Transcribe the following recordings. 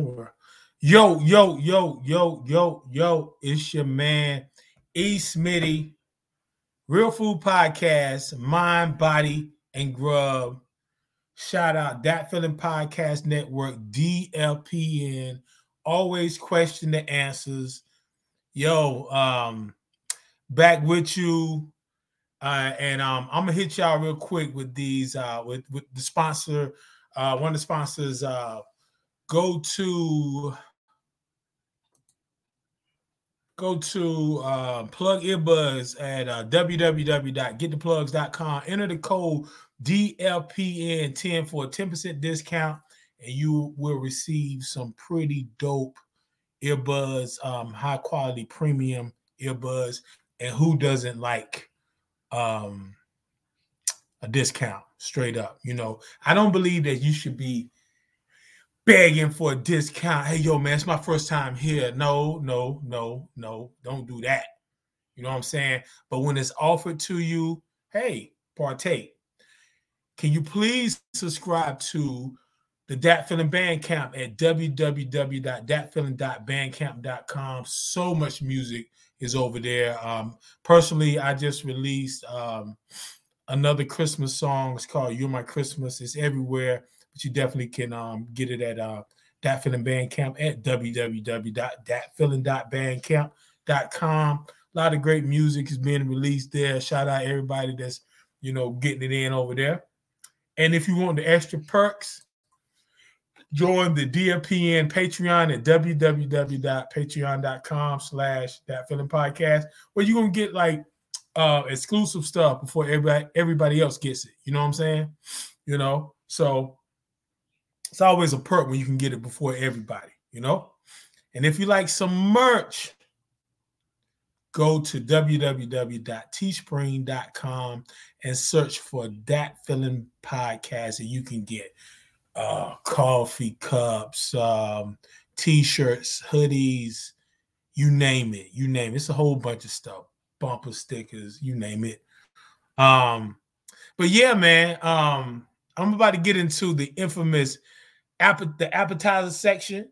World? Yo, yo, yo, yo, yo, yo, it's your man, E. Smitty, Real Food Podcast, Mind, Body, and Grub. Shout out That Feeling Podcast Network, DLPN. Always question the answers. Yo, um, back with you. Uh, and um, I'm gonna hit y'all real quick with these uh with, with the sponsor, uh, one of the sponsors, uh go to go to uh, plug earbuds at uh, www.gettheplugs.com enter the code dlpn10 for a 10% discount and you will receive some pretty dope earbuds um, high quality premium earbuds and who doesn't like um, a discount straight up you know? I don't believe that you should be begging for a discount. Hey, yo, man, it's my first time here. No, no, no, no, don't do that. You know what I'm saying? But when it's offered to you, hey, partake. Can you please subscribe to the Dat Feeling Bandcamp at www.datfeeling.bandcamp.com? So much music is over there. Um, personally, I just released um, another Christmas song. It's called You're My Christmas. It's everywhere but you definitely can um, get it at uh, Dat Feeling Bandcamp at www.datfeeling.bandcamp.com. A lot of great music is being released there. Shout out everybody that's you know getting it in over there. And if you want the extra perks, join the DFPN Patreon at www.patreon.com slash that feeling podcast, where you're gonna get like uh exclusive stuff before everybody everybody else gets it. You know what I'm saying? You know, so it's always a perk when you can get it before everybody, you know? And if you like some merch, go to www.teespring.com and search for that filling podcast and you can get uh coffee cups um t-shirts hoodies you name it you name it it's a whole bunch of stuff bumper stickers you name it um but yeah man um i'm about to get into the infamous the appetizer section,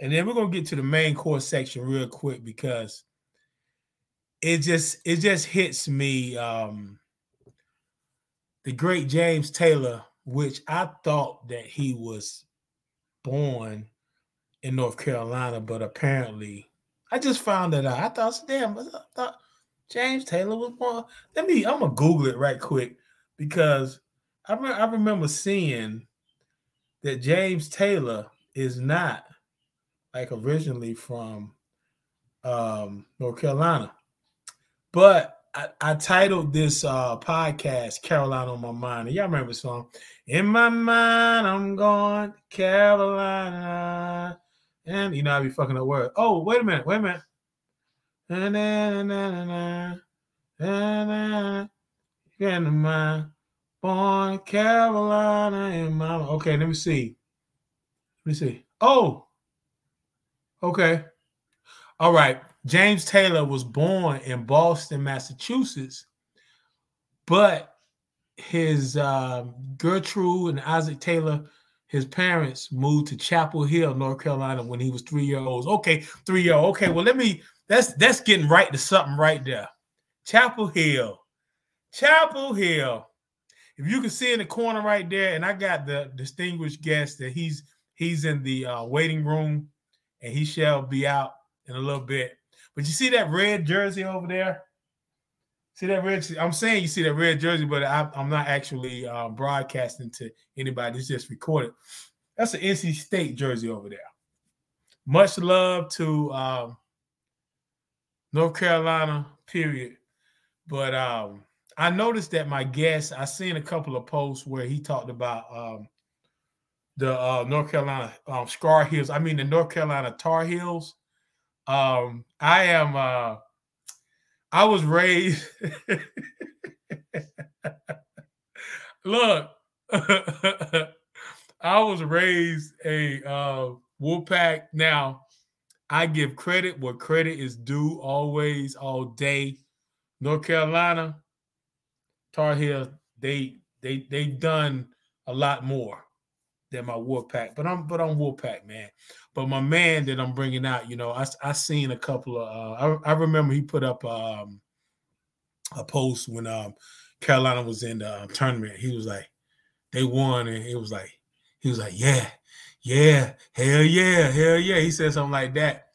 and then we're gonna get to the main course section real quick because it just it just hits me. Um, the great James Taylor, which I thought that he was born in North Carolina, but apparently I just found that out. I thought, damn, I thought James Taylor was born. Let me, I'm gonna Google it right quick because I, re- I remember seeing that James Taylor is not like originally from um, North Carolina. But I, I titled this uh, podcast Carolina on My Mind. And y'all remember the song? In my mind, I'm going to Carolina. And you know, I be fucking up word. Oh, wait a minute, wait a minute. Na, na, na, na, na, na, na, in my born Carolina in my okay, let me see. Let me see. Oh, okay. All right. James Taylor was born in Boston, Massachusetts, but his uh, Gertrude and Isaac Taylor, his parents moved to Chapel Hill, North Carolina, when he was three years old. Okay, three year old. Okay, well let me. That's that's getting right to something right there. Chapel Hill, Chapel Hill. If you can see in the corner right there, and I got the distinguished guest that he's he's in the uh, waiting room, and he shall be out in a little bit. But you see that red jersey over there? See that red? I'm saying you see that red jersey, but I, am not actually uh, broadcasting to anybody. It's just recorded. That's an NC State jersey over there. Much love to um, North Carolina, period. But um, I noticed that my guest, I seen a couple of posts where he talked about um, the uh, North Carolina um, Scar Heels. I mean the North Carolina Tar Heels. Um, I am. Uh, I was raised. Look, I was raised a uh, Wolfpack. Now, I give credit where credit is due. Always, all day. North Carolina, Tar Heel. They they they've done a lot more than my Wolfpack. But I'm but I'm Wolfpack, man. But my man that I'm bringing out, you know, I I seen a couple of. Uh, I I remember he put up um, a post when um, Carolina was in the um, tournament. He was like, they won, and it was like he was like, yeah, yeah, hell yeah, hell yeah. He said something like that.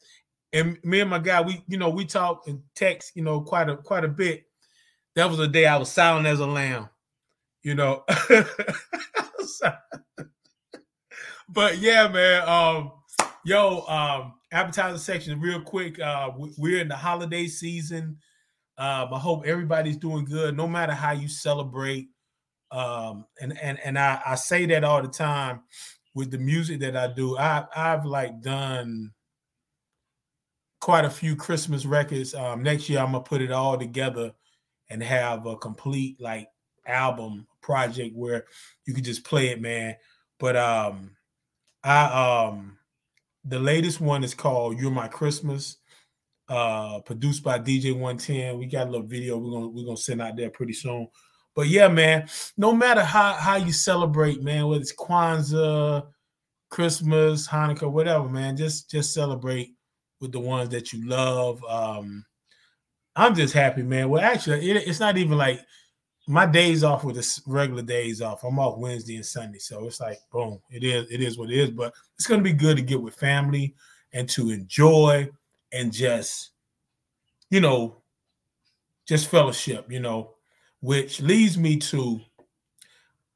And me and my guy, we you know we talk and text, you know, quite a quite a bit. That was the day I was silent as a lamb, you know. but yeah, man. Um, yo, um, appetizer section, real quick. Uh, we're in the holiday season. Um, I hope everybody's doing good, no matter how you celebrate. Um, and and and I, I say that all the time with the music that I do. I I've like done quite a few Christmas records. Um, next year I'm gonna put it all together and have a complete like album project where you can just play it, man. But um I um the latest one is called You're My Christmas, uh produced by DJ 110. We got a little video we're gonna we're gonna send out there pretty soon. But yeah, man, no matter how how you celebrate, man, whether it's Kwanzaa, Christmas, Hanukkah, whatever, man, just just celebrate with the ones that you love. Um, I'm just happy, man. Well, actually, it, it's not even like my days off with the regular days off. I'm off Wednesday and Sunday, so it's like boom. It is. It is what it is. But it's gonna be good to get with family and to enjoy and just, you know, just fellowship. You know, which leads me to.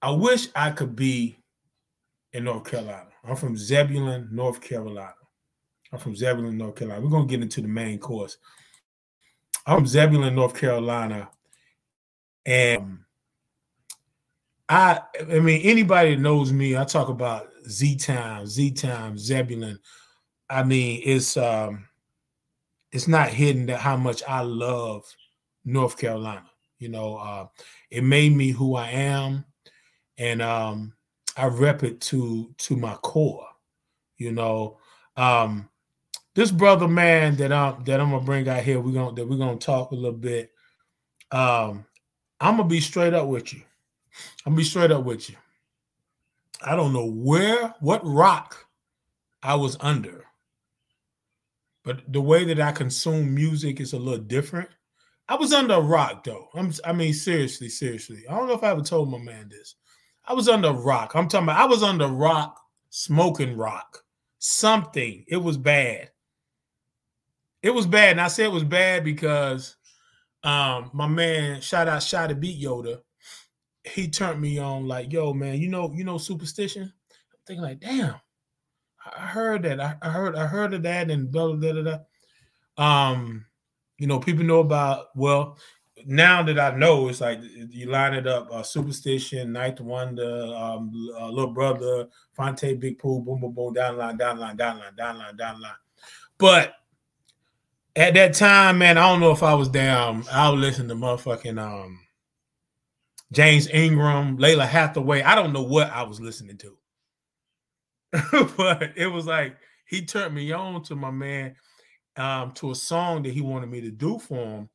I wish I could be in North Carolina. I'm from Zebulon, North Carolina. I'm from Zebulon, North Carolina. We're gonna get into the main course. I'm Zebulon, North Carolina, and I I mean anybody that knows me, I talk about Z Town, Z Town, Zebulon. I mean, it's um it's not hidden that how much I love North Carolina. You know, uh, it made me who I am, and um, I rep it to to my core. You know, um, this brother man that I'm that I'm gonna bring out here, we're gonna that we're gonna talk a little bit. Um, I'm gonna be straight up with you. I'm gonna be straight up with you. I don't know where, what rock I was under, but the way that I consume music is a little different. I was under a rock though. I'm, I mean, seriously, seriously. I don't know if I ever told my man this. I was under rock. I'm talking about I was under rock, smoking rock. Something. It was bad. It was bad. And I say it was bad because um, my man, shout out Shot to Beat Yoda, he turned me on like, yo, man, you know, you know, Supastition. I'm thinking like, damn, I heard that. I, I heard, I heard of that, and blah blah blah blah. Um, you know, people know about. Well, now that I know, it's like you line it up: uh, Supastition, Ninth Wonder, um, uh, little brother, Phonte, Big Pooh, boom, boom, boom, down line, down line, down line, down line, down line. But at that time, man, I don't know if I was down. I was listening to motherfucking um James Ingram, Lalah Hathaway. I don't know what I was listening to. but it was like he turned me on to my man um to a song that he wanted me to do for him.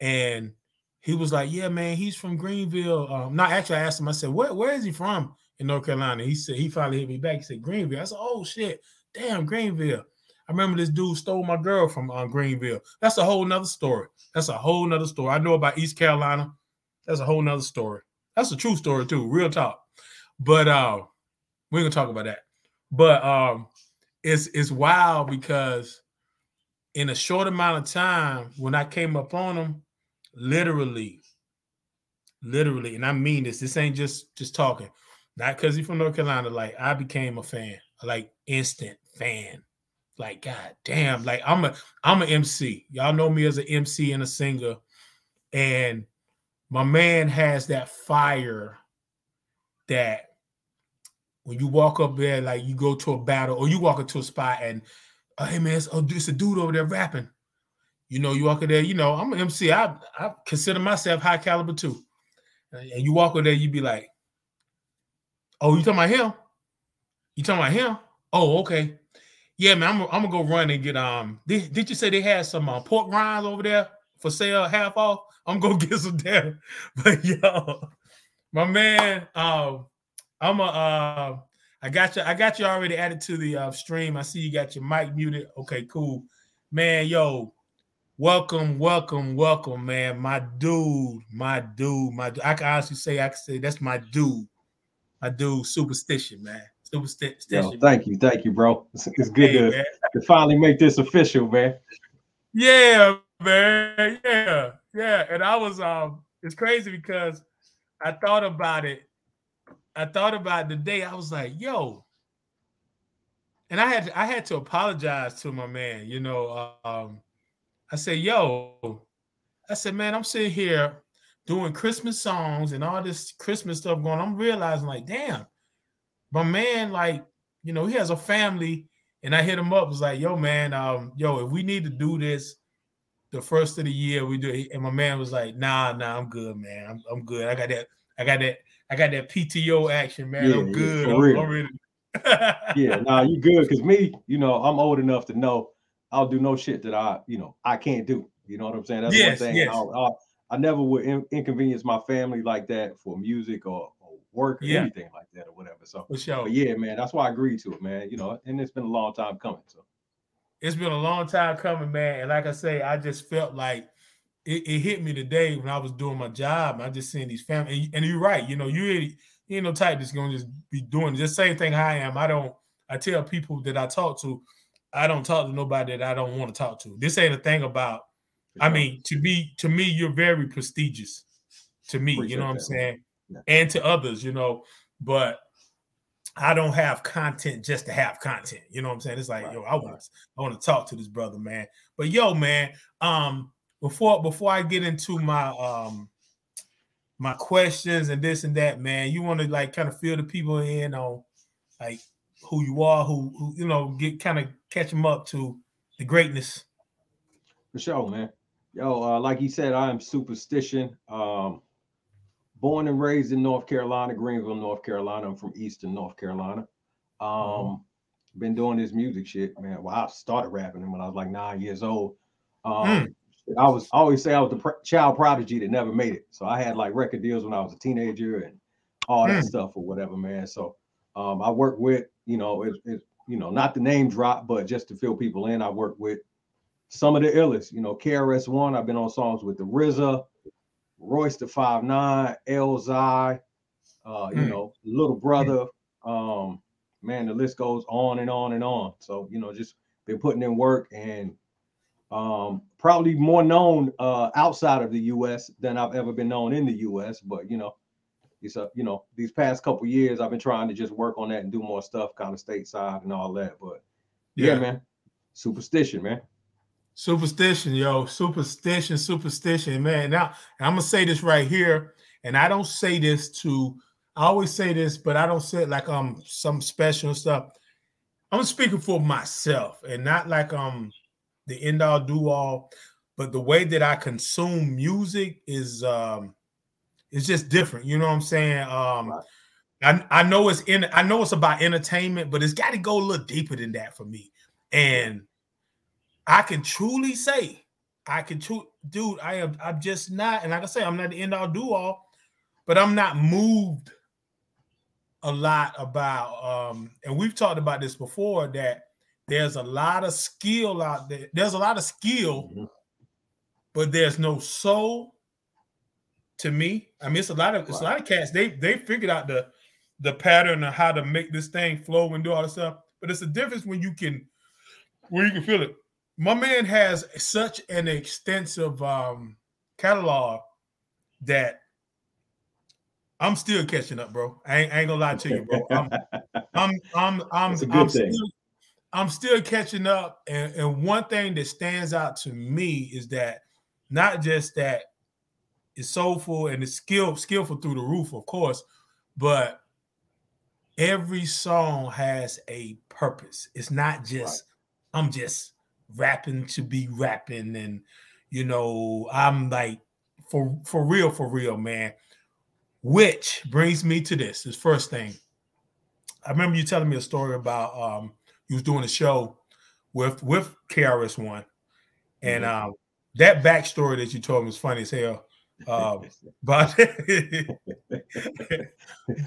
And he was like, Yeah, man, he's from Greenville. Um, not actually, I asked him, I said, Where, where is he from in North Carolina? He said, he finally hit me back. He said, Greenville. I said, Oh shit, damn, Greenville. I remember this dude stole my girl from uh, Greenville. That's a whole nother story. That's a whole nother story. I know about East Carolina. That's a whole nother story. That's a true story too, real talk. But uh, we're gonna talk about that. But um, it's it's wild because in a short amount of time, when I came up on him, literally, literally, and I mean this. This ain't just just talking. Not because he's from North Carolina. Like I became a fan, like instant fan. Like God damn, like I'm a I'm an MC. Y'all know me as an MC and a singer, and my man has that fire that when you walk up there, like you go to a battle or you walk into a spot and, oh, hey man, it's, oh, it's a dude over there rapping. You know, you walk in there, you know, I'm an MC. I, I consider myself high caliber too. And you walk in there, you be like, oh, you talking about him? You talking about him? Oh, okay. Yeah, man, I'm, I'm gonna go run and get um. Did, did you say they had some uh, pork rinds over there for sale, half off? I'm gonna get some there. But yo, my man, um, I'm a. Uh, I got you. I got you already added to the uh, stream. I see you got your mic muted. Okay, cool, man. Yo, welcome, welcome, welcome, man. My dude, my dude, my. I can honestly say, I can say that's my dude, my dude, Supastition, man. Supastition. Yo, thank you, thank you, bro. It's, it's good hey, to, to finally make this official, man. Yeah, man. Yeah, yeah. And I was um, it's crazy because I thought about it I thought about the day. I was like, yo, and I had to, I had to apologize to my man. You know, um, I said, yo, I said, man, I'm sitting here doing Christmas songs and all this Christmas stuff going. I'm realizing, like, damn, my man, like, you know, he has a family. And I hit him up, was like, yo, man, um, yo, if we need to do this the first of the year, we do it. And my man was like, nah, nah, I'm good, man. I'm, I'm good. I got that, I got that I got that PTO action, man. Yeah, I'm good. Yeah, I'm, ready. yeah, nah, you good. Cause me, you know, I'm old enough to know I'll do no shit that I, you know, I can't do. You know what I'm saying? That's yes, one thing. Yes. I'll, I'll, i never would in, inconvenience my family like that for music or work or yeah. anything like that or whatever. So, for sure. Yeah, man, that's why I agreed to it, man. You know, and it's been a long time coming. So, it's been a long time coming, man. And like I say, I just felt like it, it, hit me today when I was doing my job. I just seeing these family, and, and, you're right. You know, you ain't, you ain't no type that's gonna just be doing the same thing I am. I don't. I tell people that I talk to, I don't talk to nobody that I don't want to talk to. This ain't a thing about. I mean, to me, to me, you're very prestigious. To me, Appreciate you know what I'm saying, yeah. and to others, you know. But I don't have content just to have content. You know what I'm saying? It's like, right, yo, I want, right. I want to talk to this brother, man. But yo, man, um, before before I get into my um my questions and this and that, man, you want to like kind of fill the people in on like who you are, who, who you know, get kind of catch them up to the greatness. For sure, man. Yo, uh, like he said, I am Supastition. Um, born and raised in North Carolina, Greenville, North Carolina. I'm from Eastern North Carolina. Um, mm-hmm. been doing this music shit, man. Well, I started rapping when I was like nine years old. Um, mm. I was I always say I was the pr- child prodigy that never made it. So I had like record deals when I was a teenager and all that mm. stuff or whatever, man. So um, I work with, you know, it's it, you know, not the name drop, but just to fill people in, I work with some of the illest, you know, KRS One. I've been on songs with the RZA, Royce the Five Nine, Elzhi, uh, mm. you know, Little Brother. Um, man, the list goes on and on and on. So you know, just been putting in work and um, probably more known uh, outside of the U.S. than I've ever been known in the U.S. But you know, it's a you know these past couple years I've been trying to just work on that and do more stuff, kind of stateside and all that. But yeah, yeah man, Supastition, man. Supastition, yo, Supastition, Supastition, man. Now I'm gonna say this right here, and I don't say this to. I always say this, but I don't say it like I'm um some special stuff. I'm speaking for myself, and not like um the end all do all, but the way that I consume music is um it's just different. You know what I'm saying? Um right. I, I know it's in I know it's about entertainment, but it's got to go a little deeper than that for me. And I can truly say, I can truly, dude, I am I'm just not, and like I say, I'm not the end all do all, but I'm not moved a lot about um, and we've talked about this before that there's a lot of skill out there. There's a lot of skill, mm-hmm. but there's no soul. To me, I mean, it's a lot of it's a lot of cats. They they figured out the the pattern of how to make this thing flow and do all this stuff. But it's a difference when you can when you can feel it. My man has such an extensive um catalog that I'm still catching up, bro. I ain't, I ain't gonna lie to you, bro. I'm I'm I'm I'm, It's a good I'm still I'm still catching up. And, and one thing that stands out to me is that not just that it's soulful and it's skill skillful through the roof, of course, but every song has a purpose. It's not just I'm just rapping to be rapping, and you know, I'm like for for real, for real, man. Which brings me to this. This first thing. I remember you telling me a story about um you was doing a show with with KRS One, and um that backstory that you told me was funny as hell. Um, but we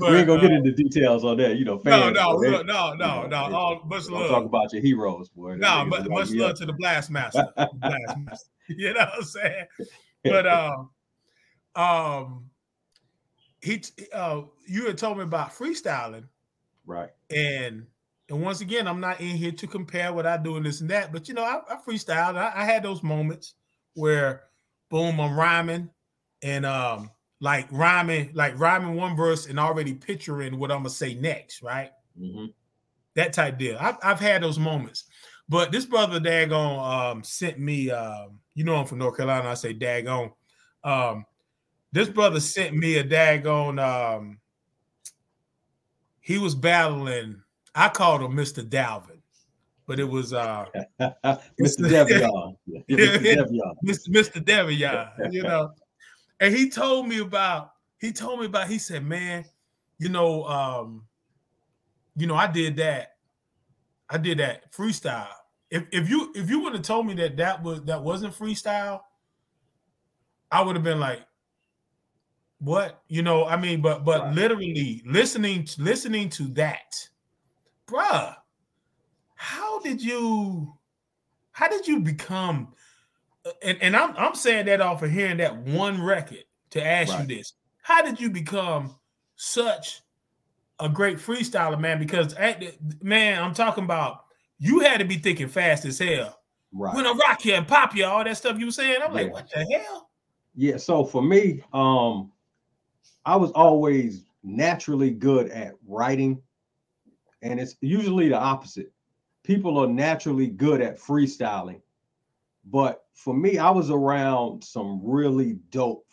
ain't gonna get into details on that, you know. uh, no, no, they- no, no, no, All much Don't talk about your heroes, boy. No, niggas but much love to the Blast Master. Blast Master. You know what I'm saying? But um, um, he uh, you had told me about freestyling, Right. and and once again, I'm not in here to compare what I do and this and that, but you know, I, I freestyled. I, I had those moments where, boom, I'm rhyming, and um, like rhyming, like rhyming one verse and already picturing what I'm gonna say next, right? hmm that type deal. I've, I've had those moments, but this brother Dagon um, sent me. Um, you know, I'm from North Carolina. I say Dagon. Um, this brother sent me a Dagon. Um, he was battling. I called him Mr. Dalvin, but it was uh, Mr. Devion. Mr. Devion. Mr. Devion, you know. And he told me about, he told me about, he said, man, you know, um, you know, I did that. I did that freestyle. If if you if you would have told me that that was that wasn't freestyle, I would have been like, what? You know, I mean, but but Right. literally listening listening to that, bruh, how did you how did you become and, and I'm I'm saying that off of hearing that one record to ask Right. you this. How did you become such a great freestyler, man? Because at the- man, I'm talking about you had to be thinking fast as hell. Right. When I rock you and pop you, all that stuff you were saying. I'm like, what the hell? Yeah, so for me, um, I was always naturally good at writing, and it's usually the opposite. People are naturally good at freestyling, but for me, I was around some really dope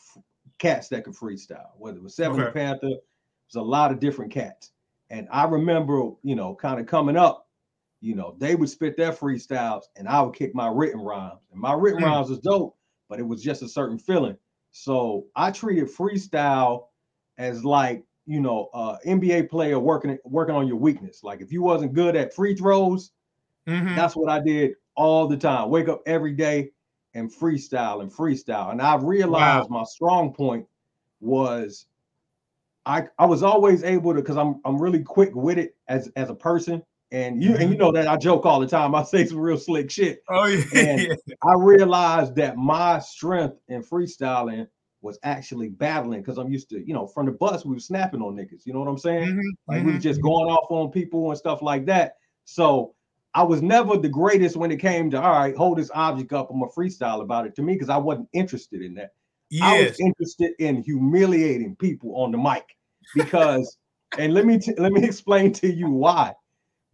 cats that could freestyle. Whether it was Seven Okay. Panther, it was a lot of different cats, and I remember, you know, kind of coming up. You know, they would spit their freestyles, and I would kick my written rhymes, and my written Mm. rhymes was dope, but it was just a certain feeling. So I treated freestyle as like you know, uh, NBA player working working on your weakness. Like if you wasn't good at free throws, Mhm. that's what I did all the time. Wake up every day and freestyle and freestyle. And I realized my strong point was I I was always able to because I'm I'm really quick with it as as a person. And you and you know that I joke all the time. I say some real slick shit. Oh yeah. And- I realized that my strength in freestyling was actually battling because I'm used to, you know, from the bus, we were snapping on niggas. You know what I'm saying? Mhm, Like we were mhm. just going off on people and stuff like that. So I was never the greatest when it came to all right, hold this object up. I'm a freestyle about it to me because I wasn't interested in that. Yes. I was interested in humiliating people on the mic because, and let me t- let me explain to you why.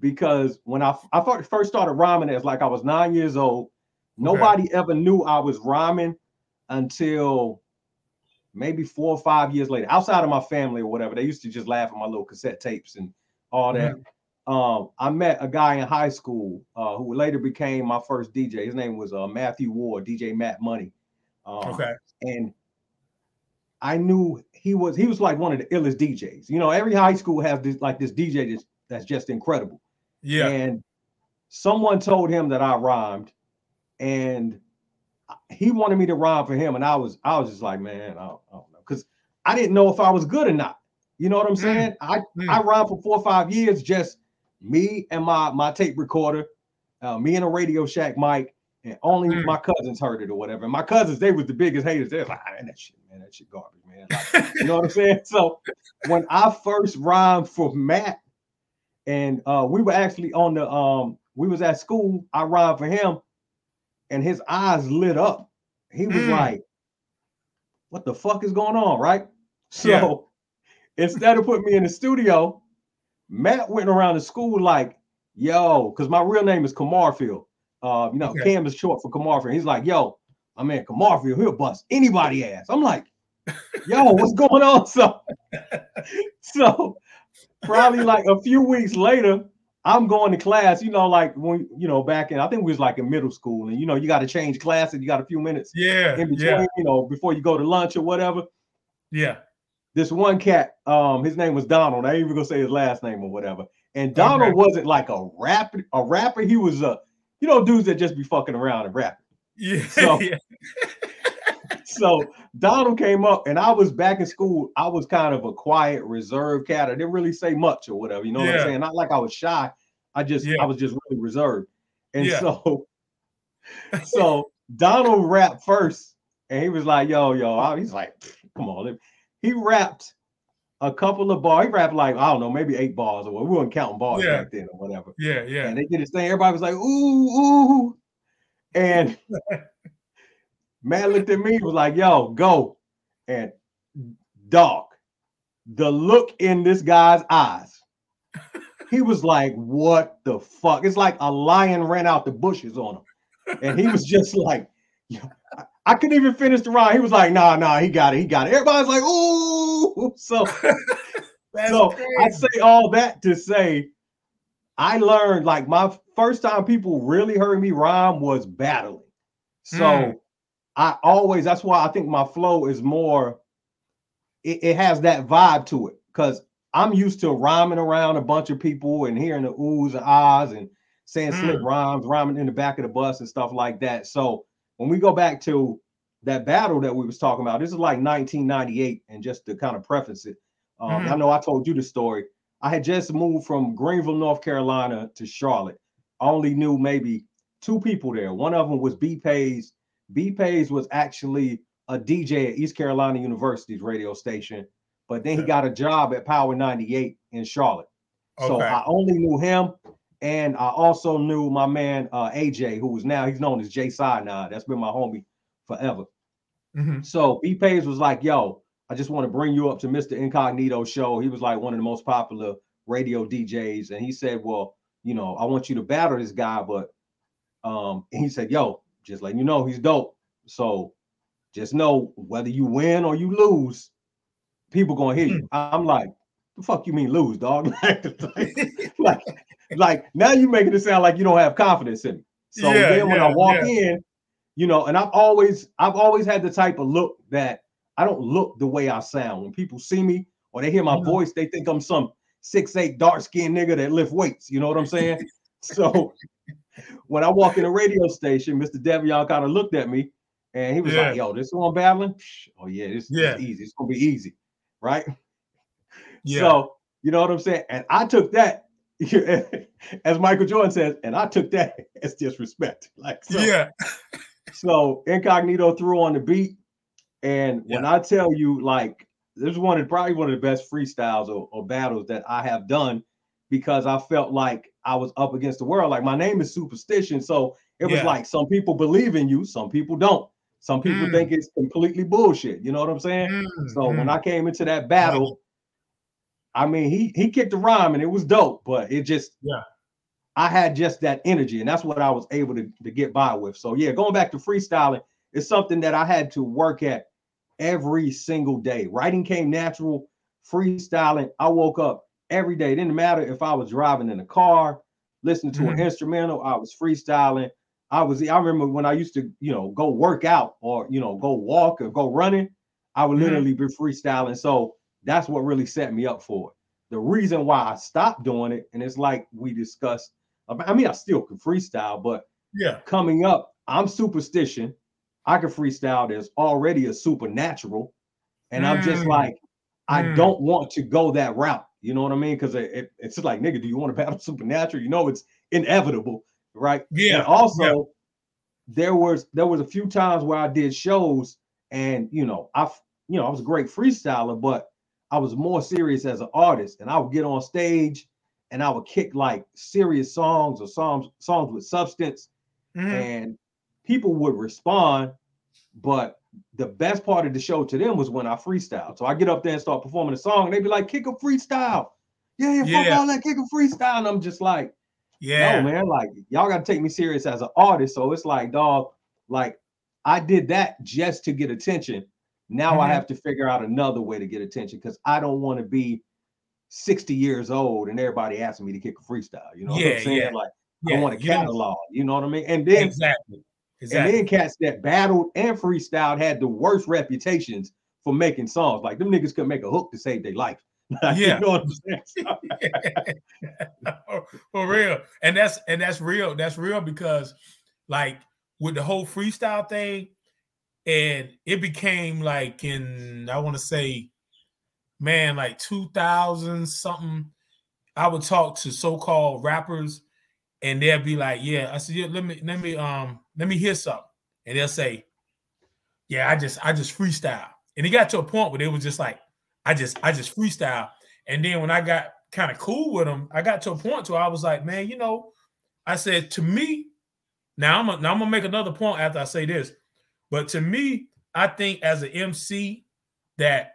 Because when I I first started rhyming as like I was nine years old, nobody ever knew I was rhyming until maybe four or five years later. Outside of my family or whatever, they used to just laugh at my little cassette tapes and all that. Mm-hmm. Um, I met a guy in high school uh, who later became my first DJ. His name was uh, Matthew Ward, DJ Matt Money. Um, Okay. and I knew he was he was like one of the illest DJs. You know, every high school has this like this DJ that's, that's just incredible. Yeah. And someone told him that I rhymed, and he wanted me to rhyme for him, and I was I was just like, man, I don't, I don't know, because I didn't know if I was good or not. You know what I'm Mm, saying? I mm. I rhymed for four or five years, just me and my my tape recorder, uh, me and a Radio Shack mic, and only Mm. my cousins heard it or whatever. And my cousins, they was the biggest haters. They're like, "Ah, that shit, man, that shit garbage, man. Like, you know what I'm saying? So when I first rhymed for Matt, and uh, we were actually on the um, we was at school. I rhymed for him, and his eyes lit up. He was Mm. like, what the fuck is going on, right? So instead of putting me in the studio, Matt went around the school like, yo, because my real name is Kamarfield. Uh, you know, Okay. Cam is short for Kamarfield. He's like, yo, I mean, Kamarfield, he'll bust anybody ass. I'm like, yo, what's going on? So, so probably like a few weeks later, I'm going to class, you know, like when you know, back in I think we was like in middle school, and you know, you got to change classes, you got a few minutes Yeah. in between, Yeah. you know, before you go to lunch or whatever. Yeah. This one cat, um, his name was Donald. I ain't even gonna say his last name or whatever. And Donald Okay. wasn't like a rapper, a rapper. He was a, you know, dudes that just be fucking around and rapping. Yeah. So- yeah. So Donald came up, and I was back in school. I was kind of a quiet, reserved cat. I didn't really say much or whatever. You know what I'm saying? Not like I was shy. I just, Yeah. I was just really reserved. And Yeah. so, so Donald rapped first, and he was like, "Yo, yo," I- he's like, "Come on." He rapped a couple of bars. He rapped like I don't know, maybe eight bars or what. We weren't counting bars Yeah. back then or whatever. Yeah. Yeah. And they did his thing. Everybody was like, "Ooh, ooh," and man looked at me was like, "Yo, go!" And dog, the look in this guy's eyes. He was like, "What the fuck?" It's like a lion ran out the bushes on him, and he was just like, "Yo, I- couldn't even finish the rhyme." He was like, "Nah, nah, he got it, he got it." Everybody's like, "Ooh!" So so I say all that to say, I learned like my first time people really heard me rhyme was battling. So Mm. I always that's why I think my flow is more. It, it has that vibe to it because I'm used to rhyming around a bunch of people and hearing the oohs and ahs and saying slick Mm. rhymes, rhyming in the back of the bus and stuff like that. So when we go back to that battle that we was talking about, this is like 1998, and just to kind of preface it, um, I know I told you the story. I had just moved from Greenville, North Carolina to Charlotte. I only knew maybe two people there. One of them was B Pays. B Pays was actually a DJ at East Carolina University's radio station, but then he got a job at Power 98 in Charlotte. So Okay. I only knew him. And I also knew my man uh, AJ, who was now he's known as Jay Side now. That's been my homie forever. Mhm. So B Page was like, yo, I just want to bring you up to Mr. Incognito show. He was like one of the most popular radio DJs. And he said, Well, you know, I want you to battle this guy, but um, he said, Yo, just letting you know he's dope. So just know whether you win or you lose, people gonna hear you. I'm like, the fuck you mean lose, dog? like, like, like now you're making it sound like you don't have confidence in me. So Yeah, then when I walk yeah. in, you know, and I've always I've always had the type of look that I don't look the way I sound. When people see me or they hear my Mhm. voice, they think I'm some six eight dark skinned nigga that lift weights. You know what I'm saying? so when I walk in a radio station, Mr. Devion kind of looked at me and he was like, "Yo, this one battling? Oh yeah, this, Yeah. easy. It's gonna be easy, right?" Yeah. So you know what I'm saying? And I took that, as Michael Jordan says, and I took that as disrespect. Like so, yeah. so Incognito threw on the beat, and when I tell you, like, this is one of probably one of the best freestyles or, or battles that I have done because I felt like I was up against the world. Like my name is Supastition, so it was Yeah. like some people believe in you, some people don't. Some people Mm. think it's completely bullshit. You know what I'm saying? So when Mhm. I came into that battle, I mean, he he kicked the rhyme and it was dope, but it just Yeah. I had just that energy, and that's what I was able to, to get by with. So yeah, going back to freestyling, it's something that I had to work at every single day. Writing came natural, freestyling. I woke up every day. It didn't matter if I was driving in a car, listening to an Mhm. instrumental, I was freestyling. I was I remember when I used to, you know, go work out or you know, go walk or go running, I would Mhm. literally be freestyling. So that's what really set me up for it. The reason why I stopped doing it, and it's like we discussed. I mean, I still can freestyle, but Yeah. coming up, I'm Supastition. I can freestyle. There's already a supernatural, and I'm just Mm. like, I Mm. don't want to go that route. You know what I mean? Because it, it- it's just like, nigga, do you want to battle supernatural? You know, it's inevitable, right? Yeah. And also, there was there was a few times where I did shows, and you know, I you know I was a great freestyler, but I was more serious as an artist, and I would get on stage and I would kick like serious songs or songs songs with substance, Mhm. and people would respond, but the best part of the show to them was when I freestyle. So I get up there and start performing a song, and they'd be like, "Kick a freestyle." Yeah, yeah, fuck Yeah. all that, kick a freestyle. And I'm just like, Yeah. no, man, like y'all gotta take me serious as an artist. So it's like, dog, like I did that just to get attention. Now I Mhm. have to figure out another way to get attention because I don't want to be 60 years old and everybody asking me to kick a freestyle. You know what Yeah, I'm saying? yeah. Like yeah. I want know- catalog, you know what I mean? And then Exactly. Exactly. and then cats that battled and freestyled had the worst reputations for making songs. Like them niggas could make a hook to save their life. Yeah. you know what I'm saying? For real and that's and that's real that's real because like with the whole freestyle thing and it became like in i want to say man like 2000 something i would talk to so-called rappers and they'll be like yeah i said yeah, let me let me um let me hear something and they'll say yeah i just i just freestyle and it got to a point where it was just like i just i just freestyle and then when I got kind of cool with them, I got to a point where I was like, man, you know, I said to me, now I'm gonna, now I'm gonna make another point after I say this, but to me, I think as an MC that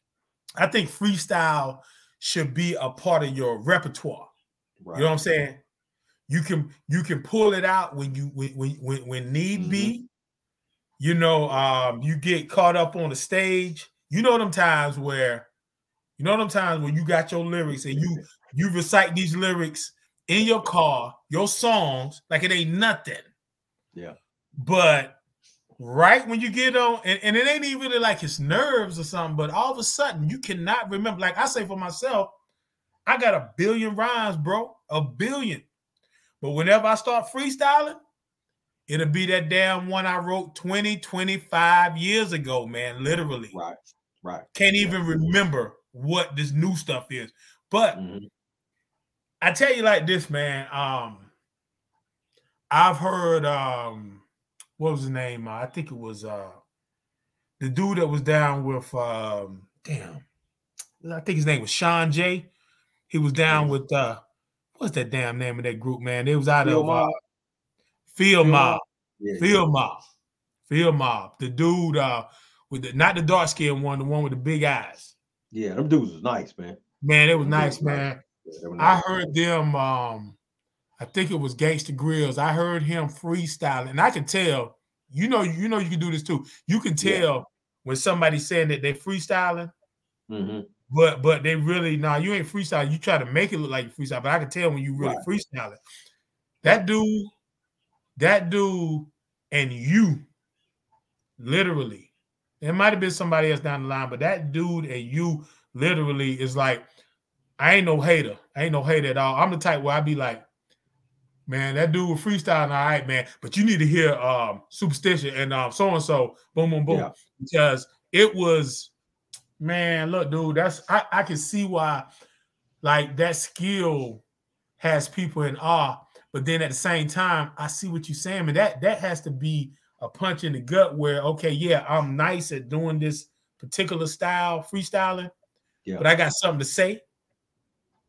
I think freestyle should be a part of your repertoire. Right. You know what I'm saying? You can you can pull it out when you when when when, need be. You know, um, you get caught up on the stage. You know them times where, you know them times when you got your lyrics and you you recite these lyrics in your car, your songs like it ain't nothing. Yeah. But right when you get on, and, and it ain't even really like it's nerves or something, but all of a sudden you cannot remember. Like I say for myself, I got a billion rhymes, bro, a billion. But whenever I start freestyling, it'll be that damn one I wrote 20, 25 years ago, man, literally. Right. Right. Can't Yeah. even remember what this new stuff is. But Mhm. I tell you like this, man. Um, I've heard um, what was his name? Uh, I think it was uh, the dude that was down with um, damn. I think his name was Shawn Jay. He was down Yeah. with uh, what's that damn name of that group, man? It was out Field of uh, Mob? Field Field Mob. Yeah, Field Mob. Field Mob. The dude uh, with the not the dark skinned one, the one with the big eyes. yeah, them dudes was nice, man. Man, it was Them nice, man. Yeah, were I heard them. Um, I think it was Gangsta Grillz. I heard him freestyling, and I could tell. You know, you know, you can do this too. You can Yeah. tell when somebody's saying that they're freestyling, Mhm. but but they really nah. You ain't freestyling. You try to make it look like you freestyle, but I can tell when you really Right. freestyling. That dude, that dude, and you, literally. There might have been somebody else down the line, but that dude and you literally is like, I ain't no hater. I ain't no hater at all. I'm the type where I'd be like, man, that dude was freestyling, all right, man. But you need to hear um Supastition and um so and so, boom, boom, boom. Yeah. Because it was, man, look, dude, that's I, I can see why like that skill has people in awe, but then at the same time, I see what you're saying, and that that has to be a punch in the gut where okay, yeah, I'm nice at doing this particular style, freestyling, Yeah. but I got something to say.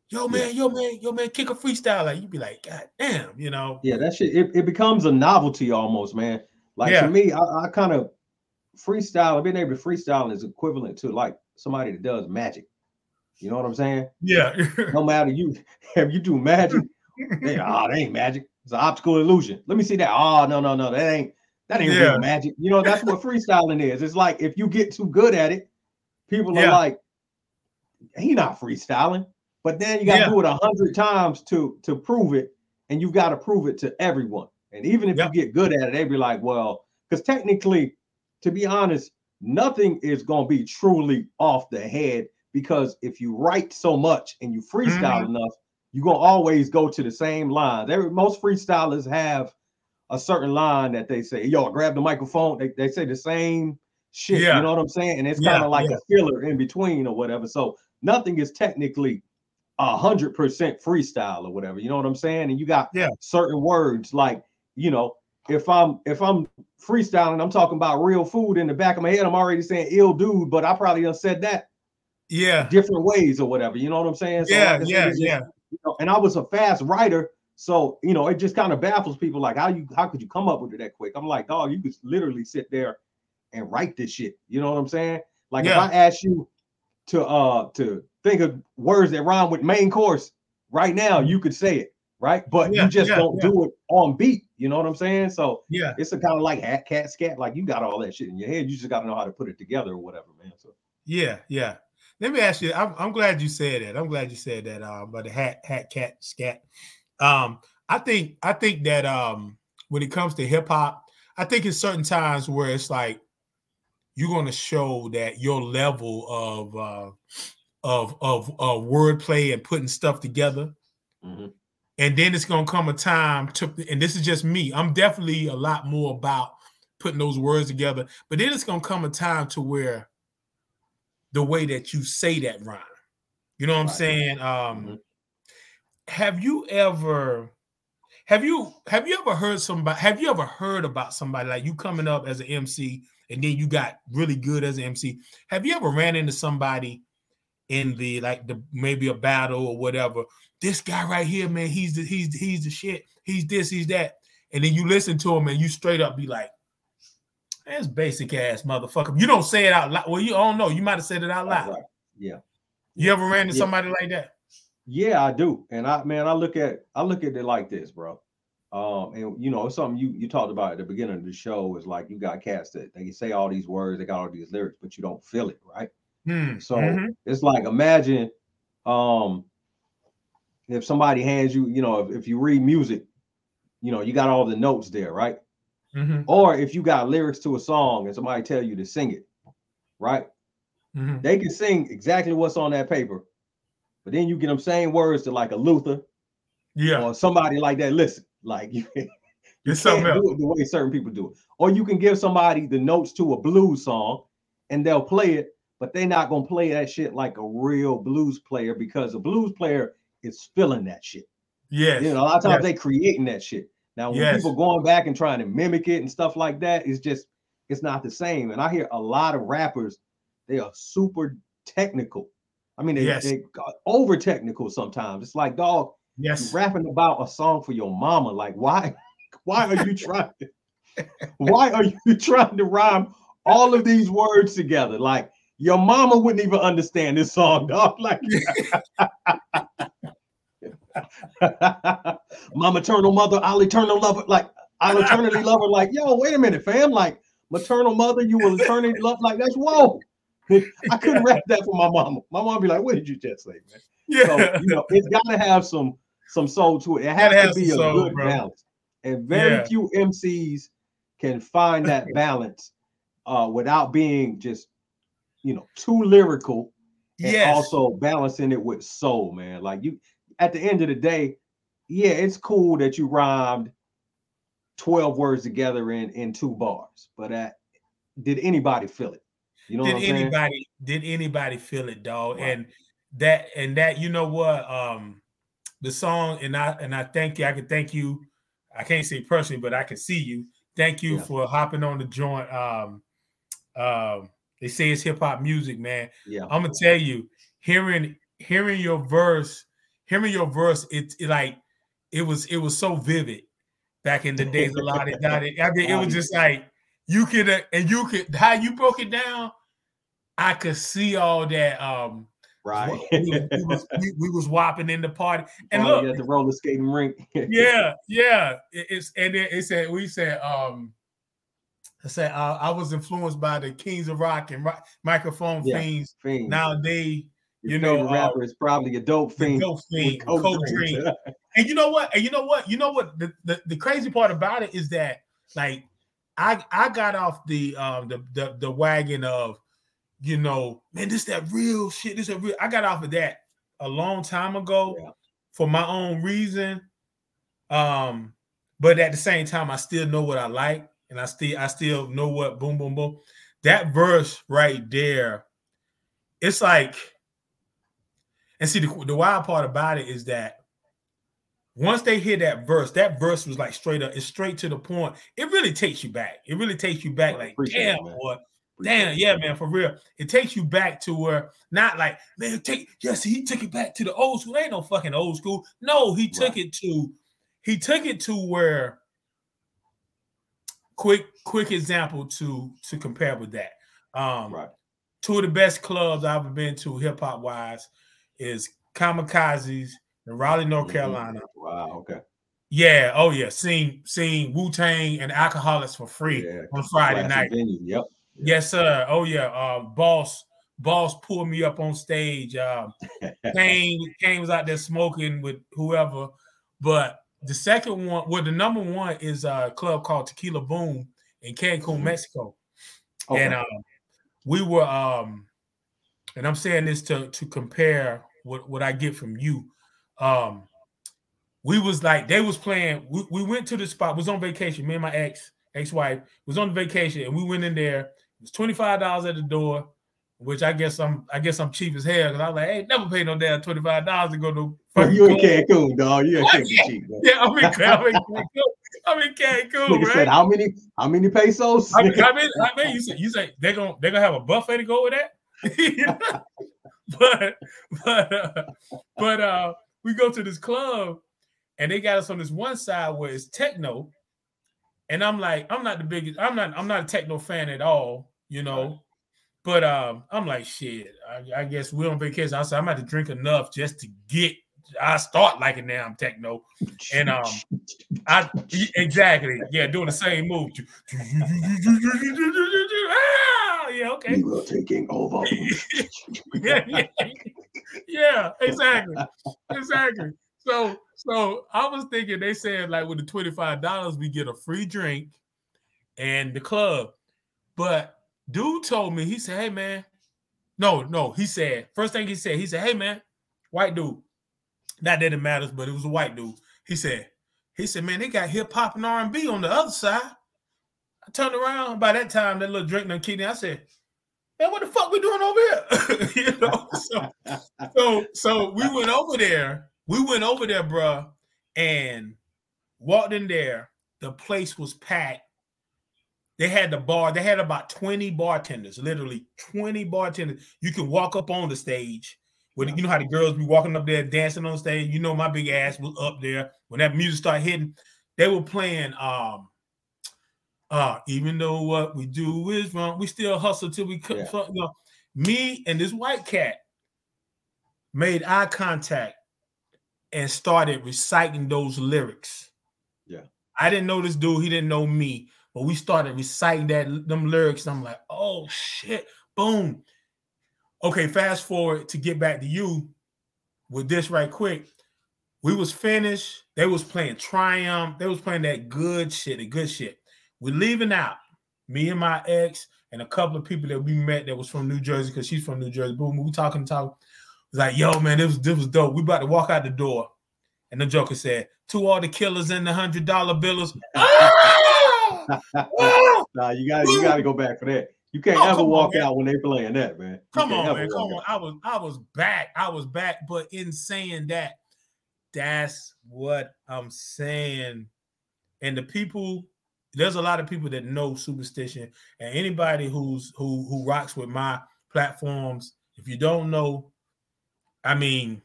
Yo, Yeah. man, yo, man, yo, man, kick a freestyle. Like you'd be like, God damn, you know. Yeah, that shit it, it becomes a novelty almost, man. Like Yeah. to me, I, I kind of freestyle, being able to freestyle is equivalent to like somebody that does magic. You know what I'm saying? Yeah. No matter you if you do magic, they oh, that ain't magic. It's an optical illusion. Let me see that. Oh, no, no, no, that ain't that ain't Yeah. real magic. You know, that's what freestyling is. It's like if you get too good at it, people are Yeah. like, he not freestyling. But then you got to Yeah. do it a hundred times to to prove it, and you got to prove it to everyone. And even if you get good at it, they be like, well, because technically, to be honest, nothing is gonna be truly off the head because if you write so much and you freestyle Mm-hmm. enough, you're gonna always go to the same lines. Every most freestylers have a certain line that they say, yo, grab the microphone. They, they say the same shit. Yeah. You know what I'm saying? And it's kind of like a filler in between or whatever. So nothing is technically a hundred percent freestyle or whatever. You know what I'm saying? And you got Yeah. certain words like, you know, if I'm if I'm freestyling, I'm talking about real food in the back of my head. I'm already saying ill dude, but I probably done said that yeah. different ways or whatever. You know what I'm saying? So Yeah, like yeah, just- yeah. you know, and I was a fast writer, so you know, it just kind of baffles people like how you how could you come up with it that quick? I'm like, dog, you could literally sit there and write this shit. You know what I'm saying? Like Yeah. if I ask you to uh to think of words that rhyme with main course right now, you could say it, right? But. Yeah, you just yeah, don't yeah. do it on beat. You know what I'm saying? So Yeah. it's a kind of like hat, cat, scat. Like you got all that shit in your head. You just got to know how to put it together or whatever, man. So Yeah, yeah. Let me ask you. I'm, I'm glad you said that. I'm glad you said that. Um, but the hat, hat, cat, scat. Um, I think I think that um, when it comes to hip hop, I think in certain times where it's like you're going to show that your level of uh, of of uh, wordplay and putting stuff together, mhm. and then it's going to come a time to. And this is just me. I'm definitely a lot more about putting those words together. But then it's going to come a time to where the way that you say that rhyme. You know what I'm saying? Um Mhm. have you ever have you have you ever heard somebody have you ever heard about somebody like you coming up as an MC and then you got really good as an MC? Have you ever ran into somebody in the like the maybe a battle or whatever? This guy right here, man, he's the he's he's the shit. He's this, he's that. And then you listen to him and you straight up be like, that's basic ass motherfucker. You don't say it out loud. Well, you don't know. You might have said it out loud. Right. Yeah. You ever ran into Yeah. somebody like that? Yeah, I do. And I man, I look at I look at it like this, bro. Um, and you know, something you you talked about at the beginning of the show is like you got cats that they say all these words, they got all these lyrics, but you don't feel it, right? Hmm, So mhm. it's like imagine um if somebody hands you, you know, if, if you read music, you know, you got all the notes there, right? Mhm, Or if you got lyrics to a song and somebody tell you to sing it, right? mhm. They can sing exactly what's on that paper, but then you get them saying words to like a Luther Yeah, or somebody like that. Listen, like you, you it's something else. do it the way certain people do it. Or you can give somebody the notes to a blues song and they'll play it, but they're not gonna play that shit like a real blues player because a blues player is feeling that shit. Yes. You know, a lot of times yes. they creating that shit. Now, when Yes. people going back and trying to mimic it and stuff like that, it's just it's not the same. And I hear a lot of rappers, they are super technical. I mean, they, Yes. they got over technical sometimes. It's like, dog, yes. rapping about a song for your mama. Like, why? Why are you trying? To, why are you trying to rhyme all of these words together? Like, your mama wouldn't even understand this song, dog. Like, my maternal mother, I'll eternal lover. Like, I'll eternally love her. Like, yo, wait a minute, fam. Like, maternal mother, you will eternally love. Like, that's whoa. I couldn't rap that for my mama. My mom be like, "What did you just say, man?" So Yeah. you know, it's got to have some some soul to it. It has to be a soul, good bro. balance, and very Yeah. few MCs can find that balance uh, without being just, you know, too lyrical and yes. also balancing it with soul, man. Like you, at the end of the day, yeah, it's cool that you rhymed twelve words together in in two bars, but uh, did anybody feel it? You know did what I'm saying? anybody did anybody feel it, dog? Right. And that and that, you know what? Um the song, and I and I thank you. I can thank you. I can't say personally, but I can see you. Thank you Yeah. for hopping on the joint. Um, um, they say it's hip hop music, man. Yeah, I'm gonna tell you, hearing hearing your verse, hearing your verse, it, it like it was it was so vivid back in the days a lot of Dottie. I mean, it was just like you could uh, and you could how you broke it down. I could see all that. Um, right. we, was- we was we, we was whopping in the party, and Oh, look, at the roller skating rink. yeah, yeah. It- it's and then it said we said um I said uh, I was influenced by the Kings of Rock and rock, microphone Yeah, fiends. Fiend. Now they you know, uh, rapper is probably a dope fiend. Dope Fiend, coke Cold. Dream. And you know what? And you know what? You know what? The, the, the crazy part about it is that like I I got off the um the the, the wagon of you know man this that real shit this that real I got off of that a long time ago Yeah. for my own reason um but at the same time I still know what I like and I still I still know what boom boom boom that verse right there it's like and see the, the wild part about it is that once they hear that verse, that verse was like straight up, it's straight to the point. It really takes you back. It really takes you back, oh, Right, like, it, damn, boy, damn, yeah, man, for real. It takes you back to where not like, man, take yes, he took it back to the old school. Ain't no fucking old school. No, he took Right. it to, he took it to where quick quick example to to compare with that. Um, Right. two of the best clubs I've ever been to hip hop wise is Kamikazes in Raleigh, North Mhm. Carolina. Wow. Okay. Yeah, oh yeah, seeing seeing Wu Tang and Alkaholiks for free Yeah. on Friday night. venue. Yep. Yes, sir. Oh yeah. Uh, boss, boss pulled me up on stage. Um, Kane, Kane was out there smoking with whoever. But the second one, well, the number one is a club called Tequila Boom in Cancun, Mhm. Mexico. Okay. And um, we were um, and I'm saying this to to compare what what I get from you. Um, we was like they was playing. We, we went to the spot. Was on vacation. Me and my ex ex wife was on vacation, and we went in there. It was twenty five dollars at the door, which I guess I'm I guess I'm cheap as hell because I was like, hey, never pay no damn twenty five dollars to go to. Oh, you in. Cancun, dog. You in? Cancun, cheap, man. Yeah, I'm in, I'm in Cancun. I'm in Cancun, Nigga right? said how many how many pesos? I mean, I mean, I mean, you say you say they're gonna they're gonna have a buffet to go with that. But but uh, but uh, we go to this club and they got us on this one side where it's techno, and I'm like, I'm not the biggest, I'm not I'm not a techno fan at all, you know. But um, I'm like, shit. I, I guess we're on vacation. I said I'm about to drink enough just to get. I start liking damn techno, and um, I exactly yeah, doing the same move. ah, yeah, okay. We were taking over. yeah, yeah, yeah, exactly, exactly. So, so I was thinking they said like with the twenty five dollars we get a free drink and the club, but dude told me he said, "Hey man, no, no," he said first thing he said he said, "Hey man, white dude." Not that it matters, but it was a white dude. He said, he said, man, they got hip hop and R and B on the other side. I turned around. By that time, that little drink done kicked. I said, man, what the fuck we doing over here? you know, so, so so we went over there. We went over there, bruh, and walked in there. The place was packed. They had the bar. They had about 20 bartenders, literally 20 bartenders. You can walk up on the stage. With, you know how the girls be walking up there dancing on stage. You know my big ass was up there when that music started hitting. They were playing um uh even though what we do is wrong, we still hustle till we cut. Yeah. You know, me and this white cat made eye contact and started reciting those lyrics. Yeah. I didn't know this dude, he didn't know me, but we started reciting that them lyrics. And I'm like, oh shit, boom. Okay, fast forward to get back to you with this right quick. We was finished. They was playing Triumph. They was playing that good shit, the good shit. We're leaving out. Me and my ex and a couple of people that we met that was from New Jersey because she's from New Jersey. Boom, we talking, talking. It's like, yo, man, this was this was dope. We about to walk out the door, and the Joker said, "To all the killers and the hundred dollar billers." Ah! Ah! nah, you got you got to go back for that. You can't Oh, ever come on, walk out when they playing that, man. You Come on, man. Come on. out. I was I was back. I was back. But in saying that, that's what I'm saying. And the people, there's a lot of people that know Supastition. And anybody who's who who rocks with my platforms, if you don't know, I mean,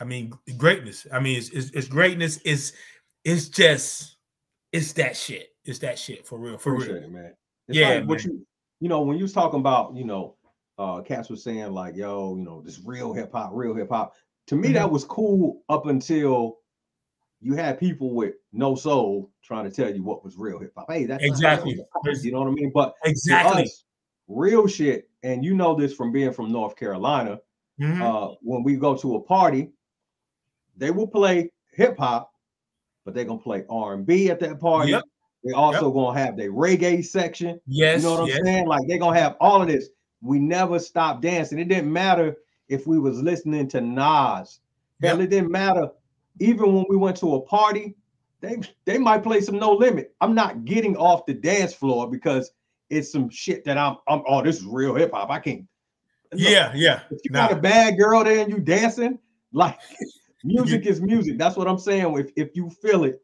I mean greatness. I mean, it's it's, it's greatness. It's it's just it's that shit. It's that shit for real. For Appreciate real. it, man. It's Yeah, like what you you know when you was talking about you know uh cats was saying like yo you know this real hip hop real hip hop to me Mhm. that was cool up until you had people with no soul trying to tell you what was real hip hop hey that's Exactly. hip-hop, you know what I mean but Exactly. us, real shit and you know this from being from North Carolina Mhm. uh when we go to a party they will play hip hop but they're gonna play R&B at that party Yep. They also gonna have their reggae section yes. you know what. I'm saying? Like they're gonna have all of this. We never stopped dancing. It didn't matter if we was listening to Nas. Hell, Yep. it didn't matter. Even when we went to a party, they they might play some no limit. I'm not getting off the dance floor because it's some shit that I'm, I'm oh, this is real hip hop. I can't Look, Yeah, yeah. if you Nah. got a bad girl there and you dancing, like music is music. That's what I'm saying. If if you feel it,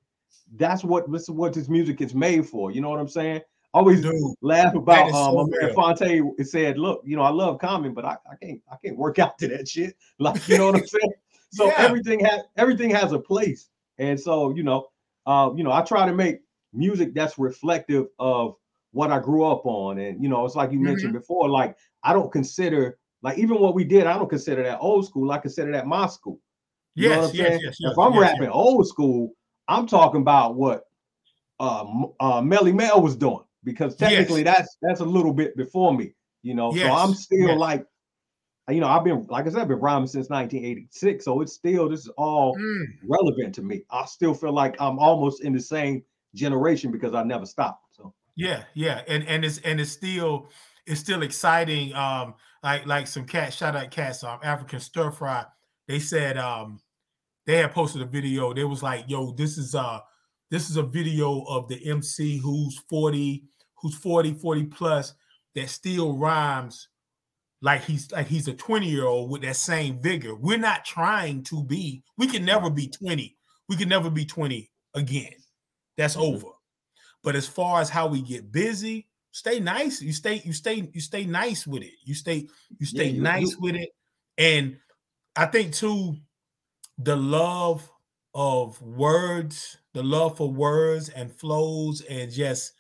that's what this is what this music is made for. You know what I'm saying? Always Dude, laugh about um so my man. Phonte it said, look, you know, I love Common, but I, I can't I can't work out to that shit. Like, you know what I'm saying? So Yeah. everything has everything has a place. And so, you know, uh, you know, I try to make music that's reflective of what I grew up on. And you know, it's like you mentioned before, like I don't consider like even what we did, I don't consider that old school. I consider that my school. You know what Yes, I'm yes, yes, yes. if I'm yes, rapping yes. old school, I'm talking about what uh, uh Melle Mel was doing because Yes. technically that's that's a little bit before me, you know. So I'm still yes. like, you know, I've been like I said, I've been rhyming since 1986, so it's still this is all Mm, relevant to me. I still feel like I'm almost in the same generation because I never stopped. So yeah, yeah, and and it's and it's still it's still exciting. Um, like like some cat shout out cats, um, African stir fry. They said um they had posted a video. They was like, yo, this is uh this is a video of the MC who's 40, who's 40, 40 plus that still rhymes like he's like he's a 20 year old with that same vigor. We're not trying to be, we can never be 20. We can never be 20 again. That's Mhm. over. But as far as how we get busy, stay nice. You stay, you stay, you stay nice with it. You stay, you stay you- nice you- with it. And I think too, the love of words, the love for words and flows, and just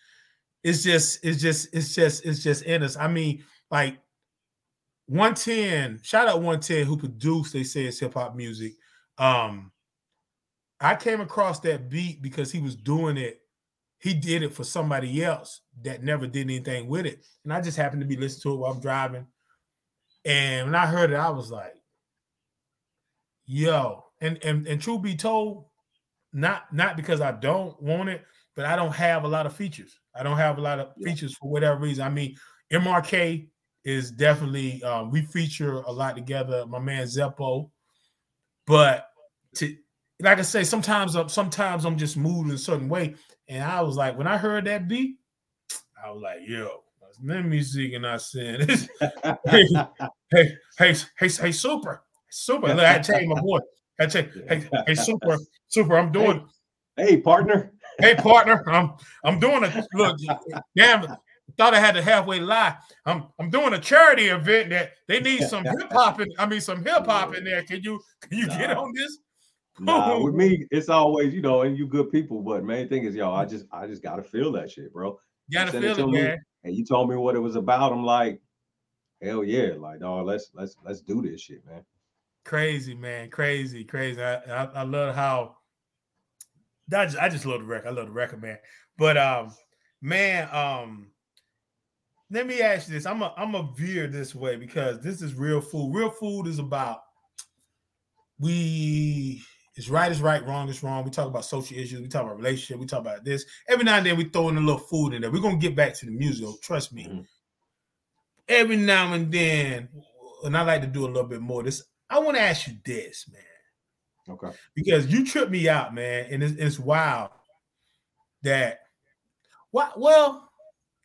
it's just, it's just, it's just, it's just in us. I mean, like 110, shout out 110 who produced, they say it's hip-hop music. Um, I came across that beat because he was doing it. He did it for somebody else that never did anything with it. And I just happened to be listening to it while I'm driving. And when I heard it, I was like, yo, and and and truth be told, not not because I don't want it, but I don't have a lot of features. I don't have a lot of Yeah. features for whatever reason. I mean, MRK is definitely um, we feature a lot together. My man Zeppo, but to like I say, sometimes I'm sometimes I'm just moved in a certain way, and I was like, when I heard that beat, I was like, yo, let me see, and I said, hey, hey, hey, hey, hey, super, super. Look, I to change my voice. I to hey, hey, super, super. I'm doing. hey partner, Hey, partner, I'm I'm doing a look. Damn, thought I had to halfway lie. I'm I'm doing a charity event that they need some hip hop in. I mean, some hip hop in there. Can you can you get on this? nah, with me, it's always, you know, and you good people, but main thing is, yo, I just I just gotta feel that shit, bro. You gotta it feel it, man. And you told me what it was about. I'm like, hell yeah, like, oh, let's let's let's do this shit, man. Crazy, man. Crazy, crazy. I, I, I love how I just, I just love the record. I love the record, man. But um, man, um, let me ask you this. I'm a I'm a veer this way because this is real food. Real food is about we it's right is right, wrong is wrong. We talk about social issues, we talk about relationship, we talk about this. Every now and then we throw in a little food in there. We're gonna get back to the music, trust me. Mhm. Every now and then, and I like to do a little bit more. This I want to ask you this, man Okay. because you tripped me out, man, and it's, it's wild that why. Well,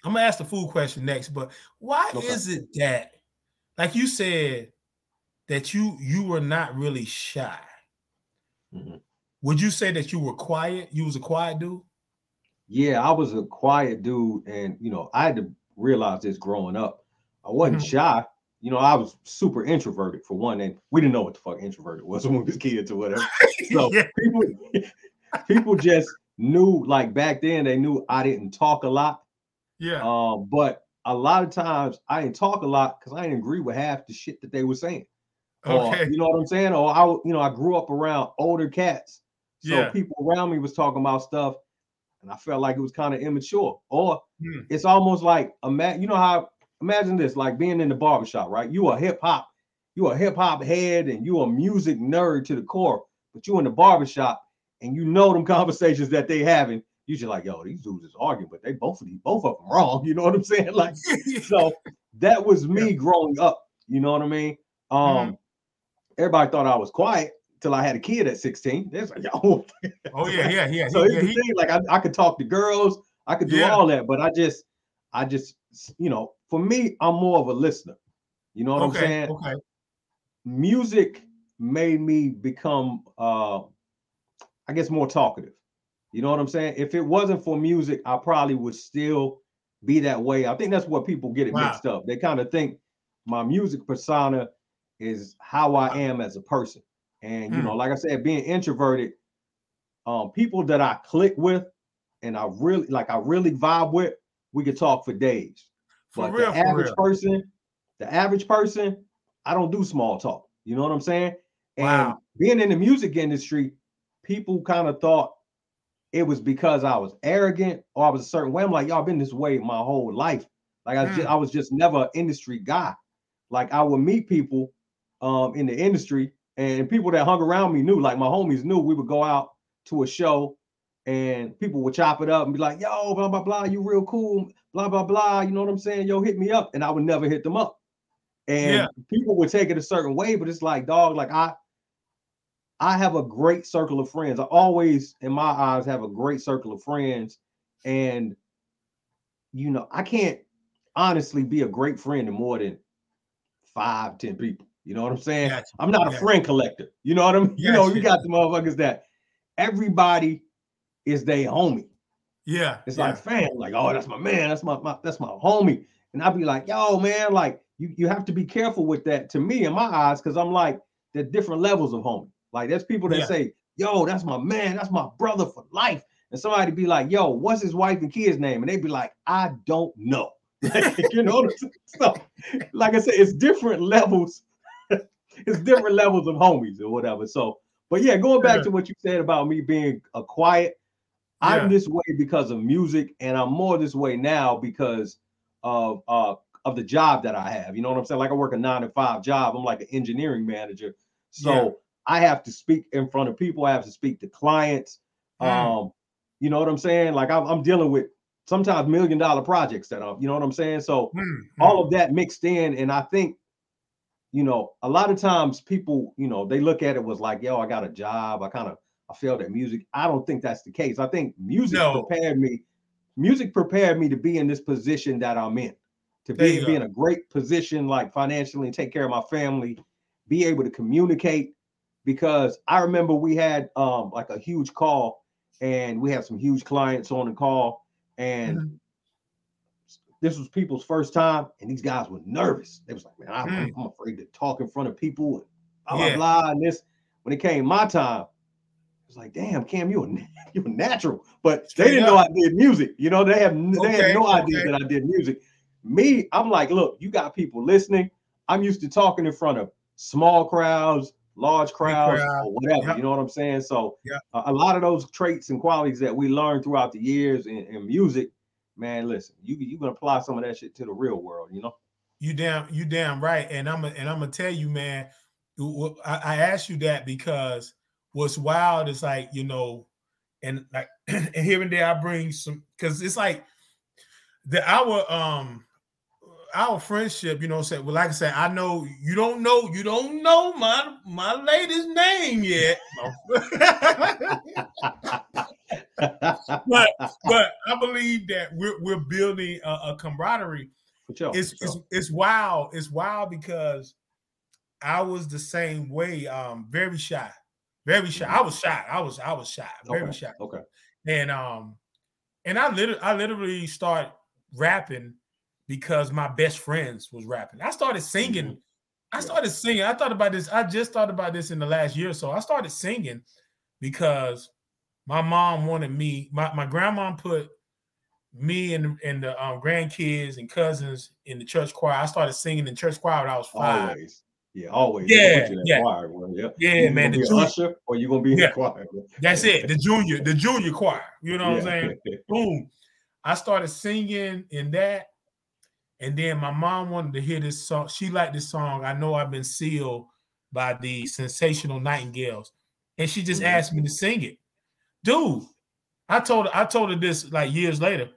I'm gonna ask the food question next, but why Okay. is it that, like you said, that you you were not really shy? Mhm. Would you say that you were quiet? You was a quiet dude. Yeah, I was a quiet dude, and you know, I had to realize this growing up. I wasn't Mhm. shy. You know, I was super introverted for one, and we didn't know what the fuck introverted was when we was kids or whatever. So yeah, people, people just knew, like back then, they knew I didn't talk a lot. yeah, Um, but a lot of times I didn't talk a lot because I didn't agree with half the shit that they were saying. Or, okay, you know what I'm saying? Or I, you know, I grew up around older cats, so Yeah. people around me was talking about stuff, and I felt like it was kind of immature. Or Hmm. it's almost like a man. you know how imagine this, like being in the barbershop, right? You a hip hop, you a hip hop head, and you a music nerd to the core, but you in the barbershop and you know them conversations that they having. You just like, yo, these dudes is arguing, but they both of these, both of them wrong. You know what I'm saying? Like, so that was me growing up. You know what I mean? Um, everybody thought I was quiet till I had a kid at 16. They like, yo. oh yeah, yeah, yeah. so yeah, the he- thing, like I, I could talk to girls, I could do Yeah. all that, but I just, I just, you know, for me, I'm more of a listener. You know what I'm saying? okay, Music made me become uh I guess more talkative. You know what I'm saying? If it wasn't for music, I probably would still be that way. I think that's what people get it Wow. mixed up. They kind of think my music persona is how I am as a person. And you Hmm. know, like I said, being introverted, um, people that I click with, and I really like I really vibe with, we could talk for days. For but real, the for average real. person, the average person, I don't do small talk. You know what I'm saying? And Wow. being in the music industry, people kind of thought it was because I was arrogant or I was a certain way. I'm like, y'all been this way my whole life. Like I, just, Mm. I was just never an industry guy. Like I would meet people um in the industry and people that hung around me knew, like my homies knew we would go out to a show and people would chop it up and be like, yo, blah, blah, blah, you real cool, blah, blah, blah. You know what I'm saying? Yo, hit me up. And I would never hit them up. And Yeah. people would take it a certain way, but it's like, dog, like I I have a great circle of friends. I always, in my eyes, have a great circle of friends. And you know, I can't honestly be a great friend to more than five, ten people. You know what I'm saying? Gotcha. I'm not a Gotcha. friend collector. You know what I'm you know, you got the motherfuckers that everybody is they homie. Yeah. It's yeah. like fam, like, oh, that's my man, that's my, my that's my homie. And I'd be like, yo, man, like you, you have to be careful with that to me in my eyes, because I'm like, there are different levels of homie. Like there's people that Yeah. say, yo, that's my man, that's my brother for life. And somebody be like, yo, what's his wife and kids name? And they'd be like, I don't know. you know what I'm saying? So, like I said, it's different levels, it's different levels of homies or whatever. So, but yeah, going back Yeah. to what you said about me being a quiet, I'm Yeah. this way because of music, and I'm more this way now because of uh of the job that I have. You know what I'm saying? Like I work a nine to five job. I'm like an engineering manager. So Yeah. I have to speak in front of people, I have to speak to clients. Mm. Um, you know what I'm saying? Like I'm, I'm dealing with sometimes million dollar projects that I'm, you know what I'm saying? So Mm, all of that mixed in and i think you know a lot of times people you know they look at it was like yo i got a job i kind of i failed at music i don't think that's the case i think music No. prepared me music prepared me to be in this position that i'm in to There be, be in a great position like financially and take care of my family be able to communicate because i remember we had um like a huge call and we had some huge clients on the call and Mhm. this was people's first time, and these guys were nervous. They was like, "Man, I'm, Mm. I'm afraid to talk in front of people." And blah Yeah. blah blah. And this, when it came my time, it was like, "Damn, Cam, you a na- you a natural." But they didn't know. I did music. You know, they have they Okay, had no idea okay. that I did music. Me, I'm like, look, you got people listening. I'm used to talking in front of small crowds, large crowds, crowd. or whatever. Yep. You know what I'm saying? So, Yep. a, a lot of those traits and qualities that we learned throughout the years in, in music, man, listen, you you can apply some of that shit to the real world. You know? You damn, you damn right. And I'm and I'm gonna tell you, man. I, I asked you that because what's wild is like you know, and like and here and there I bring some because it's like the our um our friendship. You know, say well, like I said, I know you don't know you don't know my my lady's name yet. but but I believe that we're we're building a, a camaraderie sure, it's for it's it's wild. It's wild because I was the same way. Um, very shy, very shy. I was shy. I was I was shy, very okay. shy. Okay. And um, and I literally I literally start rapping because my best friends was rapping. I started singing. Mhm. I started singing. I thought about this. I just thought about this in the last year or so. I started singing because my mom wanted me. My my grandma put me and and the um, grandkids and cousins in the church choir. I started singing in church choir when I was five. Always. Yeah, always. Yeah, put you in that yeah. choir. Yeah. Yeah, man. The junior, usher or you gonna be in Yeah. the choir. that's it. The junior, the junior choir. You know what I'm saying? Yeah. Boom. I started singing in that. And then my mom wanted to hear this song. She liked this song. I know I've been sealed by the sensational nightingales. And she just Mhm. asked me to sing it. Dude, I told her, I told her this like years later.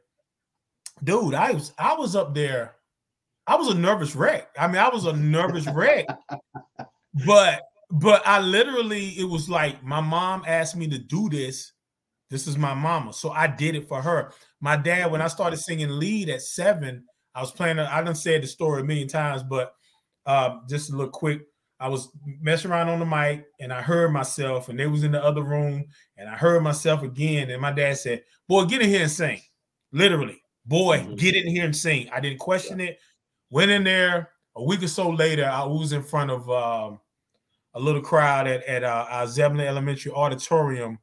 Dude, I was I was up there. I was a nervous wreck. I mean, I was a nervous wreck. But but I literally, it was like my mom asked me to do this. This is my mama. So I did it for her. My dad, when I started singing lead at seven, I was playing. I done said the story a million times, but uh, just a little quick. I was messing around on the mic and I heard myself, and they was in the other room, and I heard myself again. And my dad said, Boy, get in here and sing. Literally, boy, Mhm. get in here and sing. I didn't question it. Went in there a week or so later. I was in front of um, a little crowd at, at uh, our Zebulon Elementary Auditorium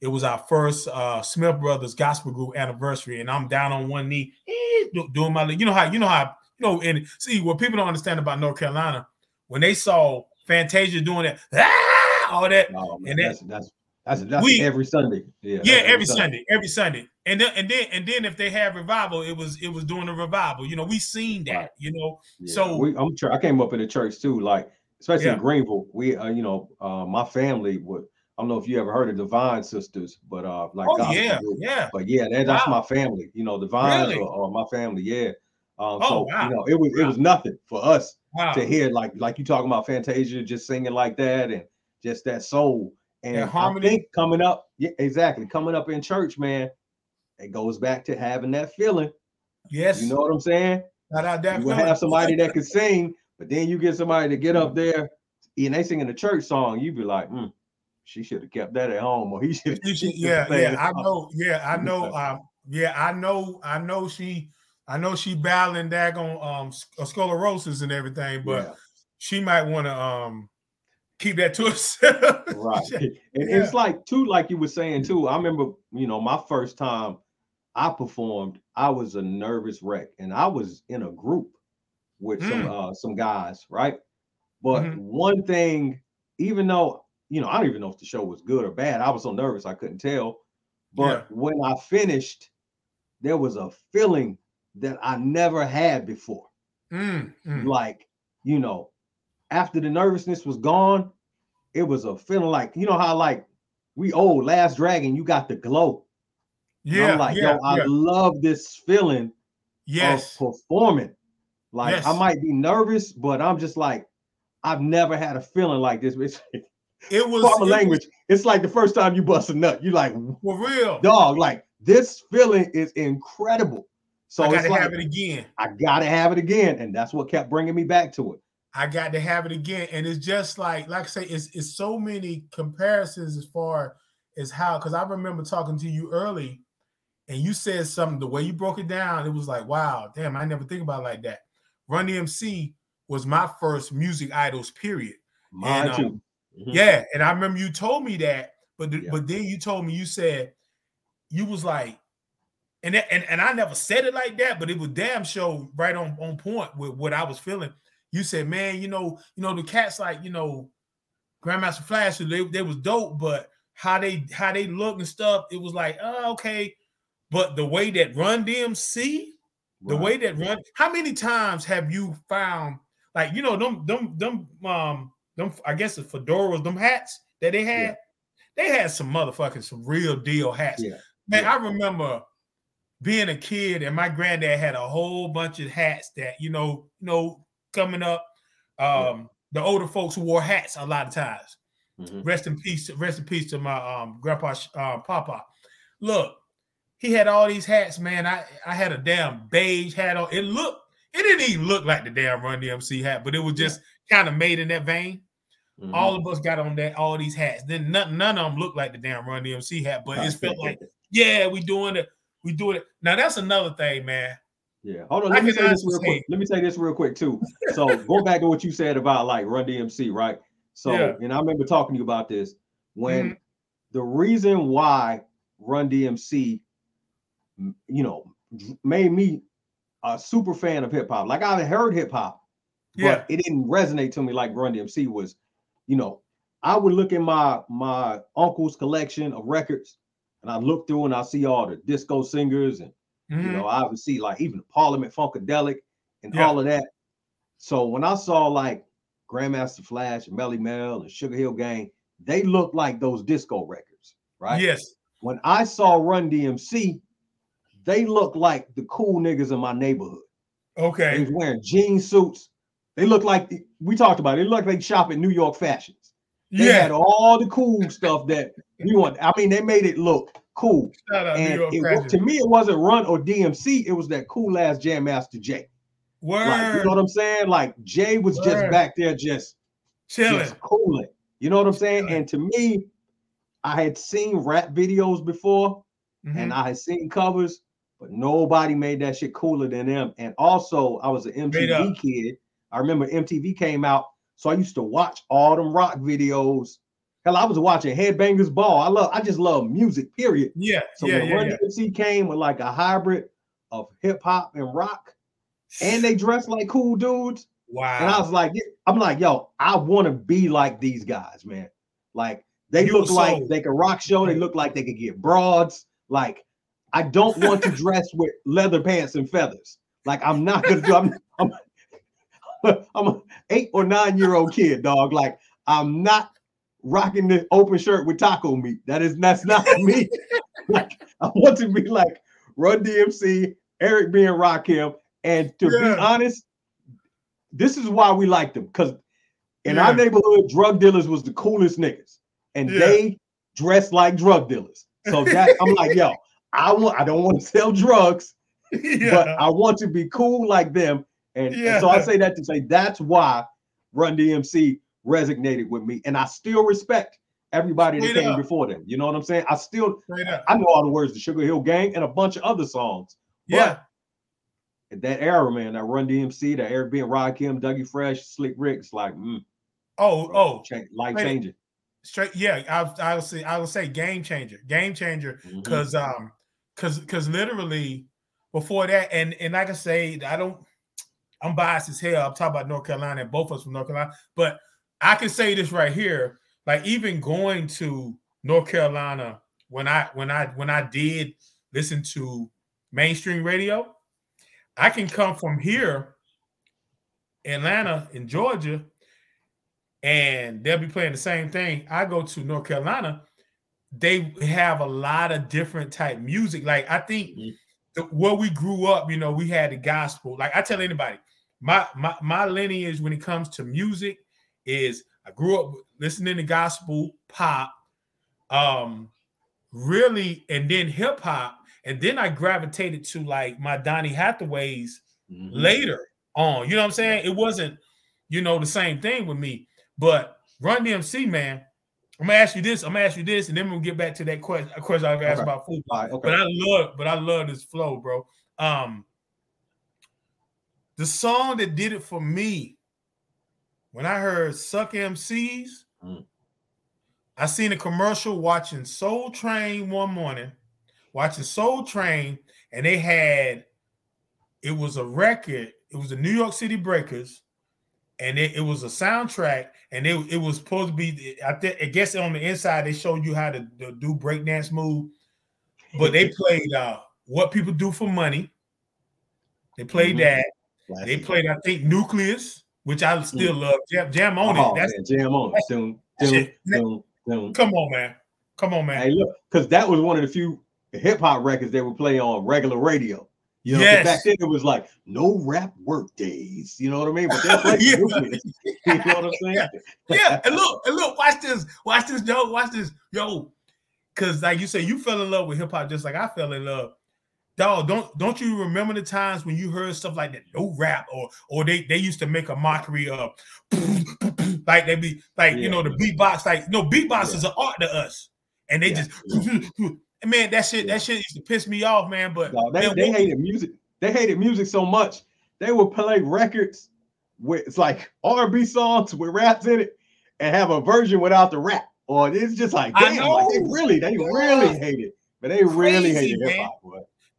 it was our first uh, Smith Brothers Gospel Group anniversary, and I'm down on one knee eh, doing my, you know how, you know how, you know, and see what people don't understand about North Carolina when they saw Fantasia doing that, ah, all that, Oh, man, And that- that's that's that's, that's we- every Sunday. Yeah, yeah, every Sunday, every Sunday, and then and then and then if they have revival, it was it was doing a revival. You know, we seen that. Right. You know, Yeah, So- we, I'm sure I came up in the church too, like especially Yeah. in Greenville. We, uh, you know, uh, my family would. I don't know if you ever heard of Divine Sisters, but uh, like oh yeah, yeah, But yeah, that, that's Wow. my family. You know, Divine Really? or, or my family. Yeah. Um, Oh, so wow. you know, it was it was nothing for us wow. to hear like like you talking about Fantasia just singing like that and just that soul and I harmony. think coming up, yeah, exactly. Coming up in church, man, it goes back to having that feeling. Yes, You know what I'm saying? out that You will have somebody that can sing, but then you get somebody to get up there and they singing a church song, you'd be like, hmm, she should have kept that at home, or he should. Yeah, yeah, I know. Yeah, I know. Um, yeah, I know. I know she. I know she battling that on um s- sclerosis and everything, but she might want to um keep that to herself. right. And Yeah. it's like too, like you were saying too. I remember, you know, my first time I performed, I was a nervous wreck, and I was in a group with some uh some guys, right? But Mhm. one thing, even though you know, I don't even know if the show was good or bad, I was so nervous I couldn't tell. But Yeah. when I finished, there was a feeling that I never had before. Mm, mm. Like, you know, after the nervousness was gone, it was a feeling like, you know how like we old last dragon, you got the glow. Yeah, I'm like, yeah, yo, I yeah. love this feeling yes, of performing. Like I might be nervous, but I'm just like, I've never had a feeling like this. It's it was it was language. It's like the first time you bust a nut. You like, for real. dog, like this feeling is incredible. So I got it's to like have it again. I gotta have it again, and that's what kept bringing me back to it. I got to have it again. And it's just like, like I say, it's it's so many comparisons as far as how because I remember talking to you early and you said something, the way you broke it down, it was like, wow, damn, I never think about it like that. Run DMC was my first music idols, period. Mine And, too. um, Mhm. Yeah, and I remember you told me that, but th- Yeah. but then you told me you said you was like, and, that, and and I never said it like that, but it was damn show right on on point with what I was feeling. You said, man, you know, you know the cats like you know, Grandmaster Flash, they they was dope, but how they how they look and stuff, it was like, oh, okay, but the way that Run DMC, the Right. way that run how many times have you found like you know them them them um them i guess the fedoras them hats that they had they had some motherfucking some real deal hats Yeah. man Yeah. i remember being a kid and my granddad had a whole bunch of hats that you know you know coming up um Yeah. the older folks who wore hats a lot of times. Mhm. rest in peace rest in peace to my um grandpa uh, papa. Look he had all these hats man. I i had a damn beige hat on. It looked it didn't even look like the damn run dmc hat but it was Yeah. just kind of made in that vein. Mhm. all of us got on that all these hats. Then none, none of them looked like the damn run dmc hat but it felt like yeah we doing it we doing it. Now that's another thing man Yeah. Hold on. I Let me say this real quick. Let me say this real quick too. So go back to what you said about like Run DMC, right? So, Yeah. and I remember talking to you about this when Mhm. the reason why Run DMC, you know, made me a super fan of hip hop. Like I've heard hip hop, but Yeah. it didn't resonate to me like Run DMC was. You know, I would look in my my uncle's collection of records, and I look through and I see all the disco singers and you Mhm. know, see like even Parliament Funkadelic and Yeah. all of that. So when I saw like Grandmaster Flash and Melle Mel and Sugar Hill Gang, they looked like those disco records, right? yes When I saw Run DMC, they looked like the cool niggas in my neighborhood. They okay was wearing jean suits. They looked like we talked about. It, they looked like they shop at New York fashions. They yeah had all the cool stuff that we want. I mean, they made it look cool. shout out New And it, to me, it wasn't Run or DMC. It was that cool ass Jam Master Jay. word Like, you know what I'm saying? Like Jay was just back there, just, chilling just cooling. You know what I'm saying? Chilling. And to me, I had seen rap videos before, Mhm. and I had seen covers, but nobody made that shit cooler than them. And also, I was an MTV kid. I remember MTV came out, so I used to watch all them rock videos Hell, I was watching Headbangers Ball. I love, I just love music, period. Yeah, So yeah, when yeah, Run yeah. DMC came with like a hybrid of hip hop and rock, and they dressed like cool dudes, Wow. and I was like, I'm like, yo, I want to be like these guys, man. Like they You look like they could rock show. They look like they could get broads. Like I don't want to dress with leather pants and feathers. Like I'm not gonna do. I'm I'm, I'm an eight or nine year old kid, dog. Like I'm not rocking the open shirt with taco meat. That is that's not me. like I want to be like Run DMC, Eric B. and Rakim. And to Yeah. be honest, this is why we liked them because in Yeah. our neighborhood, drug dealers was the coolest niggas, and Yeah. they dressed like drug dealers. So that I'm like, yo, I want, I don't want to sell drugs, but. I want to be cool like them. And, and so I say that to say that's why Run DMC resonated with me, and I still respect everybody that Straight came up. before them. You know what I'm saying? I still I know all the words to Sugar Hill Gang and a bunch of other songs. Yeah. At that era, man, that Run DMC, that Eric B. and Rakim, Dougie Fresh, Slick Rick, it's like, mm, Oh, bro, oh, cha- life changing. straight. Yeah, I, I will say, I will say, game changer, game changer. Because um because because literally before that and and like i say i don't i'm biased as hell i'm talking about north carolina and both of us from north carolina but i can say this right here like even going to north carolina when i when i when i did listen to mainstream radio i can come from here atlanta in georgia and they'll be playing the same thing i go to north carolina they have a lot of different type music. Like I think Mhm. the, where we grew up, you know, we had the gospel. Like I tell anybody, my my my lineage when it comes to music is I grew up listening to gospel, pop, um, really, and then hip hop, and then I gravitated to like my Donny Hathaways Mhm. later on. You know what I'm saying? It wasn't, you know, the same thing with me. But Run DMC, man, I'm gonna ask you this. I'm gonna ask you this, and then we'll get back to that question. Of course, I've asked Okay. about food. Right, okay. But I love, but I love this flow, bro. Um, the song that did it for me when I heard "Suck MCs," Mm. I seen a commercial watching Soul Train one morning, watching Soul Train, and they had it was a record. It was the New York City Breakers, and it, it was a soundtrack, and it, it was supposed to be. I think I guess on the inside they showed you how to, to do breakdance move, but they played uh, "What People Do for Money." They played Mhm. that. They played, I think, Newcleus, which I still love. Jam, jam on Oh, it. That's man, jam on it. Doom, doom, doom, doom. come on, man. Come on, man. Hey, look, because that was one of the few hip hop records they would play on regular radio. You know, Yes. back then it was like no rap work days. You know what I mean? But they played Yeah. You know what I'm saying? Yeah. yeah, and look, and look, watch this, watch this, yo, watch this, yo. Cause like you say, you fell in love with hip hop just like I fell in love. Dog, don't don't you remember the times when you heard stuff like that? No rap, or or they they used to make a mockery of like they be like you know the beatbox, like no beatbox Yeah. is an art to us, and they Yeah. just man that shit Yeah. that shit used to piss me off, man. But No, they, man, they hated music. They hated music so much they would play records with it's like R&B songs with raps in it and have a version without the rap. Or it's just like damn, like they really, they really hate it. But they really Crazy, hated man. hip hop.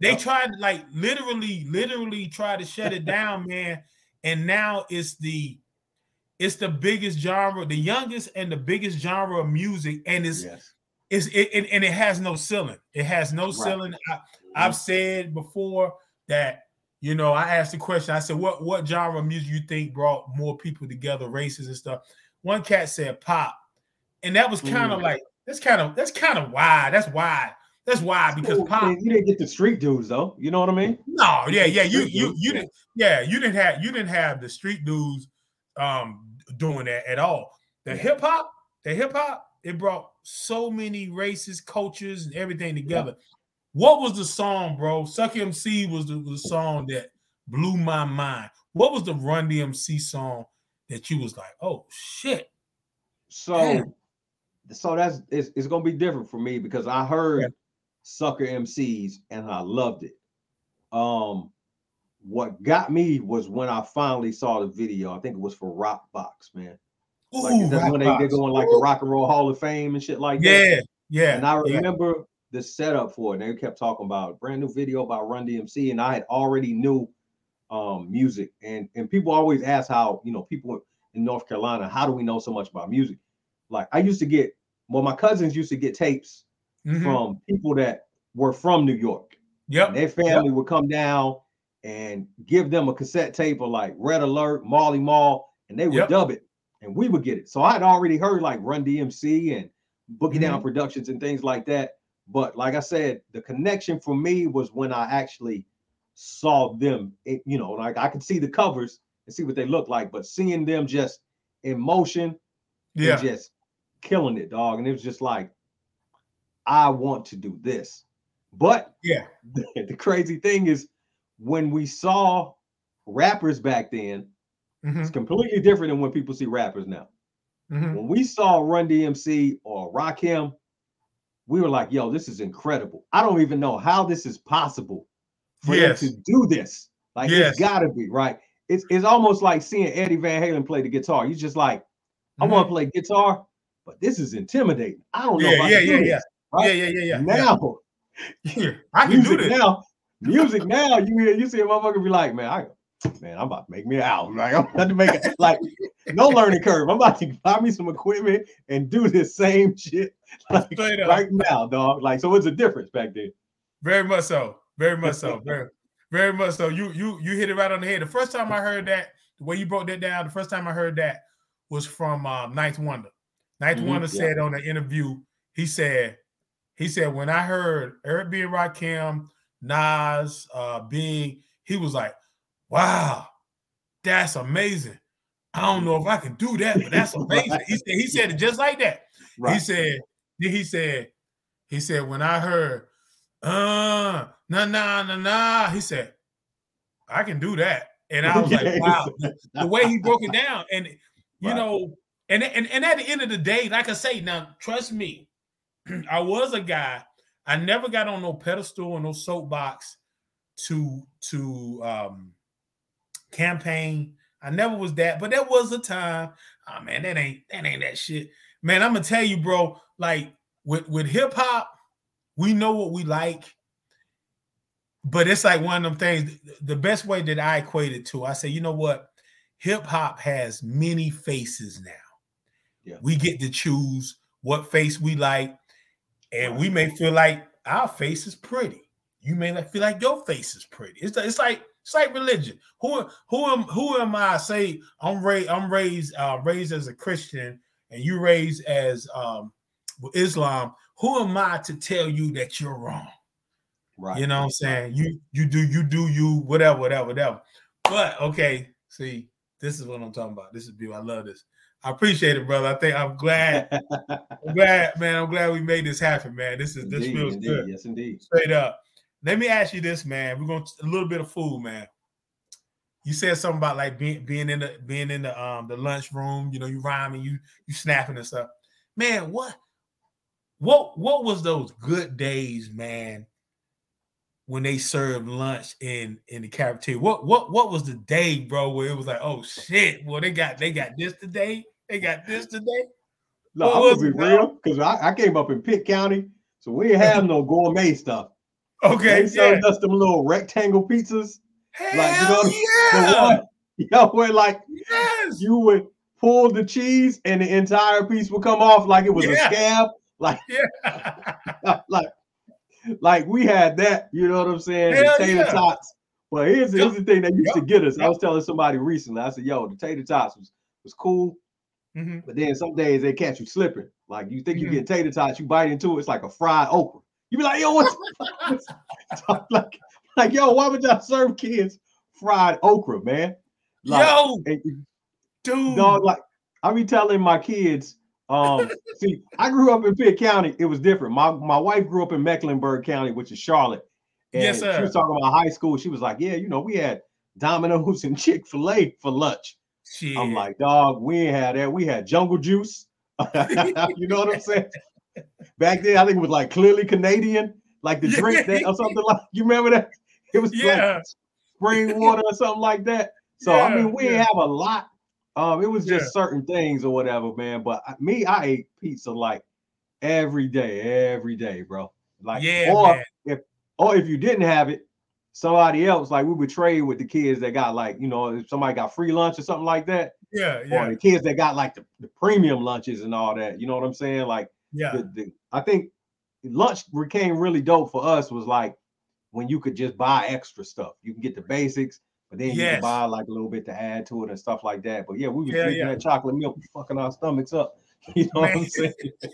They tried like literally, literally try to shut it down, man. And now it's the it's the biggest genre, the youngest and the biggest genre of music, and it's Yes. it's it, and, and it has no ceiling. It has no Right. ceiling. I, I've said before that you know I asked the question. I said, "What what genre of music you think brought more people together, races and stuff?" One cat said pop, and that was kind of Mm. like that's kind of that's kind of wide. That's wide. That's why because pop. You didn't get the street dudes though. You know what I mean? No, yeah, yeah. You you you didn't yeah, you didn't have you didn't have the street dudes um doing that at all. The Yeah. hip hop, the hip hop, it brought so many races, cultures, and everything together. What was the song, bro? Suck MC was the, the song that blew my mind. What was the Run DMC song that you was like, oh shit? So, Damn. so that's it's, it's gonna be different for me because I heard Yeah. Sucker MCs and I loved it. Um, what got me was when I finally saw the video. I think it was for Rock Box, man. Like that's when they, they're going like the Rock and Roll Hall of Fame and shit like that. Yeah, yeah. And I yeah. remember the setup for it. They kept talking about a brand new video about Run DMC, and I had already knew um music. And and people always ask how you know people in North Carolina, how do we know so much about music? Like I used to get well, my cousins used to get tapes Mhm. from people that were from New York. Yep. Their family would come down and give them a cassette tape of like Red Alert, Marley Marl, and they would Yep. dub it, and we would get it. So I'd already heard like Run DMC and Boogie Mm-hmm. Down Productions and things like that. But like I said, the connection for me was when I actually saw them. It, you know, like I could see the covers and see what they look like, but seeing them just in motion Yeah. and just killing it, dog. And it was just like, I want to do this. But Yeah. the, the crazy thing is when we saw rappers back then, Mhm, it's completely different than when people see rappers now. mhm. When we saw Run DMC or Rakim, we were like, yo, this is incredible. I don't even know how this is possible for Yes. them to do this. Like Yes. it's gotta be right. It's it's almost like seeing Eddie Van Halen play the guitar. You're just like, I Mm-hmm. want to play guitar, but this is intimidating. I don't know Yeah, yeah, yeah, yeah. Right? Yeah, yeah, yeah, yeah. Now, yeah. I can do music this. now, music now, you hear you see a motherfucker be like, man, I man, I'm about to make me an album. Like I'm about to make it like no learning curve. I'm about to buy me some equipment and do this same shit like right now, dog. Like, so it's a difference back then. Very much so. Very much so. Very, very much so. You you you hit it right on the head. The first time I heard that, the way you broke that down, the first time I heard that was from um, Ninth Wonder. Ninth Mhm, Wonder yeah. said on an interview, he said, he said when I heard Eric B. and Rakim, Nas, uh, Big, he was like, "Wow, that's amazing." I don't know if I can do that, but that's amazing. he said he said it just like that. He said, he said, he said, when I heard, uh, nah, nah, nah, nah, he said, I can do that. And I was like, wow, the, the way he broke it down. And, you Right. know, and, and, and at the end of the day, like I say, now, trust me, I was a guy, I never got on no pedestal or no soapbox to, to, um, campaign. I never was that, but there was a time. Oh man, that ain't that ain't that shit. Man, I'm gonna tell you, bro. Like with with hip hop, we know what we like, but it's like one of them things. The best way that I equate it to, I say, you know what? Hip hop has many faces now. Yeah. We get to choose what face we like, and we may feel like our face is pretty. You may not feel like your face is pretty. It's, it's like it's like religion. Who who am who am I? Say I'm raised I'm raised uh, raised as a Christian, and you raised as um, Islam. Who am I to tell you that you're wrong? Right. You know what I'm saying? You you do you do you whatever whatever whatever. But okay, see, this is what I'm talking about. This is beautiful. I love this. I appreciate it, brother. I think I'm glad. I'm glad, man. I'm glad we made this happen, man. This is this indeed, feels indeed. good. Yes, indeed. Straight up. Let me ask you this, man. We're going to a little bit of food, man. You said something about like being being in the being in the um the lunch room. You know, you rhyming, you you snapping and stuff. Man, what what what was those good days, man? When they served lunch in in the cafeteria, what what what was the day, bro? Where it was like, oh shit, well they got they got this today, they got this today. Oh, no, What I'm gonna it, be real because I, I came up in Pitt County, so we didn't have no gourmet stuff. Okay, They yeah, served us them little rectangle pizzas. hell like, you know, The yeah, one, you know, where like yes, you would pull the cheese and the entire piece would come off like it was Yeah. a scab. Like, yeah. like, like we had that. You know what I'm saying? Hell the tater yeah. tots. But here's, here's the thing that used to get us. I was telling somebody recently. I said, "Yo, the tater tots was was cool, Mhm. but then some days they catch you slipping. Like you think you Mhm. get tater tots, you bite into it, it's like a fried okra. You be like, yo, what's like, like, yo, why would y'all serve kids fried okra, man? Like, Yo, and- dude. dog, like I be telling my kids, um, see, I grew up in Pitt County. It was different. My my wife grew up in Mecklenburg County, which is Charlotte. And Yes, She was talking about high school. She was like, Yeah, you know, we had Domino's and Chick-fil-A for lunch. Shit. I'm like, dog, we ain't had that. We had jungle juice. you know what I'm saying? Back then, I think it was like clearly Canadian, like the drink that or something like you remember that? It was like yeah, spring water or something like that. So I mean, we yeah. didn't have a lot, Um, it was just Yeah. certain things or whatever, man. But I- me, I ate pizza like every day, every day, bro. Like, Yeah, or man. if or if you didn't have it, somebody else, like we would trade with the kids that got like, you know, if somebody got free lunch or something like that, Yeah, yeah. or the kids that got like the, the premium lunches and all that. You know what I'm saying? Like, yeah. the, the, I think lunch became really dope for us was like when you could just buy extra stuff. You can get the basics, but then you can buy like a little bit to add to it and stuff like that. But yeah, we was Yeah, drinking yeah. that chocolate milk, fucking our stomachs up. You know what I'm saying?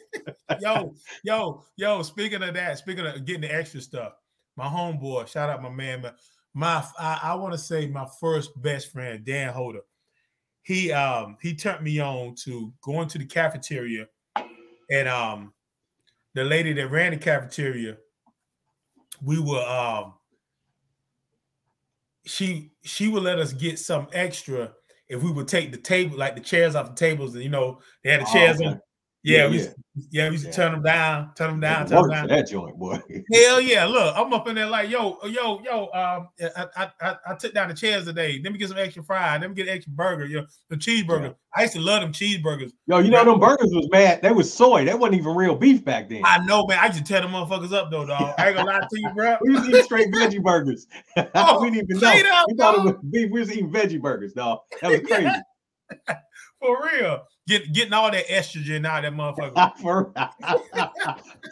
yo, yo, yo. Speaking of that, speaking of getting the extra stuff, my homeboy, shout out my man, my, my I, I want to say my first best friend, Dan Holder. He um he turned me on to going to the cafeteria, and um the lady that ran the cafeteria, we were um she she would let us get some extra if we would take the table like the chairs off the tables and you know they had the Oh, chairs okay. on yeah, Yeah, we used, yeah, we used to Yeah. turn them down, turn them down, It turn them down. that joint, boy. Hell yeah! Look, I'm up in there like, yo, yo, yo. Um, I, I, I, I took down the chairs today. Let me get some extra fries. Let me get an extra burger. Yo, the cheeseburger. Yeah. I used to love them cheeseburgers. Yo, you know them burgers was mad. They was soy. That wasn't even real beef back then. I know, man. I used to tear them motherfuckers up though, dog. I ain't gonna lie to you, bro. we was eating straight veggie burgers. Oh, we didn't even know. up, we thought it was beef. We was eating veggie burgers, dog. That was crazy. For real. Get, getting all that estrogen out of that motherfucker. for,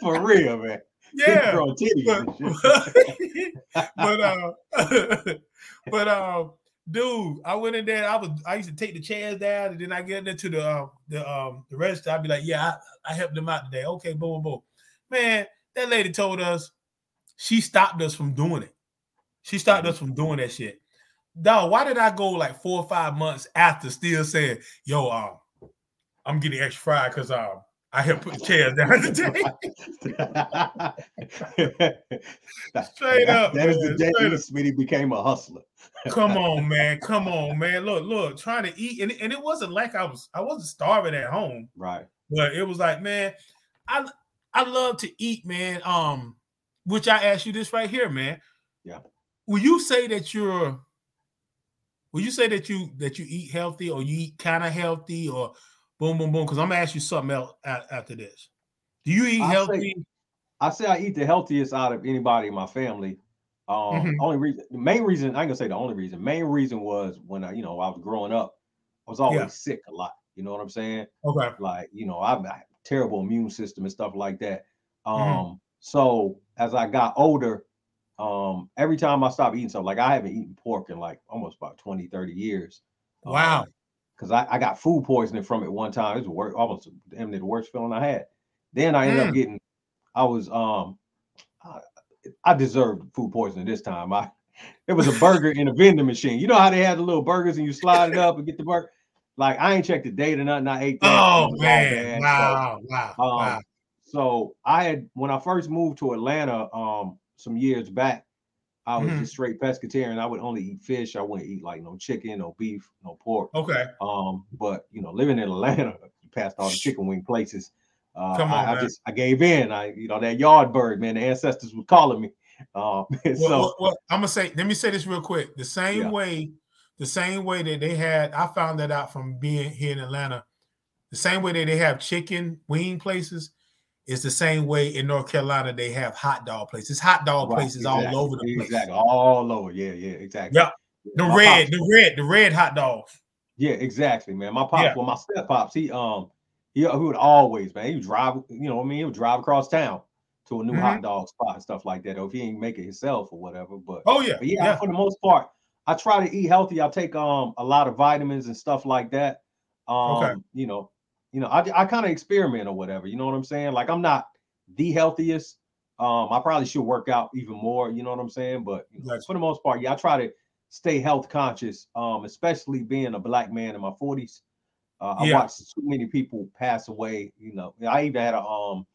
for real, man. Yeah. But, but uh but um dude i went in there i was i used to take the chairs down and then i get into the um the um the register i'd be like yeah i, I helped them out today okay boom boom boom man that lady told us she stopped us from doing it she stopped us from doing that shit dog why did i go like four or five months after still saying yo um i'm getting extra fried because um i helped put the chairs down today Straight up, That is the day up. Smitty became a hustler. Come on, man. Come on, man. Look, look, trying to eat. And, and it wasn't like I was I wasn't starving at home, Right. but it was like, man, I I love to eat, man. Um, which I asked you this right here, man. Yeah. Will you say that you're will you say that you that you eat healthy or you eat kind of healthy or boom, boom, boom? Because I'm gonna ask you something else after this. Do you eat I say- healthy? I say I eat the healthiest out of anybody in my family. Um, Mhm. only reason, the main reason, I ain't gonna say the only reason. Main reason was when I, you know, I was growing up, I was always Yeah. sick a lot. You know what I'm saying? Okay. Like, you know, I've got terrible immune system and stuff like that. Um, Mhm. so as I got older, um, every time I stopped eating something, like I haven't eaten pork in like almost about 20, 30 years. Wow. Because I, I got food poisoning from it one time. It was worst, almost damn near the worst feeling I had. Then I ended Mm. up getting, I was um, I, I deserved food poisoning this time. I it was a burger in a vending machine. You know how they had the little burgers and you slide it up and get the burger. Like I ain't checked the date or nothing. I ate that. Oh man. bad. So, Wow. Wow. um, wow. so I had when I first moved to Atlanta um some years back, I was Mhm. just straight pescatarian. I would only eat fish. I wouldn't eat like no chicken, no beef, no pork. Okay. Um, but you know, living in Atlanta, past all the chicken wing places, uh, Come on, I, I just I gave in. I you know that yard bird, man. The ancestors were calling me. Um, Well, so well, well, I'm gonna say, let me say this real quick. The same Yeah. way, the same way that they had, I found that out from being here in Atlanta. The same way that they have chicken wing places is the same way in North Carolina they have hot dog places. Hot dog right, places exactly, all over the place. Exactly, all over. Yeah, yeah, exactly. Yeah, The My red, pops- the red, the red hot dogs. Yeah, exactly, man. My pops, Yeah. well, my step pops, he um he, he would always, man, he would drive, you know what I mean? He would drive across town to a new Mhm. hot dog spot and stuff like that. Or if he ain't make it himself or whatever. But, Oh yeah, but yeah, yeah. for the most part, I try to eat healthy. I take um a lot of vitamins and stuff like that. Um, Okay. you know, you know, I I kind of experiment or whatever, you know what I'm saying? Like I'm not the healthiest. Um, I probably should work out even more, you know what I'm saying? But you know, Gotcha. for the most part, yeah, I try to stay health conscious, um, especially being a black man in my 40s. Uh, I Yeah. watched too many people pass away. You know, I even had a um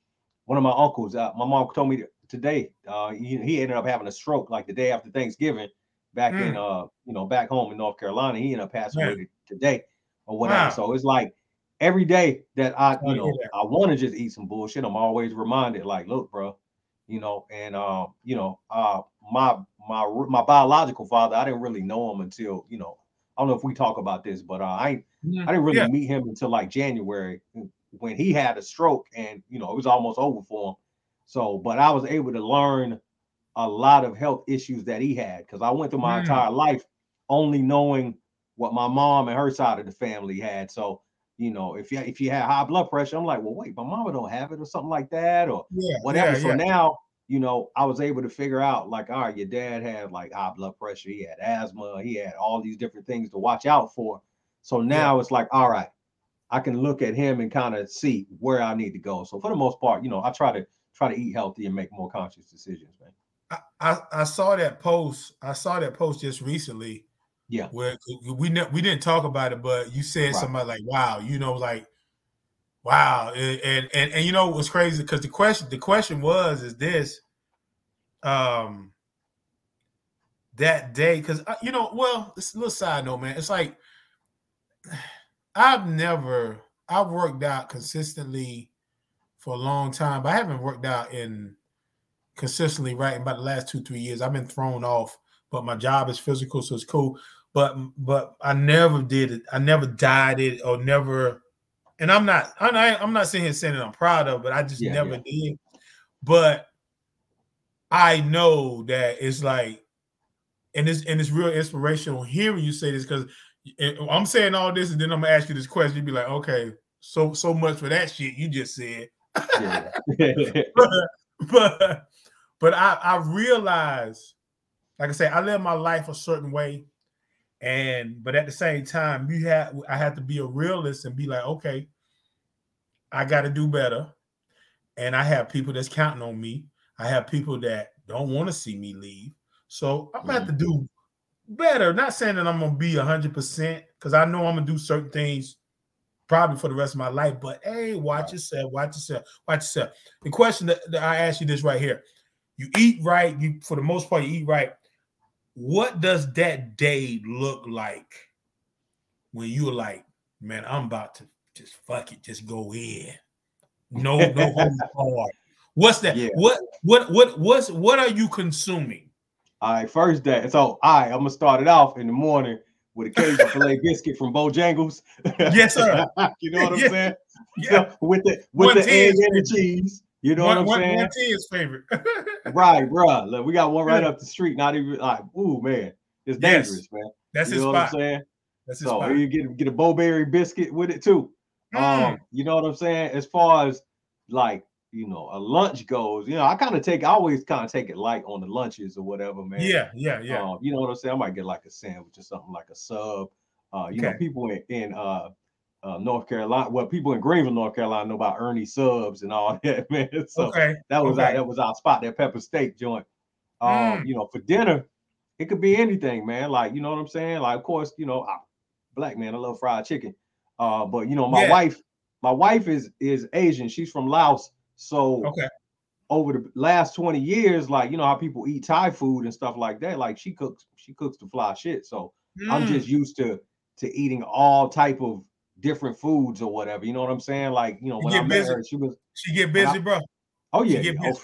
one of my uncles. Uh, my mom told me today. Uh, he, he ended up having a stroke like the day after Thanksgiving, back in uh you know back home in North Carolina. He ended up passing Man. away today or whatever. Wow. So it's like every day that I you know. I want to just eat some bullshit. I'm always reminded like, look, bro, you know, and um, you know, uh, my my my biological father, I didn't really know him until you know, I don't know if we talk about this, but uh, I. I didn't really Yeah. meet him until like January when he had a stroke and you know it was almost over for him. So, but I was able to learn a lot of health issues that he had because I went through my Mm. entire life only knowing what my mom and her side of the family had. So, you know, if you if you had high blood pressure, I'm like, well, wait, my mama don't have it or something like that, or Yeah, whatever. yeah, so yeah. now, you know, I was able to figure out like, all right, your dad had like high blood pressure, he had asthma, he had all these different things to watch out for. So now it's like, all right, I can look at him and kind of see where I need to go. So for the most part, you know, I try to try to eat healthy and make more conscious decisions, man. I, I I saw that post. I saw that post just recently. Yeah. Where we ne- we didn't talk about it, but you said Right. something like, "Wow," you know, like, "Wow," and and and, and you know what's crazy because the question the question was is this, um, that day because you know, well, it's a little side note, man. It's like I've never I've worked out consistently for a long time, but I haven't worked out in consistently right in about the last two three years. I've been thrown off, but my job is physical, so it's cool. But but I never did it. I never died it or never. And I'm not. I'm not, I'm not sitting here saying that I'm proud of, but I just Yeah, never yeah. did. But I know that it's like, and it's and it's real inspirational hearing you say this because I'm saying all this, and then I'm gonna ask you this question. You'd be like, okay, so so much for that shit you just said Yeah. but but but I I realize, like I say, I live my life a certain way, and but at the same time, you have I have to be a realist and be like, okay, I got to do better, and I have people that's counting on me. I have people that don't want to see me leave, so I'm gonna have to mm-hmm. do better. Not saying that I'm gonna be hundred percent because I know I'm gonna do certain things probably for the rest of my life. But hey, watch Right. yourself, watch yourself, watch yourself. The question that, that I ask you this right here: You eat right, you for the most part, you eat right. What does that day look like when you're like, man, I'm about to just fuck it, just go in. No, no holds barred. What's that? Yeah. What what what what's what are you consuming? All right, first day. So, all right, I'm gonna start it off in the morning with a Cajun filet biscuit from Bojangles. Yes, sir. you know what I'm Yeah. saying? Yeah, So, with the with One the ten egg and the cheese. You know one, what I'm one, saying? one T is favorite. Right, bro. Look, we got one right up the street. Not even like, ooh, man, it's Yes. dangerous, man. That's you his know spot. what I'm saying? That's his So spot. you get get a Bo-Berry biscuit with it too. Mm. Um, you know what I'm saying? As far as like you know, a lunch goes, you know, I kind of take, I always kind of take it light on the lunches or whatever, man. yeah, yeah, yeah. Um, you know what I'm saying? I might get like a sandwich or something like a sub. Uh, you know, people in, in uh, uh, North Carolina, well, people in Greenville, North Carolina, know about Ernie subs and all that, man. So okay. that was okay. our, that was our spot, that pepper steak joint. Um, Mm. you know, for dinner, it could be anything, man. Like, you know what I'm saying? Like, of course, you know, I, black man, I love fried chicken. Uh, but you know, my Yeah. wife, my wife is is Asian. She's from Laos. So Okay. over the last 20 years, like you know how people eat Thai food and stuff like that. Like she cooks, she cooks the fly shit. So I'm Mm. just used to to eating all type of different foods or whatever. You know what I'm saying? Like, you know, when I met her, she was she get when I- busy, bro. oh yeah, yeah, oh, busy.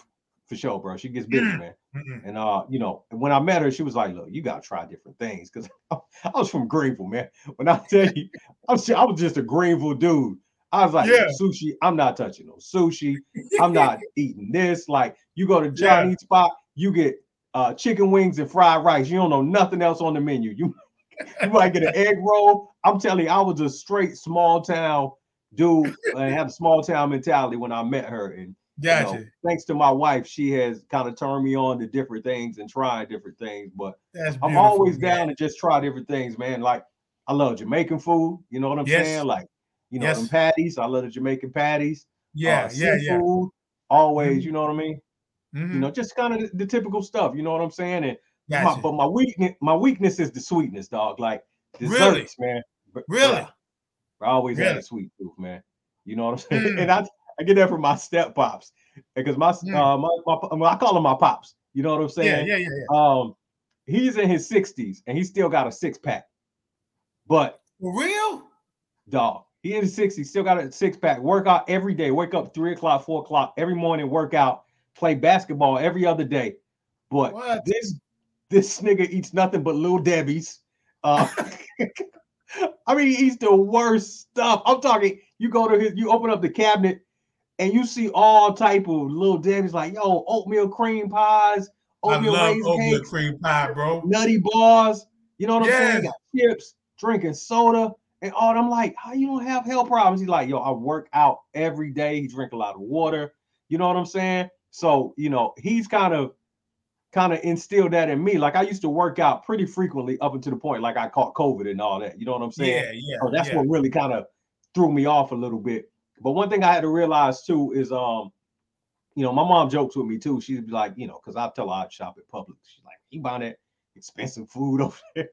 for sure, bro. She gets busy, man. Mm-mm. And uh, you know, when I met her, she was like, "Look, you gotta try different things." Because I was from Greenville, man. When I tell you, I was, I was just a Greenville dude. I was like, Yeah. sushi, I'm not touching no sushi. I'm not eating this. Like, you go to Yeah. Johnny's spot, you get uh chicken wings and fried rice. You don't know nothing else on the menu. You, you might get an egg roll. I'm telling you, I was a straight small town dude and had a small town mentality when I met her. And you know, thanks to my wife, she has kind of turned me on to different things and trying different things. But I'm always man. down to just try different things, man. Like I love Jamaican food. You know what I'm Yes. saying? Like you know Yes. them patties. I love the Jamaican patties. Yeah, uh, yeah, yeah. Always, Mhm. you know what I mean. Mhm. You know, just kind of the, the typical stuff. You know what I'm saying? And my, but my weakness, my weakness is the sweetness, dog. Like Really? desserts, man. Really? I always had a sweet tooth, man. You know what I'm saying? Mm. And I, I get that from my step pops because my, Mm. uh, my, my, well, I call him my pops. You know what I'm saying? yeah, yeah, yeah. Um, he's in his 60s and he still got a six pack. But For real? dog, he in his 60s, still got a six pack. Work out every day. Wake up three o'clock, four o'clock every morning. Work out. Play basketball every other day. But What? this this nigga eats nothing but little Debbie's. Uh, I mean, he eats the worst stuff. I'm talking. You go to his, you open up the cabinet, and you see all type of little Debbie's like, yo, oatmeal cream pies, I oatmeal love raisin oatmeal cakes, cream pie, bro. nutty bars. You know what I'm Yes. saying? Got chips, drinking soda, and all. I'm like, how you don't have health problems? He's like, yo, I work out every day. He drink a lot of water. You know what I'm saying? So you know, he's kind of kind of instilled that in me. Like I used to work out pretty frequently up until the point like I caught COVID and all that. You know what I'm saying? Yeah, yeah. So that's yeah. what really kind of threw me off a little bit. But one thing I had to realize too is um, you know, my mom jokes with me too. She'd be like, you know, because I tell her I'd shop at Publix. She's like, you buying that expensive food over there.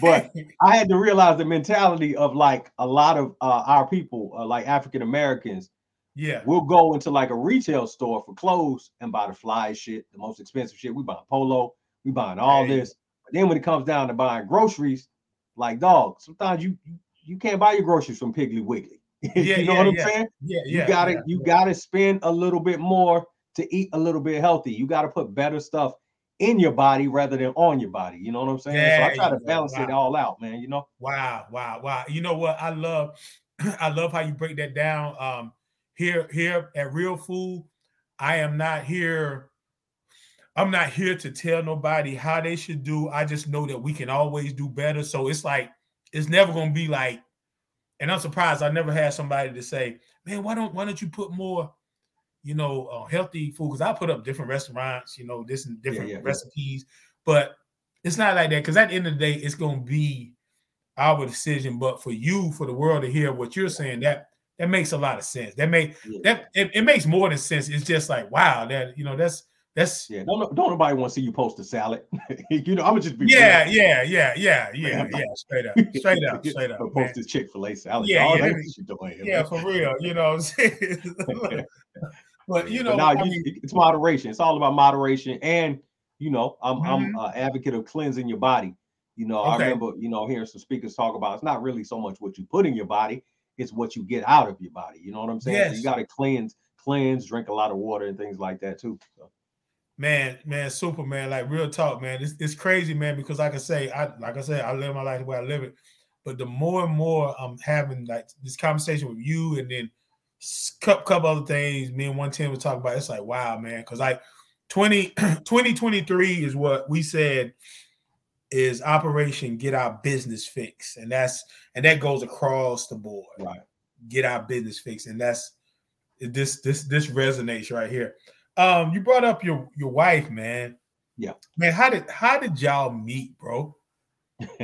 But I had to realize the mentality of like a lot of uh, our people, uh, like African Americans, yeah, we'll go into like a retail store for clothes and buy the fly shit, the most expensive shit. We buying polo, we buying all Hey. this. But then when it comes down to buying groceries, like dog, sometimes you you, can't buy your groceries from Piggly Wiggly. Yeah, you know yeah, what I'm yeah. saying? yeah, yeah. You gotta yeah, you yeah. gotta spend a little bit more to eat a little bit healthy. You gotta put better stuff in your body rather than on your body. You know what I'm saying? so I try to balance it all out, man. You know? Wow, wow, wow. You know what? I love I love how you break that down. Um here here at Real Food, I am not here I'm not here to tell nobody how they should do. I just know that we can always do better. So it's like it's never going to be like and I'm surprised I never had somebody to say, "Man, why don't why don't you put more you know, uh, healthy food because I put up different restaurants, you know, this and different yeah, yeah. recipes, but it's not like that because at the end of the day, it's gonna be our decision. But for you, for the world to hear what you're saying, that that makes a lot of sense. That make Yeah. that it, it makes more than sense. It's just like wow, that you know, that's that's Yeah, don't don't nobody want to see you post a salad. you know, I'm gonna just be yeah, yeah, yeah, yeah, yeah, yeah. Straight up, straight up, straight up. Man. post this Chick Fil A salad. Yeah, yeah, That's let me- what you doing Yeah, man. for real. You know what I'm saying? but you know, But I nah, you- mean, it's moderation. It's all about moderation, and you know, I'm I'm Mhm. an advocate of cleansing your body. You know, I remember you know hearing some speakers talk about it's not really so much what you put in your body, it's what you get out of your body. You know what I'm saying? So you got to cleanse, cleanse, drink a lot of water and things like that too. So, man, man, super man. Like real talk, man. It's, it's crazy, man. Because like I say, I like I said, I live my life the way I live it. But the more and more I'm having like this conversation with you, and then couple other things, me and one team was talking about. It's like wow, man. Because like 20, 2023 is what we said is Operation Get Our Business Fixed, and that's and that goes across the board. right. Get Our Business Fixed, and that's this this this resonates right here. Um, you brought up your your wife, man. Yeah. Man, how did how did y'all meet, bro?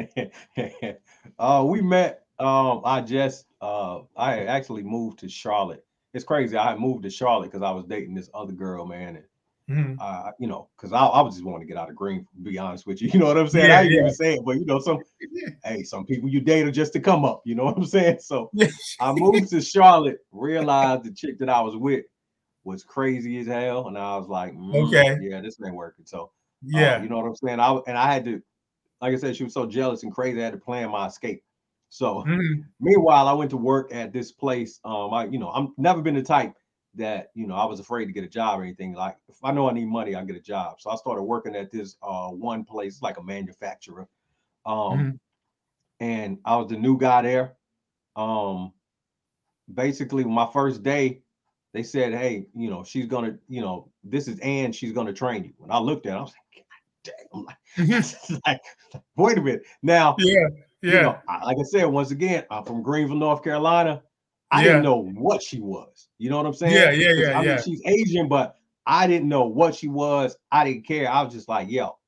uh, we met. Um, I just uh, I actually moved to Charlotte. It's crazy. I moved to Charlotte because I was dating this other girl, man, and Mhm. uh, you know, because I, I was just wanting to get out of Green. To be honest with you, you know what I'm saying. Yeah, I didn't yeah. even say it, but you know, some hey, some people you date are just to come up. You know what I'm saying? So I moved to Charlotte, realized the chick that I was with was crazy as hell, and I was like, mm, Okay. yeah, this ain't working. So uh, yeah, you know what I'm saying. I and I had to, like I said, she was so jealous and crazy. I had to plan my escape. So Mhm. meanwhile, I went to work at this place. Um, I you know I'm never been the type that you know I was afraid to get a job or anything. Like if I know I need money, I get a job. So I started working at this uh one place, like a manufacturer. Um, Mhm. and I was the new guy there. Um, basically, my first day, they said, "Hey, you know, she's gonna, you know, this is Ann. She's gonna train you." When I looked at, it, I was like, "God "Damn!" I'm like, Mhm. like, wait a minute. Now, yeah, you yeah, know, I- like I said, once again, I'm from Greenville, North Carolina. I Yeah. didn't know what she was. You know what I'm saying? Yeah, yeah, yeah, I mean, yeah. she's Asian, but I didn't know what she was. I didn't care. I was just like, yo.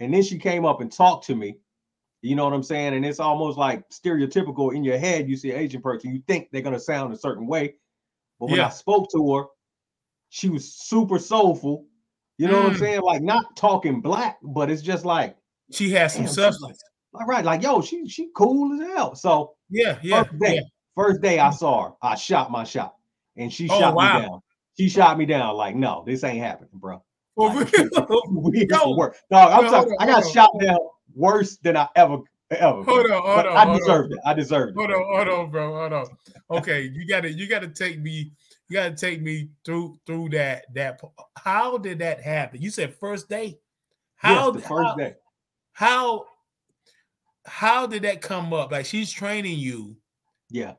And then she came up and talked to me. You know what I'm saying? And it's almost like stereotypical in your head. You see an Asian person, you think they're gonna sound a certain way. But when Yeah. I spoke to her, she was super soulful. You know what I'm Mm. saying? Like not talking black, but it's just like, she has some substance. like, all right, like yo, she she cool as hell. So yeah, yeah, yeah. First day I mm. saw her, I shot my shot, and she Oh, shot wow. me down. She shot me down. Like, no, this ain't happening, bro. Oh, for Like, we Yo, work. Dog, I'm yo, talking. hold I got hold shot down worse than I ever ever. Hold on, hold on, I hold on. deserved it. I deserved it. Hold on, hold on, bro. Hold on. Okay, you gotta you gotta take me, you gotta take me through through that that how did that happen? You said first day. How yes, the first how, day. how how did that come up? Like she's training you, Yeah.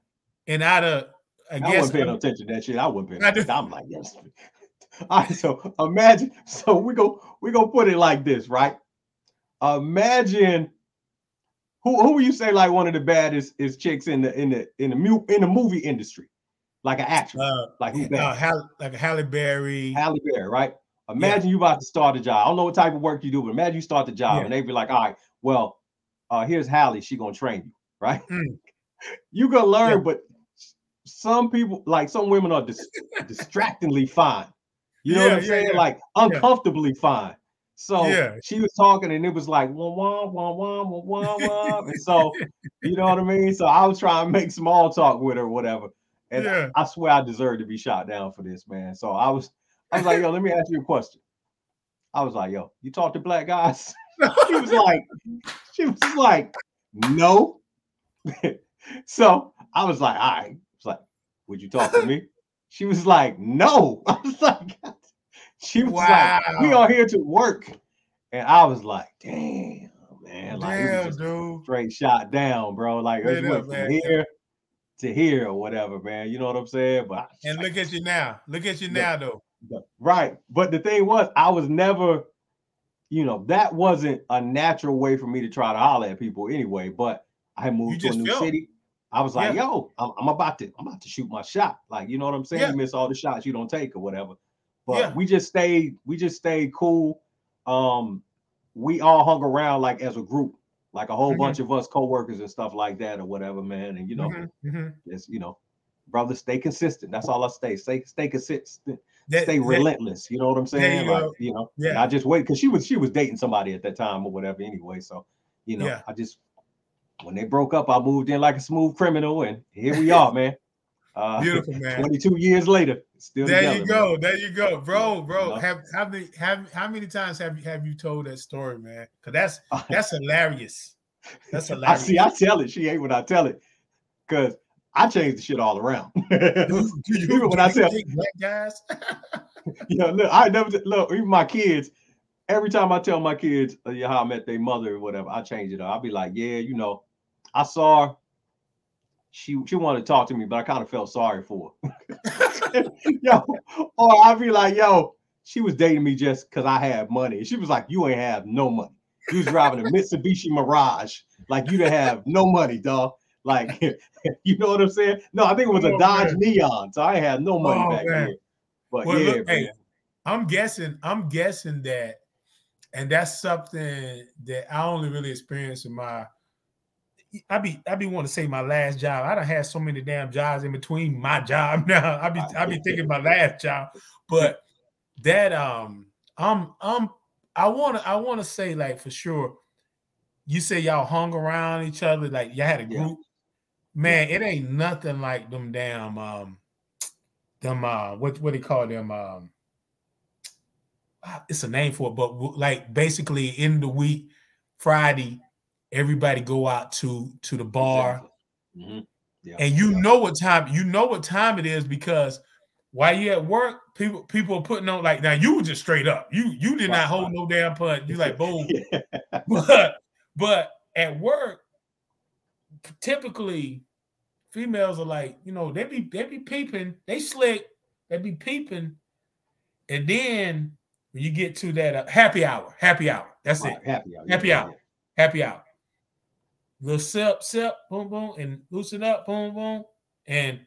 And out of I I, guess wasn't paying no attention to that shit. I wasn't paying attention. I'm like, yes. All right, so imagine. So we go we gonna put it like this, right? Imagine who who you say like one of the baddest is chicks in the in the in the mu- in the movie industry, like an actress, uh, like who's uh. Hall- like a Halle Berry. Halle Berry, right? Imagine you about to start a job. I don't know what type of work you do, but imagine you start the job Yeah. and they be like, all right, well, uh, here's Halle. She gonna train you, right? Mm. You gonna learn, Yeah. but some people, like some women, are dis- distractingly fine. You know Yeah, what I'm yeah, saying? yeah. Like uncomfortably fine. So Yeah. she was talking and it was like wah wah wah wah wah wah wah. and so you know what I mean? So I was trying to make small talk with her, or whatever. And Yeah. I swear I deserve to be shot down for this, man. So I was I was like, yo, let me ask you a question. I was like, yo, you talk to black guys? she was like, she was like, no. so I was like, all right. Would you talk to me? She was like, no. I was like, she was like, we Wow. are here to work. And I was like, damn, man. Like, Damn, dude. straight shot down, bro. Like, it went from here to here or whatever, man. You know what I'm saying? But And look at you now. Look at you now, though. Right. But the thing was, I was never, you know, that wasn't a natural way for me to try to holler at people anyway. But I moved to a new felt- city. I was like, Yeah. yo, I'm, I'm about to, I'm about to shoot my shot. Like, you know what I'm saying? Yeah. You miss all the shots you don't take or whatever. But Yeah. we just stayed, we just stayed cool. Um, we all hung around like as a group, like a whole Mhm. bunch of us co-workers and stuff like that or whatever, man. And you know, Mhm, mhm. it's you know, brother, stay consistent. That's all I stay. Stay, stay consistent That- stay that- relentless. You know what I'm saying? you Like, you know, Yeah. I just wait because she was she was dating somebody at that time or whatever anyway. So, you know, Yeah. I just when they broke up, I moved in like a smooth criminal, and here we are, man. Uh, Beautiful, man. 22 years later, still There together, you man. go. There you go, bro, bro. you know? Have how many have how many times have you have you told that story, man? Because that's that's hilarious. That's hilarious. I see. I tell it. She ain't when I tell it, because I change the shit all around. Do you, Even when I tell- black guys? you know, look, I never look. Even my kids. Every time I tell my kids uh, yeah, how I met their mother or whatever, I change it up. I'll be like, yeah, you know, I saw her. She she wanted to talk to me, but I kind of felt sorry for her. yo, or I'd be like, yo, she was dating me just because I had money. She was like, you ain't have no money. You was driving a Mitsubishi Mirage, like you didn't have no money, dog. Like, you know what I'm saying? No, I think it was a Oh, Dodge. Neon, so I had no money Oh, back then. But Well, yeah, look, hey. I'm guessing. I'm guessing that, and that's something that I only really experienced in my. I be I be want to say my last job. I don't had so many damn jobs in between my job now. I be I be thinking my last job, but that um I'm I'm I want to I want to say like for sure. You say y'all hung around each other like y'all had a Yeah. group. Man, it ain't nothing like them damn um them uh what what they call them um it's a name for it, but like basically in the week, Friday, everybody go out to to the bar, Exactly. Mhm. Yeah. and you yeah. know what time you know what time it is because while you at work, people people are putting on like now you were just straight up. You you did Right, not hold no damn punch. You like boom, Yeah. but but at work, typically females are like, you know, they be they be peeping, they slick, they be peeping, and then when you get to that uh, happy hour, happy hour, that's Right, it, Happy hour. Happy yeah, hour. happy hour. Little sip, sip, boom, boom, and loosen up, boom, boom, and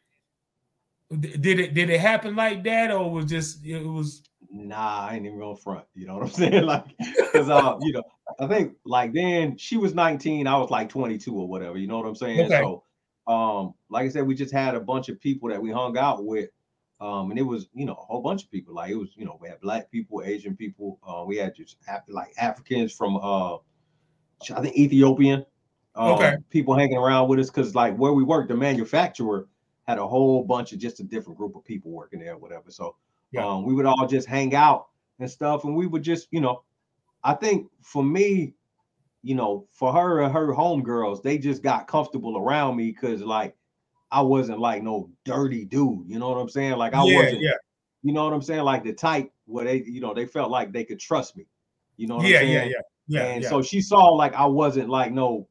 did it did it happen like that or was just it was. Nah, I ain't even gonna front. You know what I'm saying? Like, because uh, you know, I think like then she was 19, I was like 22 or whatever. You know what I'm saying? Okay. So, um, like I said, we just had a bunch of people that we hung out with. Um, and it was, you know, a whole bunch of people. Like it was, you know, we had black people, Asian people. Uh, we had just Af- like Africans from uh, I think Ethiopian. Um, Okay. People hanging around with us because, like, where we worked, the manufacturer had a whole bunch of just a different group of people working there, whatever. So, Yeah. um, we would all just hang out and stuff, and we would just, you know, I think for me, you know, for her and her homegirls, they just got comfortable around me because, like, I wasn't like no dirty dude. You know what I'm saying? Like, I yeah, wasn't yeah, you know what I'm saying? Like the type where they, you know, they felt like they could trust me. You know what yeah, I'm saying? yeah, yeah, yeah, and yeah. so she saw like I wasn't like no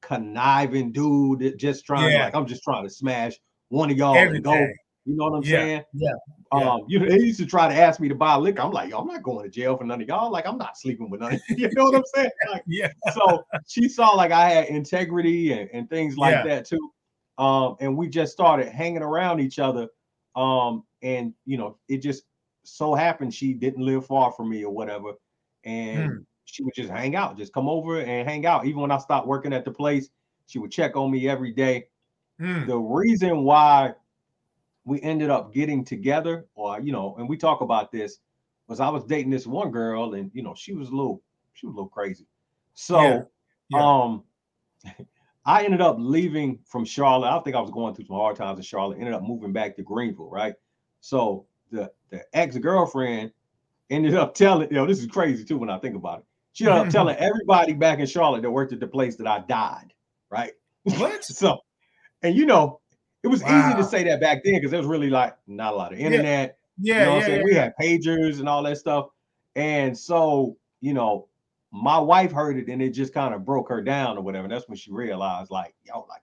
conniving dude just trying Yeah. like I'm just trying to smash one of y'all and go. Everything. You know what I'm Yeah, saying? yeah, yeah. Um, you know, they used to try to ask me to buy liquor. I'm like, yo, I'm not going to jail for none of y'all. Like, I'm not sleeping with none. you know what I'm saying? Like, Yeah. so she saw like I had integrity and, and things like that too. Um, and we just started hanging around each other. Um, and you know, it just so happened she didn't live far from me or whatever. And Hmm. she would just hang out, just come over and hang out. Even when I stopped working at the place, she would check on me every day. Mm. The reason why we ended up getting together, or you know, and we talk about this, was I was dating this one girl, and you know, she was a little, she was a little crazy. So, Yeah, yeah. um, I ended up leaving from Charlotte. I think I was going through some hard times in Charlotte. Ended up moving back to Greenville, right? So the the ex girlfriend ended up telling, you know, this is crazy too when I think about it. She ended up telling everybody back in Charlotte that worked at the place that I died, right? What? so, and you know, it was easy to say that back then because there was really like not a lot of internet. Yeah, you know what yeah, I'm saying? yeah. We had pagers and all that stuff. And so, you know, my wife heard it and it just kind of broke her down or whatever. That's when she realized, like, yo, like,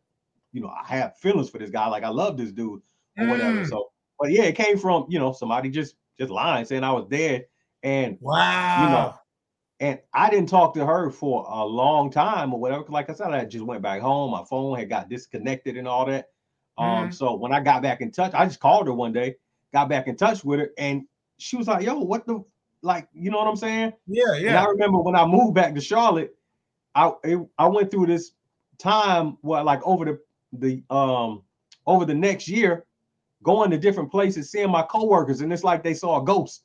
you know, I have feelings for this guy. Like, I love this dude or whatever. Mm. So, but yeah, it came from, you know, somebody just just lying, saying I was dead. And Wow. You know, and I didn't talk to her for a long time or whatever. Like I said, I just went back home. My phone had got disconnected and all that. Um, Mhm. so when I got back in touch, I just called her one day, got back in touch with her, and she was like, "Yo, what the like?" You know what I'm saying? yeah, And yeah. I remember when I moved back to Charlotte, I it, I went through this time where like over the the um over the next year, going to different places, seeing my coworkers, and it's like they saw a ghost.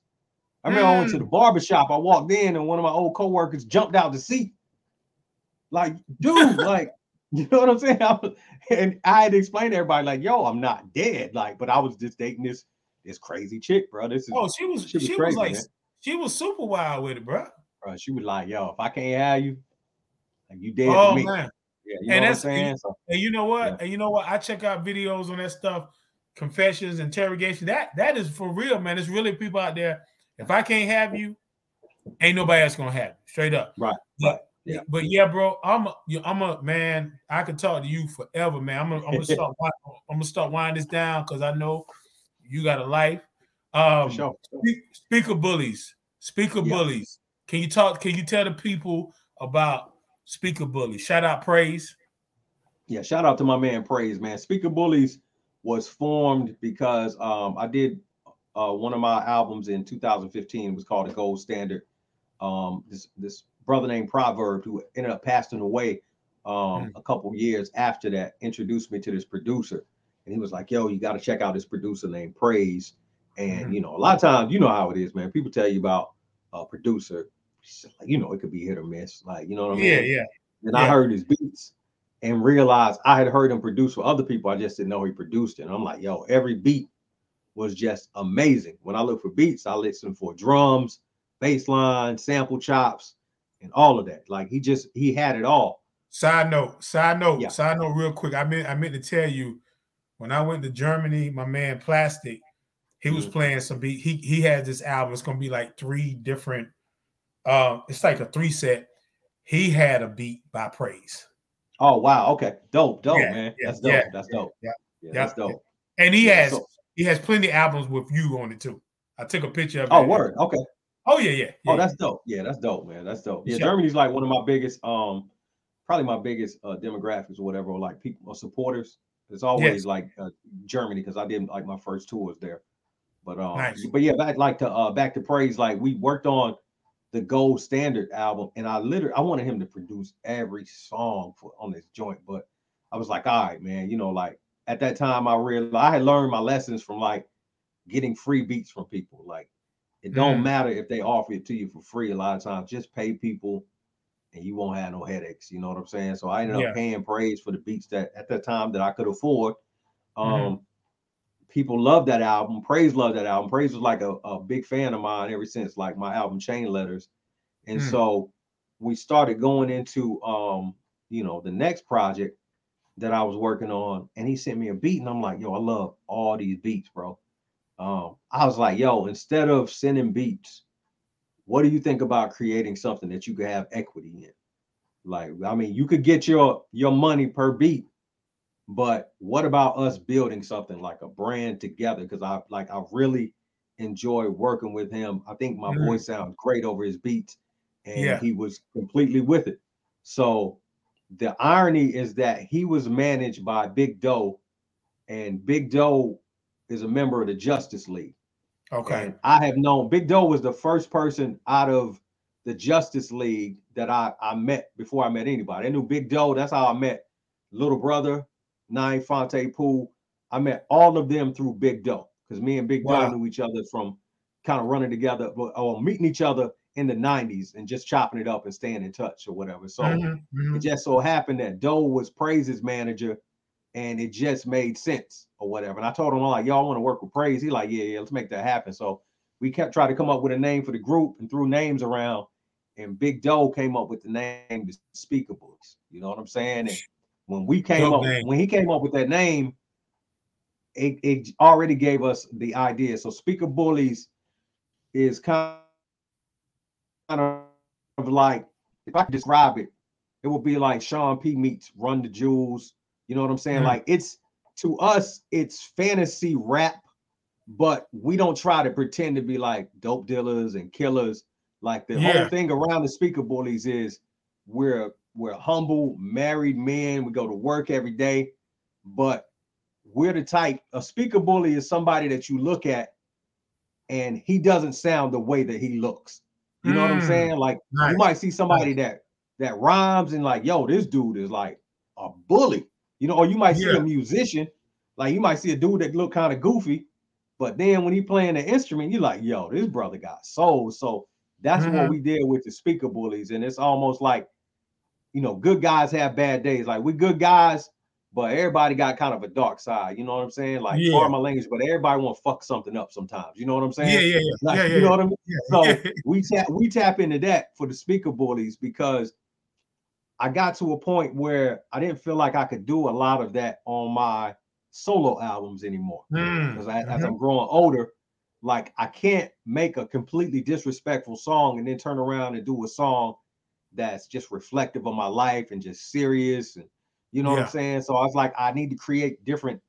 I remember I went to the barber shop. I walked in, and one of my old coworkers jumped out the seat. Like, dude, like, you know what I'm saying? I was- and I had to explain to everybody, like, yo, I'm not dead. Like, but I was just dating this this crazy chick, bro. This is Oh, she was she she was was, like man. She was super wild with it, bro. bro. She was like, yo, if I can't have you, like you dead Oh to me. man. Yeah, you know And what I'm that's- saying? So And you know what? Yeah. And you know what? I check out videos on that stuff, confessions, interrogation. That that is for real, man. It's really people out there. If I can't have you, ain't nobody else gonna have you. Straight up. Right, But yeah. but yeah, bro. I'm a, I'm a man. I could talk to you forever, man. I'm gonna, I'm gonna start. I'm gonna start winding this down because I know you got a life. Um, sure. Speak, speaker bullies. Speaker Yeah. bullies. Can you talk? Can you tell the people about speaker bullies? Shout out praise. Yeah, shout out to my man Praise, man. Speaker Bullies was formed because um I did uh one of my albums in 2015 it was called The Gold Standard. Um this this brother named Proverb who ended up passing away um a couple years after that introduced me to this producer and he was like, "Yo, you got to check out this producer named Praise." And Mhm. you know, a lot of times you know how it is, man. People tell you about a producer, like, you know, it could be hit or miss. Like, you know what I mean? Yeah, yeah. And I heard his beats and realized I had heard him produce for other people. I just didn't know he produced it. And I'm like, yo, every beat was just amazing. When I look for beats, I listen for drums, bass line, sample chops, and all of that. Like he just he had it all. Side note, side note, Yeah. side note, real quick. I meant I meant to tell you when I went to Germany, my man Plastic, he was Mhm. playing some beat. He he had this album. It's gonna be like three different. Uh, it's like a three set. He had a beat by Praise, Oh wow, okay. Dope, dope, Yeah, man. yeah, that's dope. yeah, That's dope. yeah, that's dope. and he has so- he has plenty of albums with you on it too. I took a picture of it. Oh, word. Okay. Oh yeah, yeah. Oh, that's dope. Yeah, that's dope, man. That's dope. Yeah, Sure. Germany's like one of my biggest, um, probably my biggest uh demographics or whatever, or like people or supporters. It's always Yes. like uh, Germany because I did like my first tours there. But um, Nice. but yeah, back like to uh back to praise. Like we worked on the Gold Standard album, and I literally I wanted him to produce every song for on this joint, but I was like, all right, man, you know, like at that time I realized I had learned my lessons from like getting free beats from people. Like it don't Mm. matter if they offer it to you for free. A lot of times, just pay people, and you won't have no headaches. You know what I'm saying? So I ended Yeah. up paying praise for the beats that at that time that I could afford. Um, Mhm. People love that album. Praise loved that album. Praise was like a, a big fan of mine ever since like my album Chain Letters. And Mm. so we started going into um, you know, the next project that I was working on, and he sent me a beat, and I'm like, yo, I love all these beats, bro. Um, I was like, yo, instead of sending beats, what do you think about creating something that you could have equity in? Like, I mean, you could get your your money per beat, but what about us building something like a brand together? Because I like I really enjoy working with him. I think my Mhm. voice sounds great over his beats, and Yeah. he was completely with it. So the irony is that he was managed by Big Dho, and Big Dho is a member of the Justice League. Okay. And I have known Big Dho was the first person out of the Justice League that I, I met before I met anybody. I knew Big Dho. That's how I met Little Brother, Nine Phonte Pooh. I met all of them through Big Dho because me and Big Wow. Dho knew each other from kind of running together or or meeting each other in the 90s and just chopping it up and staying in touch or whatever. So Mhm, mhm. it just so happened that Dho was Praise's manager, and it just made sense or whatever. And I told him, I'm like, y'all want to work with Praise? He like, yeah, yeah, let's make that happen. So we kept trying to come up with a name for the group and threw names around. And Big Dho came up with the name the Speakables. You know what I'm saying? And when we came Dope up, name. when he came up with that name, it, it already gave us the idea. So Speaker Bullies is kind of like if I could describe it, it would be like Sean P meets Run the Jewels. You know what I'm saying? Mm. Like it's to us, it's fantasy rap, but we don't try to pretend to be like dope dealers and killers. Like the Yeah. whole thing around the speaker bullies is we're we're humble, married men. We go to work every day, but we're the type a speaker bully is somebody that you look at and he doesn't sound the way that he looks. You know what I'm Mm. saying? Like Nice. you might see somebody that that rhymes and like, yo, this dude is like a bully, you know, or you might see Yeah. a musician, like you might see a dude that look kind of goofy, but then when he playing the instrument, you're like, yo, this brother got soul. So that's what Mhm. we did with the speaker bullies, and it's almost like, you know, good guys have bad days. Like we good guys, but everybody got kind of a dark side. You know what I'm saying? Like, Yeah. pardon my language, but everybody want to fuck something up sometimes. You know what I'm saying? Yeah, yeah, yeah. Like, yeah, yeah, you know what I mean? So we tap we tap into that for the speaker bullies because I got to a point where I didn't feel like I could do a lot of that on my solo albums anymore. Mm, Because as. I'm growing older, like I can't make a completely disrespectful song and then turn around and do a song that's just reflective of my life and just serious and you know what I'm saying. So I was like, I need to create different